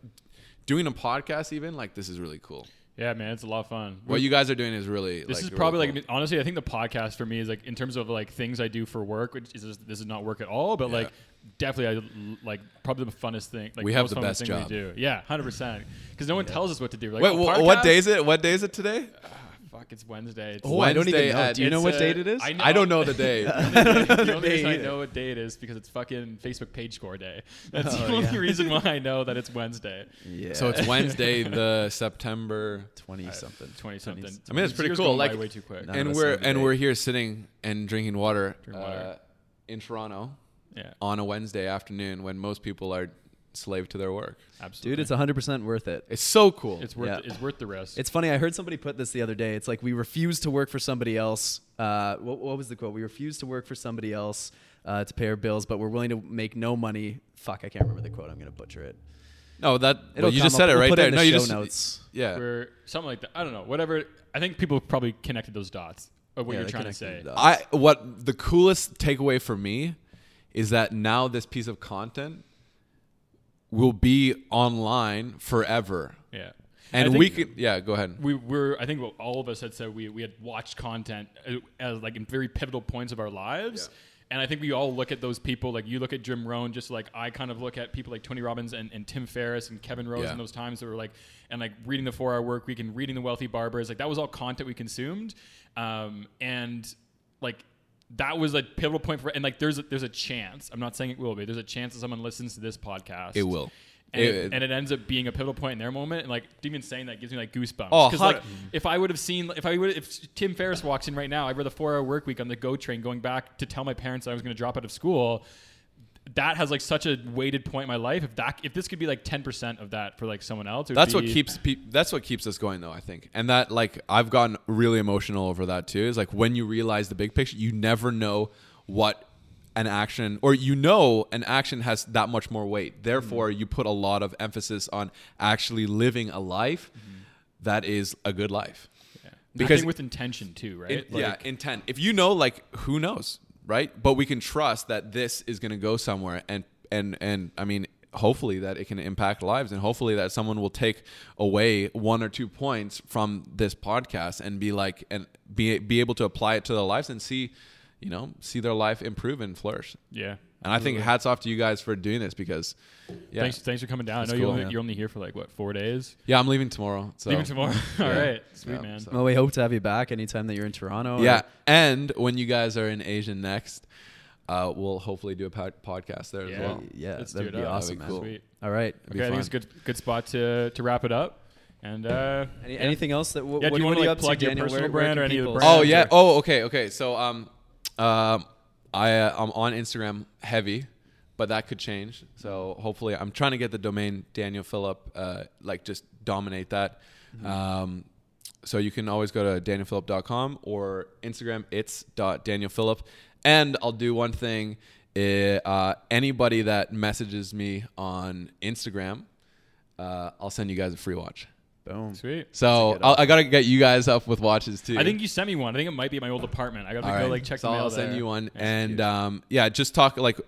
doing a podcast even like this is really cool Yeah, man, it's a lot of fun. what you guys are doing is really This like, is really probably cool. like honestly, I think the podcast for me is like in terms of like things I do for work, which is this is not work at all, but Yeah. like definitely I like probably the funnest thing. Like We have the best thing we job. do. Yeah, hundred percent. Because no one tells us what to do. Like, wait wh- what day is it what day is it today Fuck, it's Wednesday. It's oh i don't even know at- do you know what uh, date it is I know. i don't know the day the only reason I know what day it is because it's fucking Facebook page score day. That's Oh, the only yeah. reason why I know that it's Wednesday. yeah so it's wednesday the september 20 something Twenty something. I mean, it's pretty cool, like- way too quick. And we're and we're here sitting and drinking water, Drinking water. Uh, in toronto Yeah, on a wednesday afternoon when most people are slave to their work absolutely. dude it's 100% worth it it's so cool it's worth Yeah. it's worth the risk. It's funny. I heard somebody put this the other day. It's like we refuse to work for somebody else. Uh, what, what was the quote? We refuse to work for somebody else uh, to pay our bills, but we're willing to make no money. Fuck, I can't remember the quote. I'm gonna butcher it. no that well, you come just up. said it We'll right put there in the no you just notes. yeah or something like that. I don't know. Whatever. I think people probably connected those dots of what Yeah, you're trying to say. I what the coolest takeaway for me is that now this piece of content will be online forever. Yeah. And we could yeah, go ahead. we were I think what all of us had said we we had watched content uh, as like in very pivotal points of our lives. And I think we all look at those people like you look at Jim Rohn, just like I kind of look at people like Tony Robbins and, and Tim Ferriss and Kevin Rose Yeah. in those times that were like and like reading the four hour work week and reading the wealthy barbers, like that was all content we consumed. Um, and like that was a pivotal point for and like there's a, there's a chance I'm not saying it will be there's a chance that someone listens to this podcast It will. and, It- it, and it ends up being a pivotal point in their moment and like even saying that gives me like goosebumps Oh, because like if I would have seen if I would if Tim Ferriss walks in right now I read the four hour work week on the go train going back to tell my parents I was going to drop out of school that has like such a weighted point in my life if that if this could be like 10% of that for like someone else That's what keeps pe- that's what keeps us going though, I think. And that like I've gotten really emotional over that too. Is like when you realize the big picture, you never know what an action or you know an action has that much more weight. Mm-hmm. Therefore, you put a lot of emphasis on actually living a life mm-hmm. that is a good life. yeah. because- with intention too right Like, yeah, intent. If you know, like, who knows, right? But we can trust that this is going to go somewhere, and and and I mean, hopefully that it can impact lives and hopefully that someone will take away one or two points from this podcast and be like and be be able to apply it to their lives and see you know see their life improve and flourish Yeah. And i think hats off to you guys for doing this because yeah Thanks, thanks for coming down. That's I know cool, you're, only, yeah. you're only here for like what four days. yeah i'm leaving tomorrow so Even tomorrow. All Yeah. right, sweet Yeah, man. so- Well, we hope to have you back anytime that you're in Toronto. or- yeah and when you guys are in asia next uh, we'll hopefully do a pod- podcast there as Yeah. well yeah, Let's that'd do be up. awesome, That'd be cool. Sweet. All right. be Okay, I think it's a good good spot to to wrap it up. And uh, Any, yeah. Anything else that w- Yeah, do you wanna, are like, up to, plug your Daniel? personal Where- where brand can or any of the people- brands? Oh yeah. or- Oh okay. Okay. So um, um, I uh, I'm on Instagram heavy, but that could change. So hopefully, I'm trying to get the domain Daniel Phillip, uh, like just dominate that. Um, so you can always go to danielphillip.com or Instagram. It's dot Daniel Phillip, and I'll do one thing. eh, Uh, anybody that messages me on Instagram, uh, I'll send you guys a free watch. Boom. Sweet. So I'll, I gotta get you guys up with watches too. I think you sent me one. I think it might be at my old apartment. I got to All go right. like check so the mail I'll send you one, Nice and um, yeah, just talk like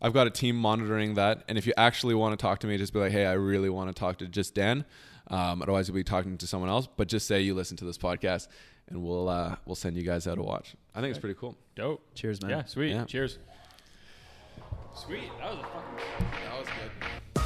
I've got a team monitoring that, and if you actually want to talk to me, just be like, hey, I really want to talk to just Dan. Um, otherwise, you'll be talking to someone else. But just say you listen to this podcast, and we'll uh, we'll send you guys out a watch. I think it's pretty cool. dope. Cheers, man. Yeah, sweet. Yeah. Cheers. Sweet. That was a fucking. That was good.